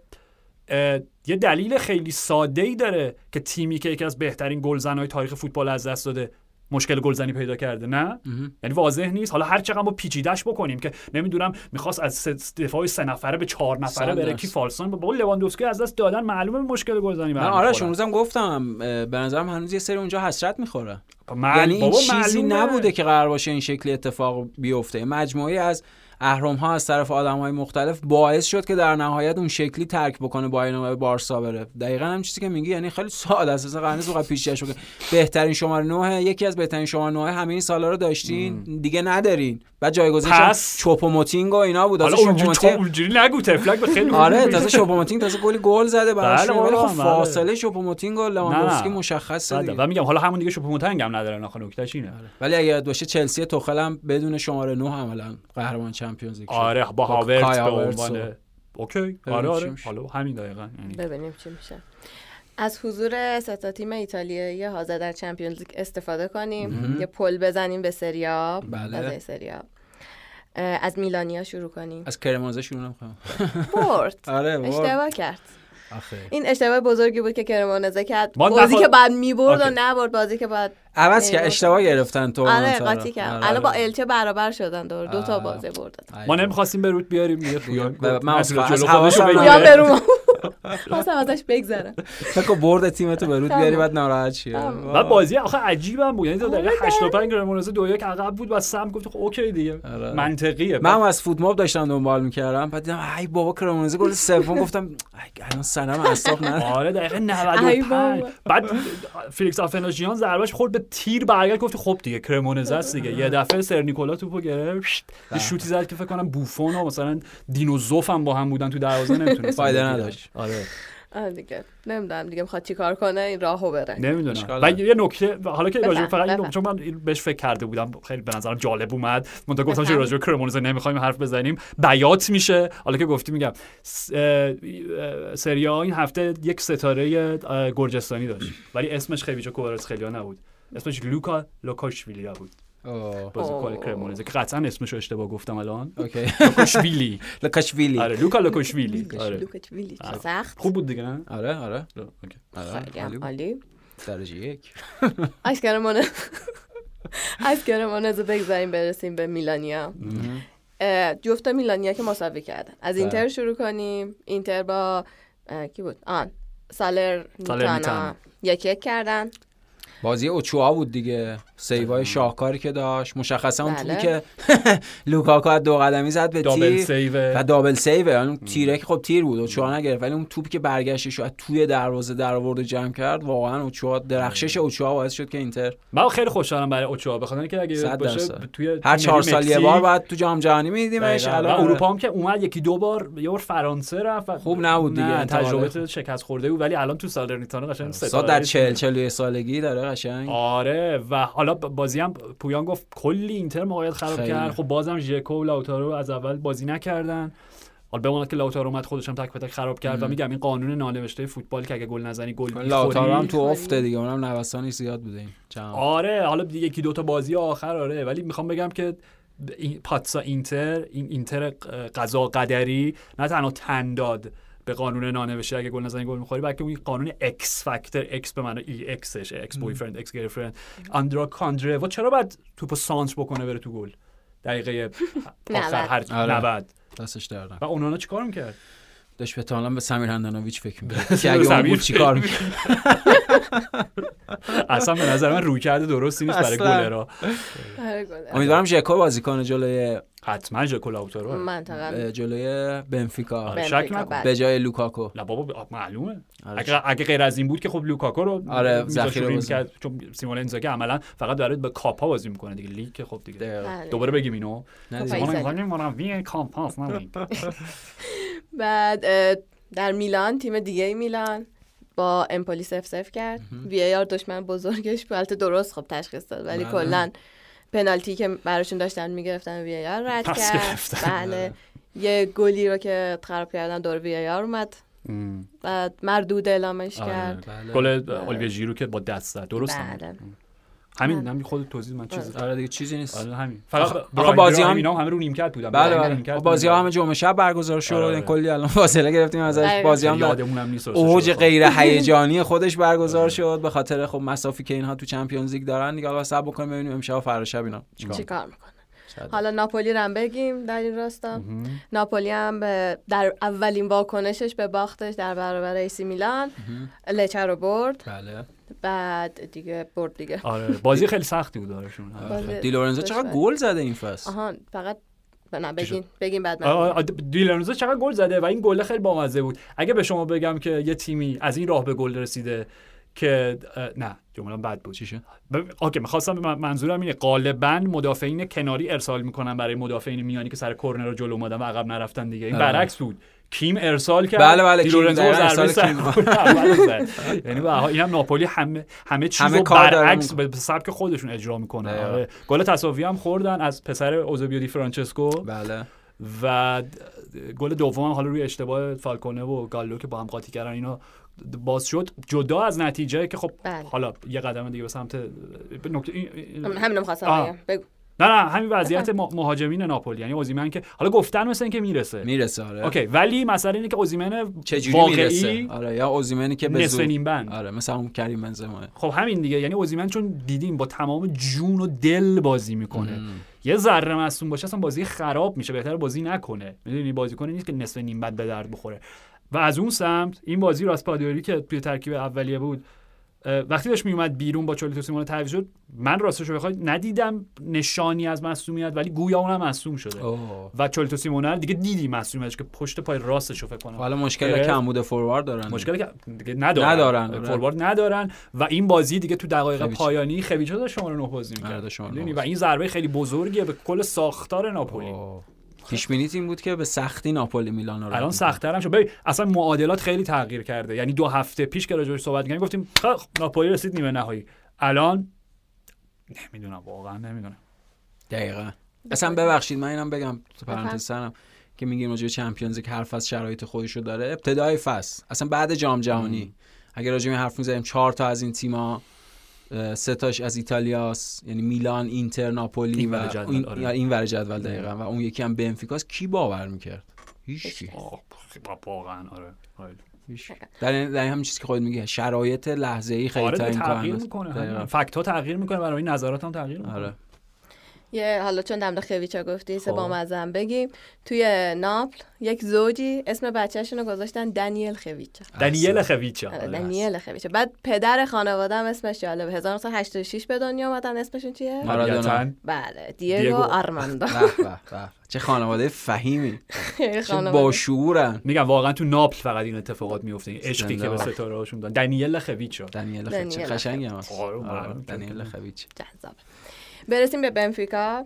Speaker 3: یه دلیل خیلی ساده ای داره که تیمی که یکی از بهترین گلزنهای تاریخ فوتبال از دست داده مشکل گلزنی پیدا کرده نه یعنی واضح نیست حالا هر چقدر ما پیچیدش بکنیم که نمی‌دونم می‌خواست از دفاع سه نفره به چهار نفره بره. کی فالسون با لواندوفسکی از دست دادن معلومه مشکل گلزنی برمی‌خوره.
Speaker 2: آره اون روزم گفتم به نظرم هنوز یه سری اونجا حسرت می‌خوره
Speaker 3: معلوم-
Speaker 2: یعنی این چیزی. نبوده که قرار باشه این شکلی اتفاق بیفته مجموعه‌ای از اهرم ها از طرف آدم های مختلف باعث شد که در نهایت اون شکلی ترک بکنه بایرن و بارسا بره. دقیقا هم چیزی که میگی یعنی خیلی ساده است. اصلا نیست وقت پیش بهترین شماره 9 یکی از بهترین شماره 9 همه این سالا رو داشتین. دیگه ندارین. بعد جایگزینش؟ چوپوموتینگ و اینا بود
Speaker 3: حالا
Speaker 2: تازه
Speaker 3: اونجوری, اونجوری نگو طفلک به خیلی
Speaker 2: آره تازه شوپوموتینگ تازه گلی گل زده براش
Speaker 3: بله
Speaker 2: ولی
Speaker 3: بابا،
Speaker 2: خب
Speaker 3: بله.
Speaker 2: فاصله شوپوموتینگ و لواندوفسکی. مشخصه دیگه
Speaker 3: و میگم حالا همون دیگه شوپوموتنگ هم ندارن آخه نکتهش اینه
Speaker 2: ولی اگه باشه چلسی توخل هم بدون شماره 9 عملا قهرمان Champions League.
Speaker 3: آره با
Speaker 2: هاورتز
Speaker 3: به
Speaker 2: و-
Speaker 3: عنوان
Speaker 2: okay
Speaker 3: آره آره. حالا همین دقیقا یعنی
Speaker 1: ببینیم چی میشه از حضور سه تا تیم ایتالیایی حاضر در Champions League استفاده کنیم. یه پل بزنیم به سریا
Speaker 2: بله.
Speaker 1: از سریا از میلانیا شروع کنیم.
Speaker 2: از کرمانزه شروع نمی‌کنم
Speaker 1: برد. <laughs>
Speaker 2: آره.
Speaker 1: اشتباه کرد.
Speaker 2: آخه.
Speaker 1: این اشتباه بزرگی بود که کرمانزه کرد. بازی
Speaker 3: نخوا-
Speaker 1: که بعد می‌برد و. نبرد بازی که بعد
Speaker 2: عوض که. اشتباه گرفتن تو
Speaker 1: آره قاطی کرد الان با الچه برابر شدن دور. دو تا. بازی بردن.
Speaker 3: ما نمی‌خواستیم به روت بیاریم دیگه
Speaker 2: من از- حواسم <laughs>
Speaker 1: خواستم ازش بگذرم.
Speaker 2: فکر برد تیمتو به رود بیاری بعد ناراحت شی.
Speaker 3: بعد بازی آخه عجیبم بود. یعنی تا دقیقه
Speaker 1: آره،
Speaker 3: 85 کرمونزه دو یک عقب بود و سم گفت خب اوکی دیگه.
Speaker 2: آره.
Speaker 3: منطقیه.
Speaker 2: من از FotMob داشتم دنبال می‌کردم بعد دیدم ای بابا کرمونزه گل سوم گفتم ای الان سنم اعصاب نه
Speaker 3: آره دقیقه
Speaker 1: ای
Speaker 3: 95
Speaker 1: بابا.
Speaker 3: بعد فیلیکس آفناژیان ضربش خورد به تیر برگشت گفت خب دیگه کرمونزه است دیگه. یه دفعه سر نیکولا توپو گرفت. شت، یه شوتی زد که فکر کنم بوفون و مثلا دینوزوف هم با هم بودن تو دروازه نمی‌تونست
Speaker 2: فایده نداشت.
Speaker 3: آره.
Speaker 1: آره دیگه. نمی‌دونم دیگه می‌خواد چیکار کنه این راهو بره.
Speaker 3: نمی‌دونم. و. یه نکته حالا که راجع فقط این. چون من این بهش فکر کرده بودم خیلی به نظرم جالب اومد. منتها گفتم که
Speaker 1: بفهم.
Speaker 3: راجع به کرمونزه نمی‌خوایم حرف بزنیم؟ بیات میشه. حالا که گفتی میگم سریا این هفته یک ستاره گرجستانی داشت. ولی اسمش خیلی کواراتسخلیا نبود. اسمش لوکا لوکاشویلیا بود. بازیکن که قطعا اسمش رو اشتباه گفتم الان.
Speaker 2: Okay.
Speaker 3: لوکاشویلی. <laughs>
Speaker 2: لکاشویلی
Speaker 3: آره لوکا لوکاشویلی. آره. آره.
Speaker 1: سخت.
Speaker 3: خوب بود دیگه نه؟
Speaker 2: آره آره.
Speaker 3: Okay.
Speaker 2: آره. عالی بود.
Speaker 1: عالی.
Speaker 2: درجه یک. <laughs>
Speaker 1: از کرمونزه. <laughs> از کرمونزه بگذاریم برسیم به میلانیا. جفت میلانیا که مساوی کردن. از اینتر
Speaker 2: بله.
Speaker 1: شروع کنیم. اینتر با کی بود؟ آن.
Speaker 3: سالرنیتانا
Speaker 1: یک یک کردن.
Speaker 2: بازی اوچوها بود دیگه. سیوای شاهکاری که داشت. مشخصا اون
Speaker 1: بله.
Speaker 2: توی که <laughs> لوکاکو از دو قدمی زد به
Speaker 3: double
Speaker 2: تیر
Speaker 3: save
Speaker 2: و double save یعنی اون تیره که خب تیر بود اوچوها نگرفت. ولی اون توپ که برگشتش و از توی دروازه در آورد و جمع کرد واقعا اوچوها درخشش اوچوها باعث شد که اینتر
Speaker 3: من خیلی خوشحالم برای اوچوا بخاطر اینکه اگه باشه. توی
Speaker 2: هر چهار سال یه بار بعد تو جام جهانی میدیدیمش.
Speaker 3: و
Speaker 2: الان
Speaker 3: اروپا هم که اومد یکی دو بار یه بار فرانسه رفت و
Speaker 2: خوب نبود دیگه،.
Speaker 3: تجربه شکست خورده بود. ولی الان تو سالرنیتانا قشنگ
Speaker 2: سا
Speaker 3: ستاره
Speaker 2: در
Speaker 3: است.
Speaker 2: 40 41 سالگی داره قشنگ.
Speaker 3: آره و حالا بازی هم پویان گفت کلی اینتر موقعیت خراب
Speaker 2: خیلی.
Speaker 3: کرد. خب بازم ژکو و لاوتارو از اول بازی نکردن. حالا بماند که لاوتارو اومد خودش هم تک به تک خراب کرد و میگم این قانون نانوشته فوتبال که اگه گل نزنی گل
Speaker 2: لاوتارو هم
Speaker 3: می‌خوری
Speaker 2: تو افته دیگه اونم نوسانش زیاد بوده این
Speaker 3: آره حالا یکی دو تا بازی آخر آره. ولی می‌خوام بگم که این پاتسا اینتر این اینتر قضا قدری نه تنها تن داد به قانون نانوشته اگه گل نزنی گل می‌خوری بلکه اون قانون اکس فاکتور اکس به معنی ای اکسش اکس بوی فرند اکس گرفرند اندرا کاندره و چرا باید توپو سانس بکنه بره تو گل؟ دقیقه <laughs> آخر هر
Speaker 2: آره.
Speaker 3: 90
Speaker 2: دستش در.
Speaker 3: و اونانا چیکار می‌کرد؟
Speaker 2: داشت به به سمیر هاندانوویچ فکر می‌کرد. <laughs> که اگه اون چیکار می‌کرد؟ <laughs>
Speaker 3: اصلا به نظر من رویکرد درستی نیست برای
Speaker 2: اصلا.
Speaker 3: گلرا
Speaker 1: آره، گل.
Speaker 2: امیدوارم ژکو بازی کنه جلوی
Speaker 3: حتما ژکو لاوتارو
Speaker 1: منطقه
Speaker 2: جلوی بنفیکا
Speaker 3: آره. شک نکن.
Speaker 1: بله.
Speaker 2: به جای لوکاکو
Speaker 3: نه بابا معلومه
Speaker 2: آره.
Speaker 3: اگه اگه غیر از این بود که خب لوکاکو رو
Speaker 2: آره، ذخیره.
Speaker 3: کرد چون سیمونه اینزاگی عملا فقط داره به کاپا بازی می‌کنه دیگه لیگ که خب دیگه
Speaker 1: بله.
Speaker 3: دوباره بگیم اینو
Speaker 2: نه
Speaker 1: خب،
Speaker 3: است، نه لیگ. <laughs>
Speaker 1: بعد در میلان تیم دیگه میلان با امپولی سف سف کرد وی ای آر دشمن بزرگش بود البته درست خب تشخیص داد ولی
Speaker 2: بله.
Speaker 1: کلا پنالتی که براشون داشتن می‌گرفتن وی آر رد
Speaker 3: پس
Speaker 1: کرد
Speaker 3: گرفتن.
Speaker 1: بله یه گلی رو که خراب کردن دور وی آر اومد. بعد مردود اعلامش
Speaker 3: آره.
Speaker 1: کرد
Speaker 2: بله.
Speaker 3: گل اولویه ژیرو که با دست زد درست.
Speaker 1: بله
Speaker 3: همین همین خود توضیح من چیز
Speaker 2: آره دیگه چیزی نیست.
Speaker 3: آره همین. فقط
Speaker 2: بازی هم-
Speaker 3: اینا همه رو نیمکت بودن.
Speaker 2: بله بله.
Speaker 3: نیمکت
Speaker 2: بازی ها. همه جمعه شب برگزار شد.
Speaker 3: آره، آره.
Speaker 2: کلی الان فاصله گرفتیم ازش.
Speaker 1: دقیقاً.
Speaker 2: بازی هم در
Speaker 3: یادمون هم نیست
Speaker 2: اوج. غیر <laughs> هیجانی خودش برگزار شد. به خاطر خب مصافی که اینها تو Champions League دارن دیگه حالا صبر بکنیم ببینیم امشب و فردا شب اینا چیکار شاید.
Speaker 1: حالا ناپولی رو هم بگیم در این راستا. ناپولی هم به- در اولین واکنشش به باختش در برابر ای سی میلان. لچه رو برد.
Speaker 2: بله.
Speaker 1: بعد دیگه برد دیگه.
Speaker 3: آره بازی خیلی سختی بود دارشون <laughs>
Speaker 1: بازی
Speaker 2: دی لورنزو چقدر. گل زده این فصل؟
Speaker 1: آها فقط نه؟ بگین بگین بعد من.
Speaker 3: دیلانوزا چقدر گل زده و این گل خیلی بامزه بود. اگه به شما بگم که یه تیمی از این راه به گل رسیده که نه جمله بد بود.
Speaker 2: چی شد؟
Speaker 3: ب- اوکی می‌خواستم من- منظورم اینه غالبا مدافعین کناری ارسال می‌کنن برای مدافعین میانی که سر کرنر رو جلو اومدن و عقب نرفتن دیگه. این
Speaker 2: آره.
Speaker 3: برعکس بود. کیم ارسال کرد
Speaker 2: بله بله، کیم
Speaker 3: ضربه
Speaker 2: ارسال. <laughs>
Speaker 3: یعنی حال اینم ناپولی همه همه چیز
Speaker 2: همه
Speaker 3: رو
Speaker 2: کار داره
Speaker 3: برعکس. به سبک خودشون اجرا می‌کنه. آره. گل تساوی هم خوردن از پسر اوزبیو دی فرانچسکو
Speaker 2: بله
Speaker 3: و گل دوم هم حالا روی اشتباه فالکونه و گالو که با هم قاطی کردن اینا باز شد جدا از نتیجه که خب
Speaker 1: بله.
Speaker 3: حالا یه قدم دیگه به سمت به نکته این- این-
Speaker 1: همین رو خواستم بگو
Speaker 3: نه نه همین وضعیت مهاجمین ناپولی یعنی اوزیمن که حالا گفتن مثل اینکه می‌رسه.
Speaker 2: می‌رسه آره.
Speaker 3: okay ولی مسئله اینه که اوزیمن
Speaker 2: چجوری
Speaker 3: واقعی
Speaker 2: می‌رسه؟ آره یا اوزیمنی که به زور
Speaker 3: بند
Speaker 2: آره مثلا اون کریم بنزما.
Speaker 3: خب همین دیگه یعنی اوزیمن چون دیدیم با تمام جون و دل بازی می‌کنه. یه ذره مصوم باشه اصلا بازی خراب میشه بهتر بازی نکنه. می‌دونی بازیکن نیست که نصف نیم بعد به درد بخوره. و از اون سمت این بازی راسپادوری که توی ترکیب اولیه بود وقتی داشت میومد بیرون با چولیتو سیمون تعویض شد من راستش رو بخوای ندیدم نشانی از مصومیت ولی گویا اونم مصوم شده
Speaker 2: اوه.
Speaker 3: و چولیتو سیمونه دیگه دیدی مصومیتش که پشت پای راستش رو فکر کنم
Speaker 2: حالا مشکل
Speaker 3: گرفت.
Speaker 2: کمبود فوروارد دارن
Speaker 3: مشکلی که دیگه ندارن
Speaker 2: ندارن، آره.
Speaker 3: فوروارد ندارن و این بازی دیگه تو دقایق. پایانی خویچه داشت شماره 9 بازی
Speaker 2: آره،
Speaker 3: می‌کرد
Speaker 2: نه
Speaker 3: می‌دونی؟ و
Speaker 2: بازی.
Speaker 3: این ضربه خیلی بزرگیه به کل ساختار ناپولی
Speaker 2: اوه. پیش بینیت این بود که به سختی ناپولی میلان رو
Speaker 3: الان. سخت‌تر هم شد. ببین اصلا معادلات خیلی تغییر کرده. یعنی دو هفته پیش که راجعش صحبت کردیم گفتیم خب ناپولی رسید نیمه نهایی. الان نمی‌دونم واقعا نمی‌دونم.
Speaker 2: دقیقا. اصلا ببخشید من اینم بگم تو. پرانتز سرم که میگیم راجع به چمپیونز که حرف از شرایط خودشو داره. ابتدای فصل. اصلا بعد جام جهانی. اگر راجع به این حرف می‌زنیم چهار تا از این تیما اه، سه تاش از ایتالیاس یعنی میلان اینتر ناپولی
Speaker 3: این
Speaker 2: و
Speaker 3: جدول،
Speaker 2: این,
Speaker 3: آره.
Speaker 2: این ور جدول دقیقا. و اون یکی هم بنفیکاست. کی باور می‌کرد؟ هیچ
Speaker 3: آه، واقعا آره. آره.
Speaker 2: در این- در این همین چیزی که خود میگه شرایط لحظه ای خیلی
Speaker 3: آره
Speaker 2: تعیین
Speaker 3: تغییر
Speaker 2: کننده
Speaker 3: می‌کنه.
Speaker 2: دقیقاً.
Speaker 3: فکت ها تغییر می‌کنه برای این نظرات هم تغییر می‌کنه.
Speaker 2: آره.
Speaker 1: یه حالا چون دم خویچا گفتی سه
Speaker 3: خب.
Speaker 1: با مزم بگیم. توی ناپل یک زوجی اسم بچهشون رو گذاشتن دنیل خویچا
Speaker 3: دنیل خویچا.
Speaker 1: دنیل خویچا بعد پدر خانواده هم اسمش جالبه. 1986 به دنیا اومدن اسمشون چیه؟
Speaker 2: مارادونا.
Speaker 1: بله دیگو. آرماندو. <laughs>
Speaker 2: چه خانواده فهیمی. <laughs> چه
Speaker 1: خانواده.
Speaker 2: باشعورن.
Speaker 3: میگم واقعا تو ناپل فقط این اتفاقات میفته این عشقی که به ستاره هاشون دارن دنیل خویچا
Speaker 2: دنیل
Speaker 1: دنیل
Speaker 2: خیچه قشنگی هم. هست
Speaker 3: آره،
Speaker 2: آره،
Speaker 3: معلوم.
Speaker 2: دنیل خویچ
Speaker 1: جذاب برسیم به بنفیکا.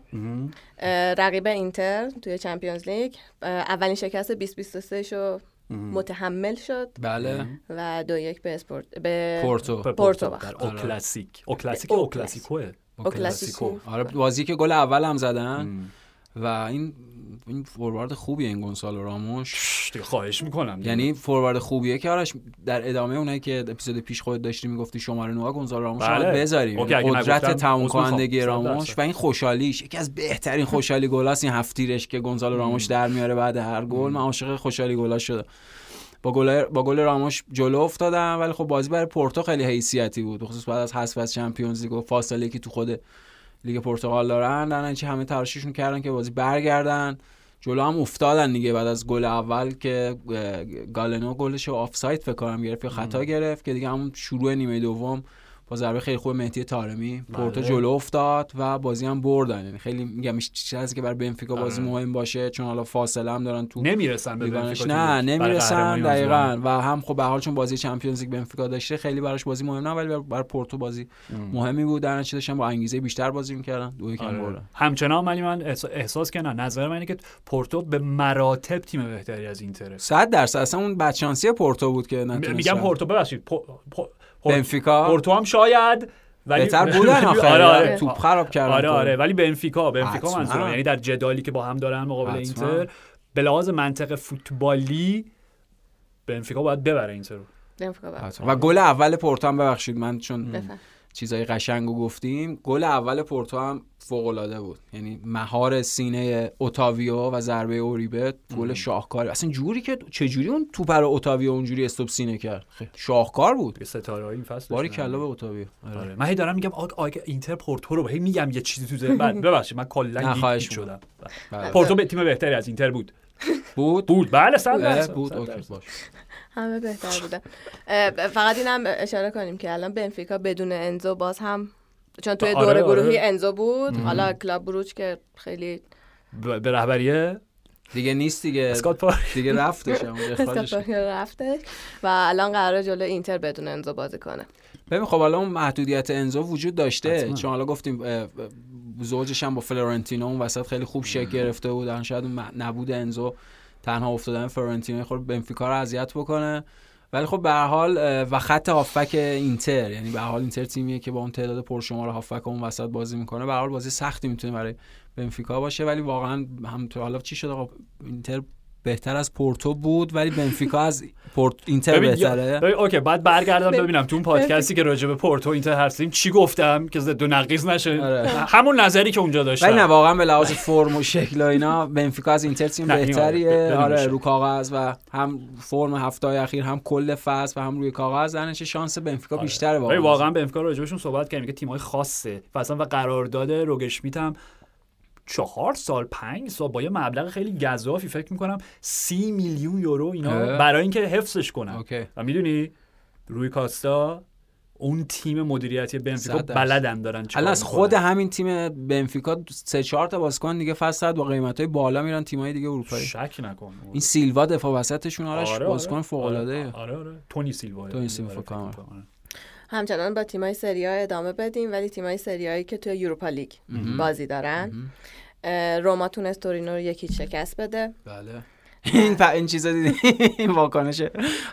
Speaker 1: رقیب اینتر توی چمپیونز لیگ. اولین شکست 2023 شو متحمل شد.
Speaker 2: بله.
Speaker 1: و دو یک به اسپورت به
Speaker 2: پورتو.
Speaker 1: پورتو.
Speaker 3: در. او کلاسیک. او کلاسیک.
Speaker 1: او
Speaker 3: او کلاسیکوه.
Speaker 1: او کلاسیکو.
Speaker 2: آره بازی که گل اول هم زدن. و این این فوروارد خوبیه این گونسالو راموش.
Speaker 3: خواهش می‌کنم.
Speaker 2: یعنی فوروارد خوبیه که آرش در ادامه اونایی که اپیزود پیش خودت داشتی می‌گفتی شماره 9 گونسالو راموش
Speaker 3: بله.
Speaker 2: بذاریم. قدرت تموم. کنندگی راموش. و این خوشحالیش. یکی از بهترین خوشحالی گلاست این هفتیرش که گونسالو راموش در میاره بعد هر گل. من عاشق خوشحالی گلا شده با گل با گل راموش جلو افتادم ولی خب بازی برای پورتو خیلی حیثیتی بود. خصوص بعد از حذف از چمپیونز لیگ و فاصله که تو خود لیگ پرتغال دارن. در همه تلاششون کردن که بازی برگردن. جلو هم افتادن دیگه بعد از گل اول که گالنو گلش رو آفساید فکر کنم گرفت یا خطا گرفت که دیگه همون شروع نیمه دوم با ضربه خیلی خوب مهدی طارمی پورتو
Speaker 3: بله.
Speaker 2: جلو افتاد و بازی هم بردن یعنی خیلی میگم چیزی که برای بنفیکا بازی
Speaker 3: آره.
Speaker 2: مهم باشه چون حالا فاصله هم دارن تو
Speaker 3: نمی‌رسن به بنفیکا
Speaker 2: نه.
Speaker 3: برای
Speaker 2: نمی‌رسن دقیقا. و هم خب به حال چون بازی چمپیونز لیگ بنفیکا داشته خیلی براش بازی مهم نه ولی بر, بر پورتو بازی مهمی بود در نتیجه داشتن با انگیزه بیشتر بازی می‌کردن دو یکم
Speaker 3: آره.
Speaker 2: بردن
Speaker 3: همچنان ولی من احسا- احساس که نه نظر من اینه که پورتو به مراتب تیم بهتری از اینتره
Speaker 2: 100 درصد اصلا اون بدشانسی پورتو بود که نتونست
Speaker 3: میگم. پورتو ببخشید
Speaker 2: بنفیکا
Speaker 3: پورتو هم شاید ولی
Speaker 2: بهتر بودن <laughs> آخه
Speaker 3: آره آره
Speaker 2: توپ خراب کردن
Speaker 3: آره. آره ولی بنفیکا بنفیکا. منظورم یعنی در جدالی که با هم دارن مقابل. اینتر به لحاظ منطق فوتبالی بنفیکا باید ببره اینتر رو.
Speaker 2: و گل اول پورتو هم ببخشید من چون
Speaker 1: بفهم.
Speaker 2: چیزای قشنگو گفتیم. گل اول پورتو هم فوق العاده بود. یعنی مهار سینه اوتاویو و ضربه اوریبه گل شاهکار. اصلا جوری که چه جوری اون توپ رو اوتاویو اونجوری استوب سینه کرد؟ خیلی شاهکار بود.
Speaker 3: ستاره این فصل
Speaker 2: باری. کلا به اوتاویو. آره.
Speaker 3: آره. من هی دارم میگم آقا آقا اینتر پورتو رو هی میگم یه چیزی تو ذهن. بعد <laughs> ببخشید من کلا شدم.
Speaker 2: بله.
Speaker 3: پورتو به تیم بهتری از اینتر بود.
Speaker 2: بود؟
Speaker 3: بود. بله صد
Speaker 2: بود.
Speaker 3: okay.
Speaker 2: باش.
Speaker 1: همه بهتر بودن فقط این هم اشاره کنیم که الان بنفیکا بدون انزو باز هم چون توی
Speaker 3: آره،
Speaker 1: دوره
Speaker 3: آره.
Speaker 1: گروهی انزو بود حالا کلاب بروج که خیلی
Speaker 3: ب- به رهبریه؟
Speaker 2: دیگه نیست دیگه.
Speaker 3: اسکات پارکر.
Speaker 2: دیگه رفتش <laughs>
Speaker 1: رفتش. و الان قراره جلو اینتر بدون انزو بازی کنه.
Speaker 2: ببین خب حالا اون محدودیت انزو وجود داشته.
Speaker 3: حتما.
Speaker 2: چون حالا گفتیم زوجش هم با فلورنتینو اون وسط خیلی خوب شکل گرفته بود. الان شاید نبود انزو. تنها افتادن فلورنتینو خود بنفیکا رو اذیت بکنه. ولی خب به حال و خط هافک اینتر یعنی به حال اینتر تیمیه که با اون تعداد پرشمار هافک اون وسط بازی می‌کنه. به حال بازی سختی می‌تونه برای بنفیکا باشه ولی واقعا هم تو حالا چی شده؟ آقا اینتر بهتر از پورتو بود ولی بنفیکا از پورت اینتر بهتره؟
Speaker 3: okay بعد برگردم ببینم تو اون پادکستی که راجع به پورتو اینتر هستیم چی گفتم که ضد و نقیض نشه؟ آره. همون نظری که اونجا داشتم.
Speaker 2: ولی نه واقعا به لحاظ فرم و شکل و اینا بنفیکا از اینتر تیم بهتریه. آره رو کاغذ و هم فرم هفته اخیر هم کل فصل و هم روی کاغذ زنش شانس بنفیکا آره. بیشتره
Speaker 3: واقعا. واقعا بنفیکا راجبشون صحبت کردیم که تیم‌های خاصه. مثلا و قرارداد روگشمیت هم چهار سال پنج سال با یه مبلغ خیلی گذافی فکر می‌کنم سی میلیون یورو اینا برای اینکه حفظش کنن. و می‌دونی روی کاستا اون تیم مدیریتی بنفیکا بلدن دارن
Speaker 2: الان از خود همین تیم بنفیکا سه چهار تا بازیکن دیگه فصل با قیمت های بالا میرن تیمای دیگه اروپایی.
Speaker 3: شک نکن.
Speaker 2: این سیلوا دفاع وسطشون آره, آره. بازیکن آره. فوق العاده
Speaker 3: آره آره. تونی سیلوا.
Speaker 2: تونی سیلوا آره.
Speaker 1: همچنان با تیمای سری ها ادامه بدیم ولی تیمای سری که توی یوروپا لیگ بازی دارن روما تونست تورینو رو یکی شکست بده.
Speaker 2: بله. این پ... این چیزا دیدی؟ <laughs> واکنش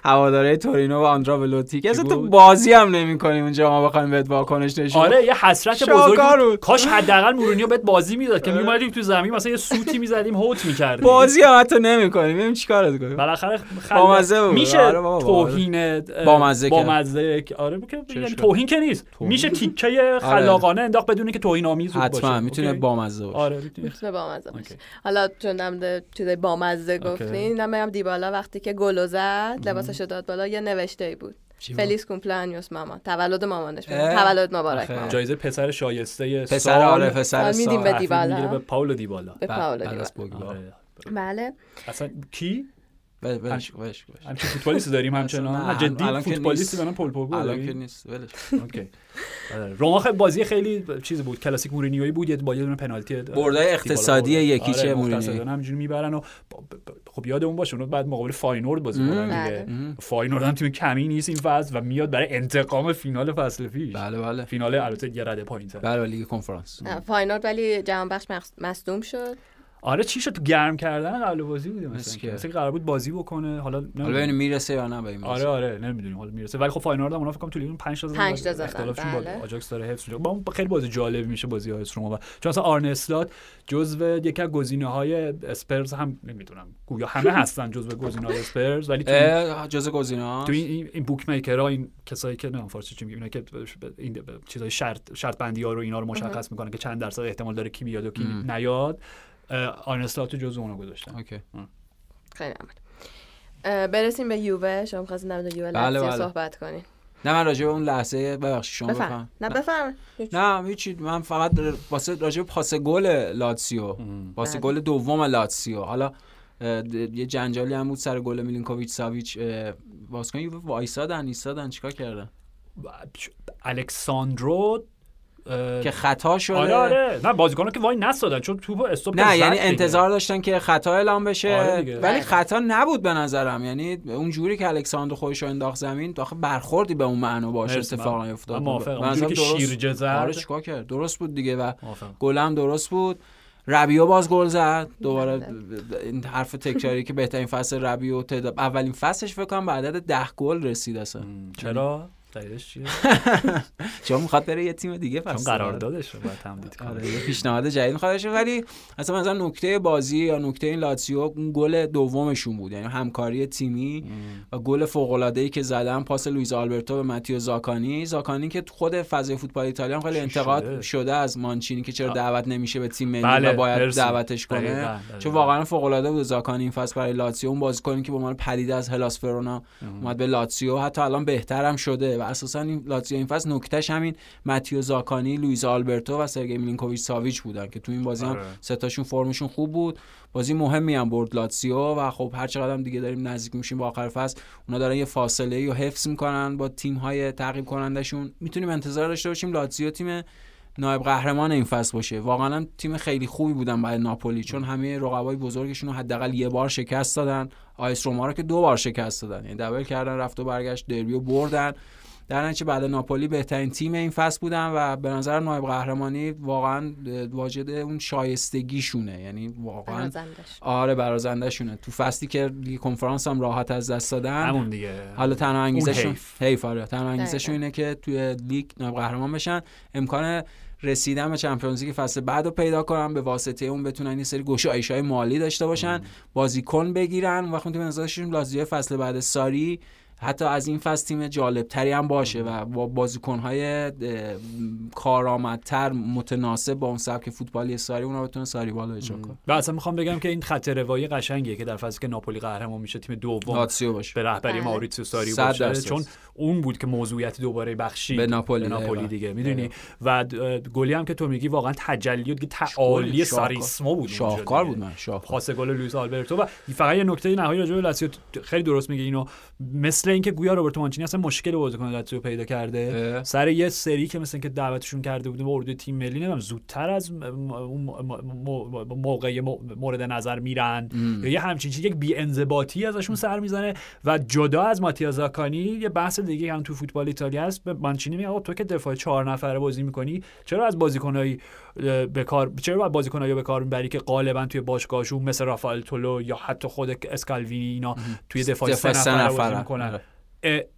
Speaker 2: هواداره تورینو و آندرا ولوتی که اصلا تو بازی هم نمی‌کنیم اونجا ما بخوایم بهت واکنش نشون
Speaker 3: آره یه حسرت بزرگ کاش حداقل مورینیو بهت بازی می‌داد که میومدیم تو زمین مثلا یه سوتی می‌زدیم هوت می‌کردیم.
Speaker 2: بازی هم حتی نمی‌کنیم. ببین چیکارت کنیم.
Speaker 3: بالاخره
Speaker 2: بامزه
Speaker 3: میشه آره توهین
Speaker 2: بامزه
Speaker 3: بامزه آره یعنی توهین که نیست. میشه تیکه <laughs> آره. خلاقانه انداخت بدون که توهین آمیز باشه.
Speaker 2: حتما می‌تونه بامزه باشه.
Speaker 3: آره
Speaker 1: می‌تونه. بامزه باشه. حالا چون چیزای بامزه گفتین نمیگم دیبالا وقتی که گل زد لباسش داد بالا یه نوشته ای بود. فلیس کومپلانیوس ماما تولد مامانش. تولد مبارک ماما
Speaker 3: جایزه پسر شایسته
Speaker 2: پسر آره پسر
Speaker 1: میدیم به دیبالا.
Speaker 3: به پاولو دیبالا.
Speaker 1: به پاولو دیبالا. آره. بله.
Speaker 3: اصلا کی؟
Speaker 2: ولش ولش ولش
Speaker 3: همچین فوتبالیست داریم همچنان. جدی فوتبالیستی دارن پول پوگبا
Speaker 2: الان که نیست ولش <laughs>
Speaker 3: okay. آره. روما خیلی بازی خیلی چیز بود. کلاسیک مورینیویی بود یه با یه دونه پنالتی
Speaker 2: بردای اقتصادی یکی چه آره،
Speaker 3: مورینیویی. همینجوری می‌برن و خب یادمون باشه اون بعد مقابل فاینورد بازی کنن دیگه. فاینورد هم تیم کمی نیست این فصل و میاد برای انتقام فینال فصل پیش.
Speaker 2: بله بله.
Speaker 3: فینال البته یه رده پایین‌تر.
Speaker 2: بله لیگ کنفرانس.
Speaker 1: فاینورد ولی جهان بخش مصدوم شد.
Speaker 3: آره چی شد؟ گرم کردن قبل بازی بوده مثلا مثلا قرار بود بازی بکنه. حالا
Speaker 2: حالا ببینیم می‌رسه یا نه به این
Speaker 3: آره آره نمی‌دونیم. حالا می‌رسه. ولی خب فاینورد هم اونا فکر کنم تو لیگ 5 تا
Speaker 1: 5 تا زدن.
Speaker 3: بله. آجاکس داره حفظ میشه با خیلی بازی جالب میشه بازی های روما چون اصلا آرن اسلات جزو یکی از گزینه‌های اسپرز هم نمی‌دونم. گویا همه <laughs> هستن جزو گزینه‌های اسپرز ولی
Speaker 2: تو جزو گزینه‌ها؟
Speaker 3: تو این این بوک میکرها این کسایی که نه فارسی چی میگن که این چیزای شرط شرط بندی ها رو اینا رو مشخص می‌کنن که چند درصد احتمال داره کی بیاد و کی نیاد. آرنستاتو جزو اونو گذاشتن.
Speaker 2: اوکی.
Speaker 1: خیلی برسیم به یووه. شما خواستین در یووه بله بله. صحبت کنین
Speaker 2: نه من راجع به اون لحظه ببخشید شما
Speaker 1: بفهم نه بفهم
Speaker 2: نه هیچی من فقط واسه راجع به پاس گل لاتسیو. پاس بله. گل دوم لاتسیو. حالا یه جنجالی هم بود سر گل میلینکوویچ ساویچ. بازیکن یووه وایسادن ایستادن چیکار کردن؟
Speaker 3: الکساندرو
Speaker 2: که خطا شده.
Speaker 3: آره آره. نه بازیکن‌ها که واینسادن چون توپ استوپ
Speaker 2: نه یعنی انتظار داشتن که خطا اعلام بشه. آره ولی خطا نبود به نظرم. یعنی اون جوری که الکساندر خودش رو انداخت زمین داخل برخوردی به اون معنا باشه اتفاق افتاد.
Speaker 3: مثلا که شیرجه زد.
Speaker 2: آره چیکار کرد؟ درست بود دیگه و گلم درست بود. ربیو باز گل زد. دوباره بله. این حرف تکراری که بهترین فصل ربیو تعداد اولین فصلش فکر کنم به عدد 10 گل رسید اصلا.
Speaker 3: چرا؟ دلیلش چیه؟ <laughs>
Speaker 2: چون می‌خواد بره یه تیم دیگه پس
Speaker 3: چون قراردادش رو باید تمدید کنه.
Speaker 2: آره یه پیشنهاد جدید می‌خواد بشه ولی اصلا مثلا نکته بازی یا نکته این لاتسیو اون گل دومشون بود. یعنی همکاری تیمی و گل فوق العاده ای که زدن پاس لوئیز آلبرتو به ماتیو زاکانی. زاکانی که خود فضای فوتبال ایتالیا خیلی انتقاد شده. از مانچینی که چرا دعوت نمیشه به تیم ملی بله، و باید دعوتش کنه. چون واقعا فوق العاده بود زاکانی این فصل برای لاتسیو. اون بازیکنی که به عنوان پدیده از هلاس ورونا اومد به لاتسیو. حتی الان بهترم شده اساسا این لاتزیو این فصل نکتهش همین ماتیو زاکانی لوئیز آلبرتو و سرگئی میلینکوویچ ساویچ بودن که تو این بازی هم آره. ستاشون فرمشون خوب بود. بازی مهمی هم برد لاتسیو و خب هر چقدر هم دیگه داریم نزدیک میشیم با آخر فصل اونا دارن یه فاصله رو حفظ می‌کنن با تیم های تعقیب کنندشون می‌تونیم انتظار داشته باشیم لاتزیو تیم نایب قهرمان این فصل باشه. واقعا تیم خیلی خوبی بودن برای ناپولی چون همه رقبای بزرگشون رو حداقل یه بار شکست دادن. آ اس روما رو که دو بار شکست دادن. یعنی دبل کردن رفت و برگشت دربی رو بردن. در نتیجه بعد ناپولی بهترین تیم این فصل بودن و به نظر نایب قهرمانی واقعا واجد اون شایستگیشونه. یعنی واقعا
Speaker 1: برازندش.
Speaker 2: آره برازندهشونه. تو فصلی که لیگ کنفرانس هم راحت از دست دادن
Speaker 3: همون دیگه.
Speaker 2: حالا تنها انگیزشون
Speaker 3: حیف.
Speaker 2: حیف آره. تنها انگیزشون. اینه که توی لیگ نایب قهرمان بشن. امکان رسیدن به Champions League فصل بعد رو پیدا کنن به واسطه اون بتونن یه سری گشایش های مالی داشته باشن بازیکن بگیرن. وقتی تو نظرشون لازیو فصل بعد ساری حتی از این فصل تیم جالب تری هم باشه و با بازیکن های کارآمدتر متناسب با اون سبک فوتبالی ساری اونا بتونه ساری بالا اجرا کنه
Speaker 3: و اصلا می‌خوام بگم که این خط روایی قشنگیه که در فصلی که ناپولی قهرمان میشه تیم دوم
Speaker 2: لاتسیو باشه
Speaker 3: به رهبری
Speaker 1: بله.
Speaker 3: ماوریتسیو ساری باشه. چون اون بود که موضوعیت دوباره بخشید
Speaker 2: به ناپولی،
Speaker 3: به ناپولی. دیگه می‌دونی
Speaker 2: دقیقاً.
Speaker 3: و گلی هم که تو میگی واقعا تجلی و دیگه تعالی. ساریسمو بود
Speaker 2: شاهکار. بود من شاهکار
Speaker 3: پاس گل لوئیس آلبرتو و فقط یه نکته نهایی راجع به لاتزیو خیلی درست میگه اینو مثل اینکه گویا روبرتو مانچینی اصلا مشکل بازیکن لاتزیو پیدا کرده
Speaker 2: اه.
Speaker 3: سر یه سری که مثل اینکه دعوتشون کرده بوده به اردوی تیم ملی نمی‌دونم زودتر از موقع مورد نظر میرن یا یه همچین چیز یک بی انضباطی ازشون سر می‌زنه و جدا از ماتیا زاکانی یه بحث دیگه هم تو فوتبال ایتالیا هست به مانچینی میگه تو که دفاع چهار نفره بازی می‌کنی چرا از بازیکنایی به کار چرا باید بازیکنایی به کار می‌بری که غالبا توی باشگاهشون مثل رافائل تولو یا حتی خود اسکالوینی اینا توی دفاع
Speaker 2: دفاع سه
Speaker 3: نفره بازی. می‌کنن
Speaker 2: آره.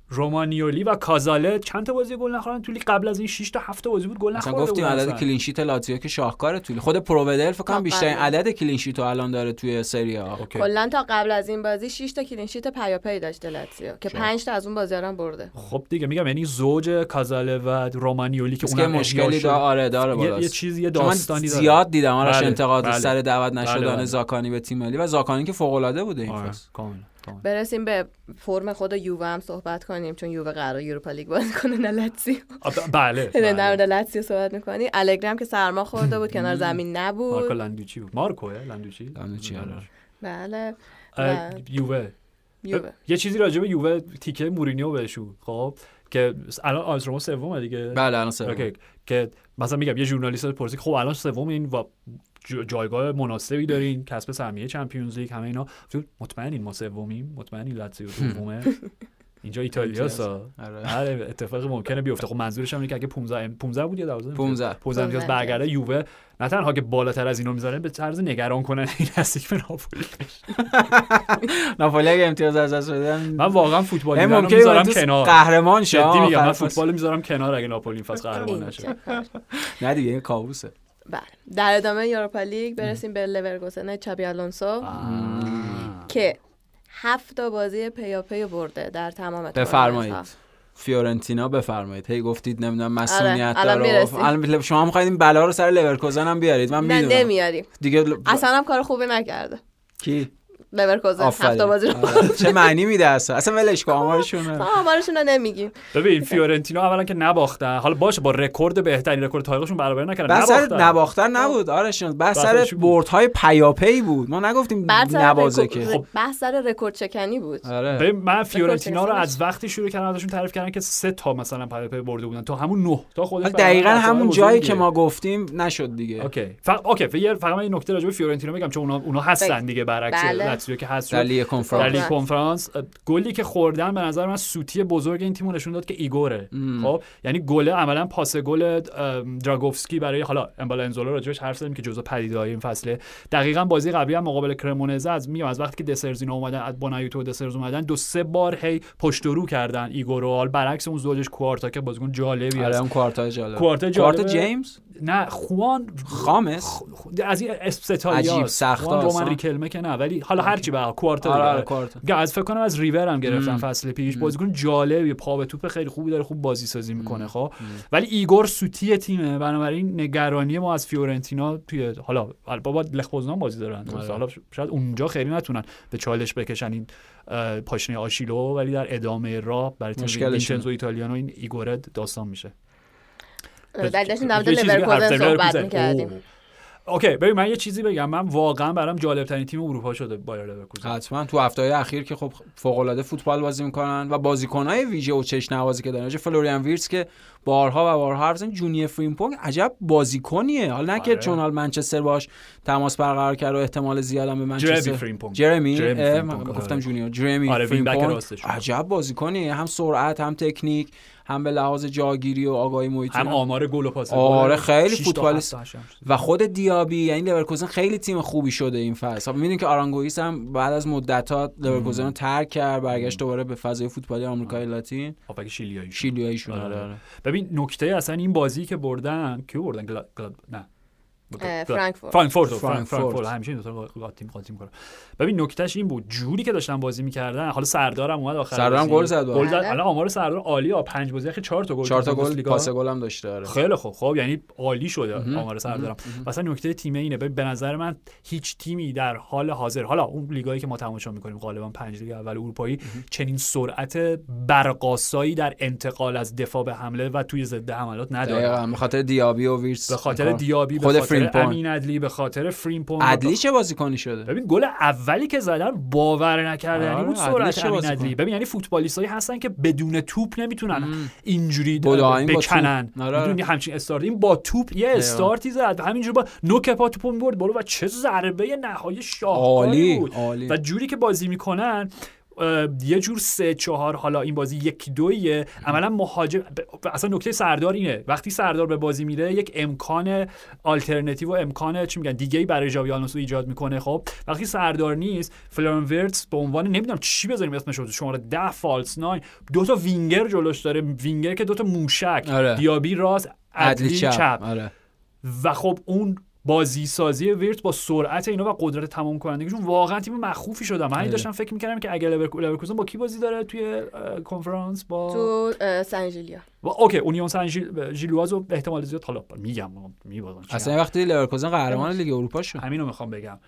Speaker 3: رومانیولی و کازاله چند تا بازی گل نخوردن توی لیگ قبل از این 6 تا 7 تا بازی بود گل نخورده
Speaker 2: گفتیم عدد. کلین شیت لاتزیو که شاهکاره توی خود پروودل فکر کنم
Speaker 1: تا
Speaker 2: بیشترین
Speaker 1: قبل.
Speaker 2: عدد clean sheet الان داره توی سری آ.
Speaker 1: کلا تا قبل از این بازی 6 تا clean sheet پیاپی داشته لاتزیو که 5 تا از اون رو هم برده
Speaker 3: خب دیگه میگم یعنی زوج کازاله و رومانیولی که اونم
Speaker 2: مشکلی. داره آره داره
Speaker 3: یه, یه
Speaker 2: بالاست.
Speaker 3: چیزی یه
Speaker 2: چون من
Speaker 3: داستانی داره
Speaker 2: زیاد دیدم آرش
Speaker 3: بله،
Speaker 2: انتقاد
Speaker 3: بله.
Speaker 2: سر دعوت
Speaker 3: بله،
Speaker 2: نشدن
Speaker 3: بله.
Speaker 2: زاکاینی به تیم ملی و زاکاینی که فوق العاده بوده این
Speaker 3: آره،
Speaker 2: فصل
Speaker 3: کاملا، کاملا.
Speaker 1: برسیم به فرم خود یووه هم صحبت کنیم چون یووه قرار یوروپا لیگ بازی کنه نه لاتزیو
Speaker 3: آ، ب- بله,
Speaker 1: در
Speaker 3: بله.
Speaker 1: مورد لاتزیو صحبت می‌کنی الگری هم که سرما خورده بود <laughs> کنار زمین
Speaker 3: مارکو
Speaker 1: نبود
Speaker 3: لندوچی بود مارکو لندوچی
Speaker 2: لندوچی، آره.
Speaker 1: بله
Speaker 3: اه،
Speaker 1: و
Speaker 3: یووه یه چیزی راجع به یووه تیکه مورینیو بهشون خب که الان آ اس روما سومه دیگه
Speaker 2: بله الان سوم.
Speaker 3: اوکی. که مثلا میگم یه ژورنالیست پرسید خب الان سوم این و جایگاه مناسبی دارین کسب سهمیه چمپیونز لیگ همه اینا. مطمئنین ما سومیم مطمئنین لاتزیو دومه. <laughs> اینجا ایتالیاست ها.
Speaker 2: آره.
Speaker 3: هر اتفاقی ممکنه بیفته. خب منظورش هم اینه که اگه 15 15 بود یا 12
Speaker 2: 15.
Speaker 3: 15 امتیاز
Speaker 1: 15
Speaker 3: برگرده. یووه نه تنها که بالاتر از اینو می‌ذاره به طرز نگران کنن این نزدیک به ناپولی <laughs>
Speaker 2: ناپولی اگه امتیاز از دست بدن.
Speaker 3: من واقعا فوتبال رو می‌ذارم کنار.
Speaker 2: قهرمان شه.
Speaker 3: جدی میگم من. فوتبال می‌ذارم کنار اگه ناپولی این فصل قهرمان نشه.
Speaker 2: نه دیگه این کابوسه.
Speaker 1: بله. در ادامه یوروپا لیگ برسیم به لورکوزن ژابی آلونسو که هفت تا بازی پیاپی برده در تمام
Speaker 2: بفرمایید. فیورنتینا بفرمایید. هی گفتید نمی‌دونم مسئولیت
Speaker 1: الان
Speaker 2: داره. الان شما می‌خواید این بلا رو سر لورکوزن هم بیارید. من
Speaker 1: نه
Speaker 2: می‌دونم.
Speaker 1: نمیاریم.
Speaker 2: دیگه ل-
Speaker 1: اصلا هم کار خوبی نکرده.
Speaker 2: کی؟
Speaker 1: لورکوزن. هفت بازی رو
Speaker 2: آره. چه معنی میده اصلا؟ اصلا ولش کن آمارشون
Speaker 1: ما آمارشون رو نمیگیم.
Speaker 3: ببین فیورنتینا اولا که نباختن حالا باشه با رکورد بهترین رکورد تاریخشون برابر نکردن. نباختن
Speaker 2: نباختن نبود. آرشون بحث سر. بردهای پیاپی بود. ما نگفتیم نبازه که.
Speaker 1: بحث سر رکورد چکنی بود.
Speaker 2: آره.
Speaker 3: ببین من فیورنتینا رو از وقتی شروع کردم ازشون تعریف کردن که سه تا مثلا پیاپی برده بودن. تا همون نه تا خودش
Speaker 2: دقیقا همون. جایی که ما گفتیم نشد دیگه.
Speaker 3: اوکی. فقط اوکی فقط فقط من این نکته راجع به فیورنتینا بگم چون اونا اونا هستن. دیگه برعکس
Speaker 1: بله.
Speaker 3: لاتزیو که هست
Speaker 2: در. لیگ
Speaker 3: در
Speaker 2: کنفرانس
Speaker 3: کنفرانس. گلی که خوردن به نظر من سوتی بزرگ این تیمو نشون داد که ایگوره. خب یعنی گل عملا پاس گل دراگوفسکی برای حالا امبالا انزولا راجعش حرف زدیم که جزء پدیده‌های این فصله. دقیقا بازی قبلی هم مقابل کرمونزه از میگم از وقتی که دسرز اینو اومدن از بونایوتو دسرز اومدن دو سه بار هی پشت و رو کردن ایگور رو حال برعکس اون زوجش کوارتا که بازیکن جالبی
Speaker 2: آره
Speaker 3: هست
Speaker 2: اون کوارتا جالب.
Speaker 3: کوارتا
Speaker 2: جیمز؟
Speaker 3: نه خوان
Speaker 2: خامس؟
Speaker 3: از این
Speaker 2: عجیب، سخت
Speaker 3: رومن. ریکلمه که نه ولی حالا هرچی به کوارتا
Speaker 2: آره
Speaker 3: دیگه.
Speaker 2: آره کوارتا
Speaker 3: میگم از فکر کنم از ریور هم گرفتن فصل پیش. بازیکن جالبی پا به توپ خیلی خوبی داره خوب بازی سازی می‌کنه خب. ولی ایگور سوتی تیمه. بنابراین نگرانی ما از فیورنتینا توی حالا بابا لخ بازی دارن.
Speaker 2: آره.
Speaker 3: حالا شاید اونجا خیلی نتونن به چالش بکشن این پاشنه آشیلو ولی در ادامه راه برای تیم. وینچنزو ایتالیانو این ایگور داستان میشه.
Speaker 1: داشتیم در مورد لورکوزن صحبت. می‌کردیم.
Speaker 3: اوکی ببین من یه چیزی بگم من واقعا برام جالب ترین تیم اروپا شده بایر لورکوزن
Speaker 2: حتما تو هفته های اخیر که خب فوق العاده فوتبال بازی می‌کنن و بازیکنهای ویژه و چش نوازی که دارن چه فلوریان ویرس که بارها و بارها حرف زدن جونیور فریمپونگ عجب بازیکنیه حالا نه که
Speaker 3: آره.
Speaker 2: چون حال منچستر باش تماس برقرار کرد و احتمال زیاد هم به منچستر
Speaker 3: فریمپونگ
Speaker 2: جرمی من
Speaker 3: آره.
Speaker 2: گفتم جونیور جرمی
Speaker 3: آره،
Speaker 2: فریمپونگ. عجب بازیکنیه هم سرعت هم تکنیک هم به لحاظ جاگیری و آگاهی محیطی
Speaker 3: هم آمار گل و پاس.
Speaker 2: آره، خیلی فوتبالیست. و خود دیابی یعنی لورکوزن خیلی تیم خوبی شده این فصل می‌دونی که آرانگوئیس هم بعد از مدت ها لورکوزن رو ترک کرد برگشت دوباره به فضای فوتبالی آمریکای لاتین
Speaker 3: هافبک شیلیایی.
Speaker 2: شیلیایی شد
Speaker 3: آره.
Speaker 2: آره، آره.
Speaker 3: ببین نکته اصلا این بازی که بردن کیو بردن گلا... گلا... نه
Speaker 1: فرانکفورت
Speaker 3: فرانکفورت
Speaker 2: فرانکفورت.
Speaker 3: همیشه این دو تا قاطی قاطی می‌کنم ببین نکتهش این بود. جوری که داشتن بازی می‌کردن حالا سردارم اومد آخر
Speaker 2: سردارم. گل زد.
Speaker 3: گل زد.
Speaker 1: بله.
Speaker 3: الان آمار سردار عالی ها پنج بازی اخیر 4 تا گل
Speaker 2: چهار تا
Speaker 3: تو
Speaker 2: گل. پاس گل هم داشته آره.
Speaker 3: خیلی خوب. خب یعنی عالی شده آمار سردارم. مثلا نکته تیم اینه. ببین به نظر من هیچ تیمی در حال حاضر حالا اون لیگایی که ما تماشا می‌کنیم غالبا پنج لیگ اول اروپایی چنین سرعت برقاسایی در انتقال از دفاع به حمله و توی ضد حملات نداره.
Speaker 2: دقیقاً. به خاطر دیابی و ویرس.
Speaker 3: به خاطر. دیابی به خاطر. امین عدلی به خاطر فریمپون
Speaker 2: عدلی چه بازیکنی شده؟
Speaker 3: ببین گل اولی که زدن باور نکردنی
Speaker 2: آره،
Speaker 3: بود
Speaker 2: عدلی
Speaker 3: سرعت امین؟ عدلی ببین یعنی فوتبالیستایی هستن که بدون توپ نمی‌تونن اینجوری
Speaker 2: بداهیم با
Speaker 3: بکنن.
Speaker 2: توپ. آره.
Speaker 3: می‌دونی همچین استارت. این با توپ یه استارتی زد. همینجوری با نوک پا توپو می‌برد بالا و چه ضربه نهایی شاهکاری بود.
Speaker 2: عالی.
Speaker 3: و جوری که بازی می‌کنن یه جور سه چهار حالا این بازی یک دویه. عملا مهاجم اصلا نکته سردار اینه. وقتی سردار به بازی میره یک امکان آلترناتیو و امکان چی میگن دیگه ای برای ژابی آلونسو ایجاد می‌کنه خب؟ وقتی سردار نیست فلوریان ویرتس به عنوان نمی‌دونم چی بذاریم اسمش رو شماره 10 false 9 دو تا وینگر جلوش داره. وینگر که دو تا موشک
Speaker 2: آره.
Speaker 3: دیابی راست
Speaker 2: ادلی
Speaker 3: ادلی
Speaker 2: چپ.
Speaker 3: چپ.
Speaker 2: آره.
Speaker 3: و خب اون بازی سازی ویرتس با سرعت اینا و قدرت تمام کنندگیشون واقعا تیم مخوفی شدم من. داشتم فکر می‌کردم که اگه لیورکو- لیورکوزن با کی بازی داره توی کنفرانس؟ با
Speaker 1: تو اه، سن ژیلواز.
Speaker 3: با اوکی اونیون سن ژیل- ژیلواز رو احتمال زیاد حالا میگم میبازن
Speaker 2: اصلا یه وقتی لورکوزن قهرمان لیگ اروپا شد.
Speaker 3: همینو می‌خوام بگم.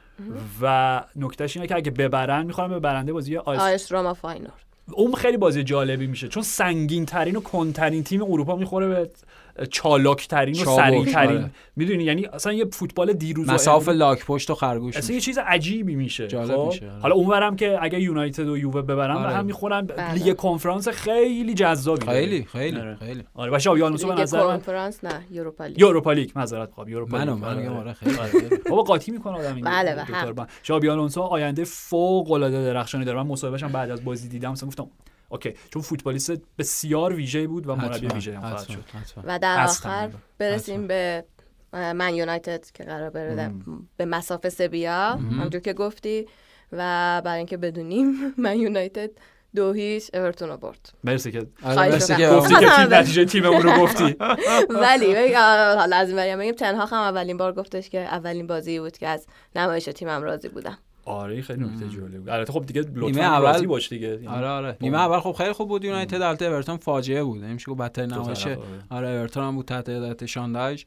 Speaker 3: و نکتهش اینه که اگه ببرن می‌خوام به برنده بازی آیس
Speaker 1: آیس روما فاینور
Speaker 3: اون خیلی بازی جالبی میشه چون سنگین ترین و کندترین تیم اروپا می‌خوره به چالاک ترین و سریع ترین
Speaker 2: آره.
Speaker 3: می‌دونی یعنی اصلا یه فوتبال دیروز و مصاف
Speaker 2: لاک پشت و خرگوش
Speaker 3: اصلا یه. چیز عجیبی میشه
Speaker 2: جالب
Speaker 3: خب؟
Speaker 2: میشه، آره.
Speaker 3: حالا اونورم که اگه یونایتد و یووه ببرن
Speaker 2: آره.
Speaker 3: به هم می‌خورن
Speaker 1: بله.
Speaker 3: لیگ کنفرانس خیلی جذابی.
Speaker 2: خیلی خیلی
Speaker 3: آره.
Speaker 2: خیلی
Speaker 3: آره و ژابی آلونسو به
Speaker 1: لیگ
Speaker 3: نظر من
Speaker 1: کنفرانس نه یوروپا لیگ
Speaker 3: یوروپا لیگ معذرت خواهم یوروپا
Speaker 2: منو
Speaker 3: لیگ.
Speaker 2: من میگم
Speaker 3: آره.
Speaker 2: خیلی
Speaker 3: آره. بابا قاطی می‌کنه آدم این
Speaker 1: بله،
Speaker 3: آلونسو آینده فوق العاده درخشانی داره من مصاحبهش هم بعد از بازی دیدم مثلا گفتم OK چون فوتبالیست بسیار ویژه بود و مربی ویژه هم خواهد شد.
Speaker 1: و در. آخر برسیم به من یونایتد که قرار بره به مصاف سویا همونجور که گفتی و برای اینکه بدونیم <laughs> من یونایتد دو هیچ اورتون رو برد
Speaker 3: مرسی که
Speaker 2: آره، مرسی. که
Speaker 3: گفتی که تیم. نتیجه تیممون رو گفتی <laughs>
Speaker 1: ولی حالا از این بریم بگیم تنهاخ هم اولین بار گفتش که اولین بازی بود که از نمایش تیمم راضی بودم
Speaker 3: آره خیلی نکته جالب بود. البته خب دیگه
Speaker 2: نیمه
Speaker 3: لطفا
Speaker 2: اول-
Speaker 3: باش دیگه. یعنی
Speaker 2: آره. آره نیمه اول خب خیلی خوب بود. یونایتد البته اورتون فاجعه بود. نمیشه گفت بدترین
Speaker 3: دو
Speaker 2: نمایش
Speaker 3: طرف،
Speaker 2: آره اورتون هم بود تحت هدایت شاندایج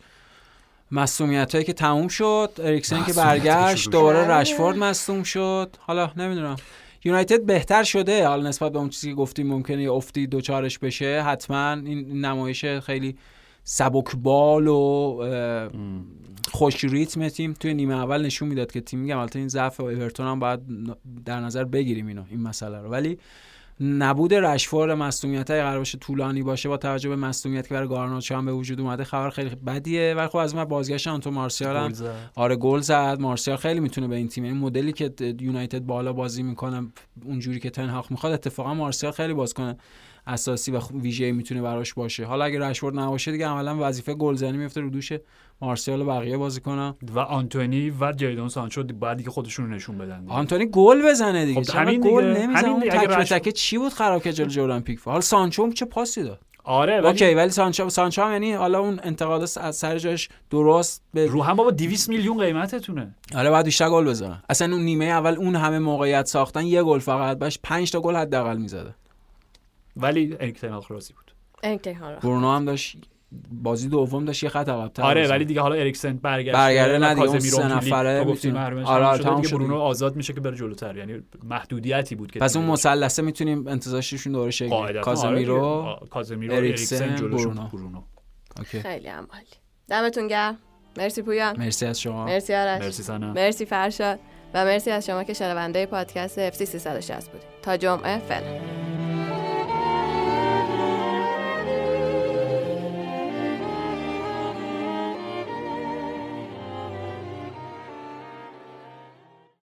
Speaker 2: مصومیت هایی که تموم شد. اریکسن که برگشت. دوباره
Speaker 1: شد.
Speaker 2: رشفورد مصوم شد. حالا نمی‌دونم. یونایتد بهتر شده. حالا نسبت به اون چیزی که گفتیم ممکنه یه افتی دوچارش بشه. حتما این نمایش خیلی سبکبال و خوش ریتم تیم توی نیمه اول نشون می‌داد که تیم میگم البته این ضعف اورتون هم باید در نظر بگیریم اینو این مسئله رو. ولی نبود رشفورد مصونیت های قرار باشه طولانی باشه با توجه به مصونیت که برای گارناچو هم به وجود اومده خبر خیلی بدیه. ولی خب از اون بازگشت آنتو مارسیال هم. آره گل زد. مارسیال خیلی می‌تونه به این تیم این مدلی که یونایتد بالا بازی می‌کنه اونجوری که تن‌هاخ می‌خواد اتفاقا مارسیال خیلی باز کنه اساسی و ویژه می‌تونه براش باشه. حالا اگه رشورد نباشه دیگه عملا وظیفه گلزنی میفته رو دوش مارسیال و بقیه بازی کنن.
Speaker 3: و آنتونی و جیدون سانچو بعد دیگه خودشون نشون بدن دیگه.
Speaker 2: آنتونی گل بزنه دیگه.
Speaker 3: خب همین
Speaker 2: گل. نمی‌زنه
Speaker 3: همین
Speaker 2: اون
Speaker 3: دیگه.
Speaker 2: تک چی بود خراب که جلو جردن پیکفورد حالا سانچو چه پاسی داد؟
Speaker 3: آره ولی
Speaker 2: OK ولی سانچو سانچو هم یعنی حالا اون انتقاد از سر جاش درست به
Speaker 3: رو هم بابا 200 میلیون قیمتتونه.
Speaker 2: آره باید بیشتر گل بزنن اصلا اون نیمه اول اون همه موقعیت ساختن یه گل فقط باش 5 تا گل حداقل می‌زده.
Speaker 3: ولی اریک تنهاخ راضی بود.
Speaker 1: انتها
Speaker 2: برونو هم داشت بازی دوم داشت یه خط عقب‌تر
Speaker 3: آره ولی دیگه حالا اریکسن برگشته
Speaker 2: برگرده نه دیگه، اون
Speaker 3: کازمیرو
Speaker 2: سه نفره می‌تونه. آره، آره،
Speaker 3: دیگه
Speaker 2: شد
Speaker 3: برونو. آزاد میشه که بره جلوتر. یعنی محدودیتی بود که
Speaker 2: پس اون مثلثه می‌تونیم انتظارشون دوره شکل کازمیرو
Speaker 3: آره. کازمیرو
Speaker 2: اریکسن،
Speaker 3: جلوشون
Speaker 2: برونو.
Speaker 1: خیلی عالی. دمتون گرم. مرسی پویان.
Speaker 2: مرسی از شما.
Speaker 1: مرسی آرش.
Speaker 3: مرسی سنا.
Speaker 1: مرسی فرشاد. و مرسی از شما که شنونده پادکست FC 360 بودید. تا جمعه فعلا.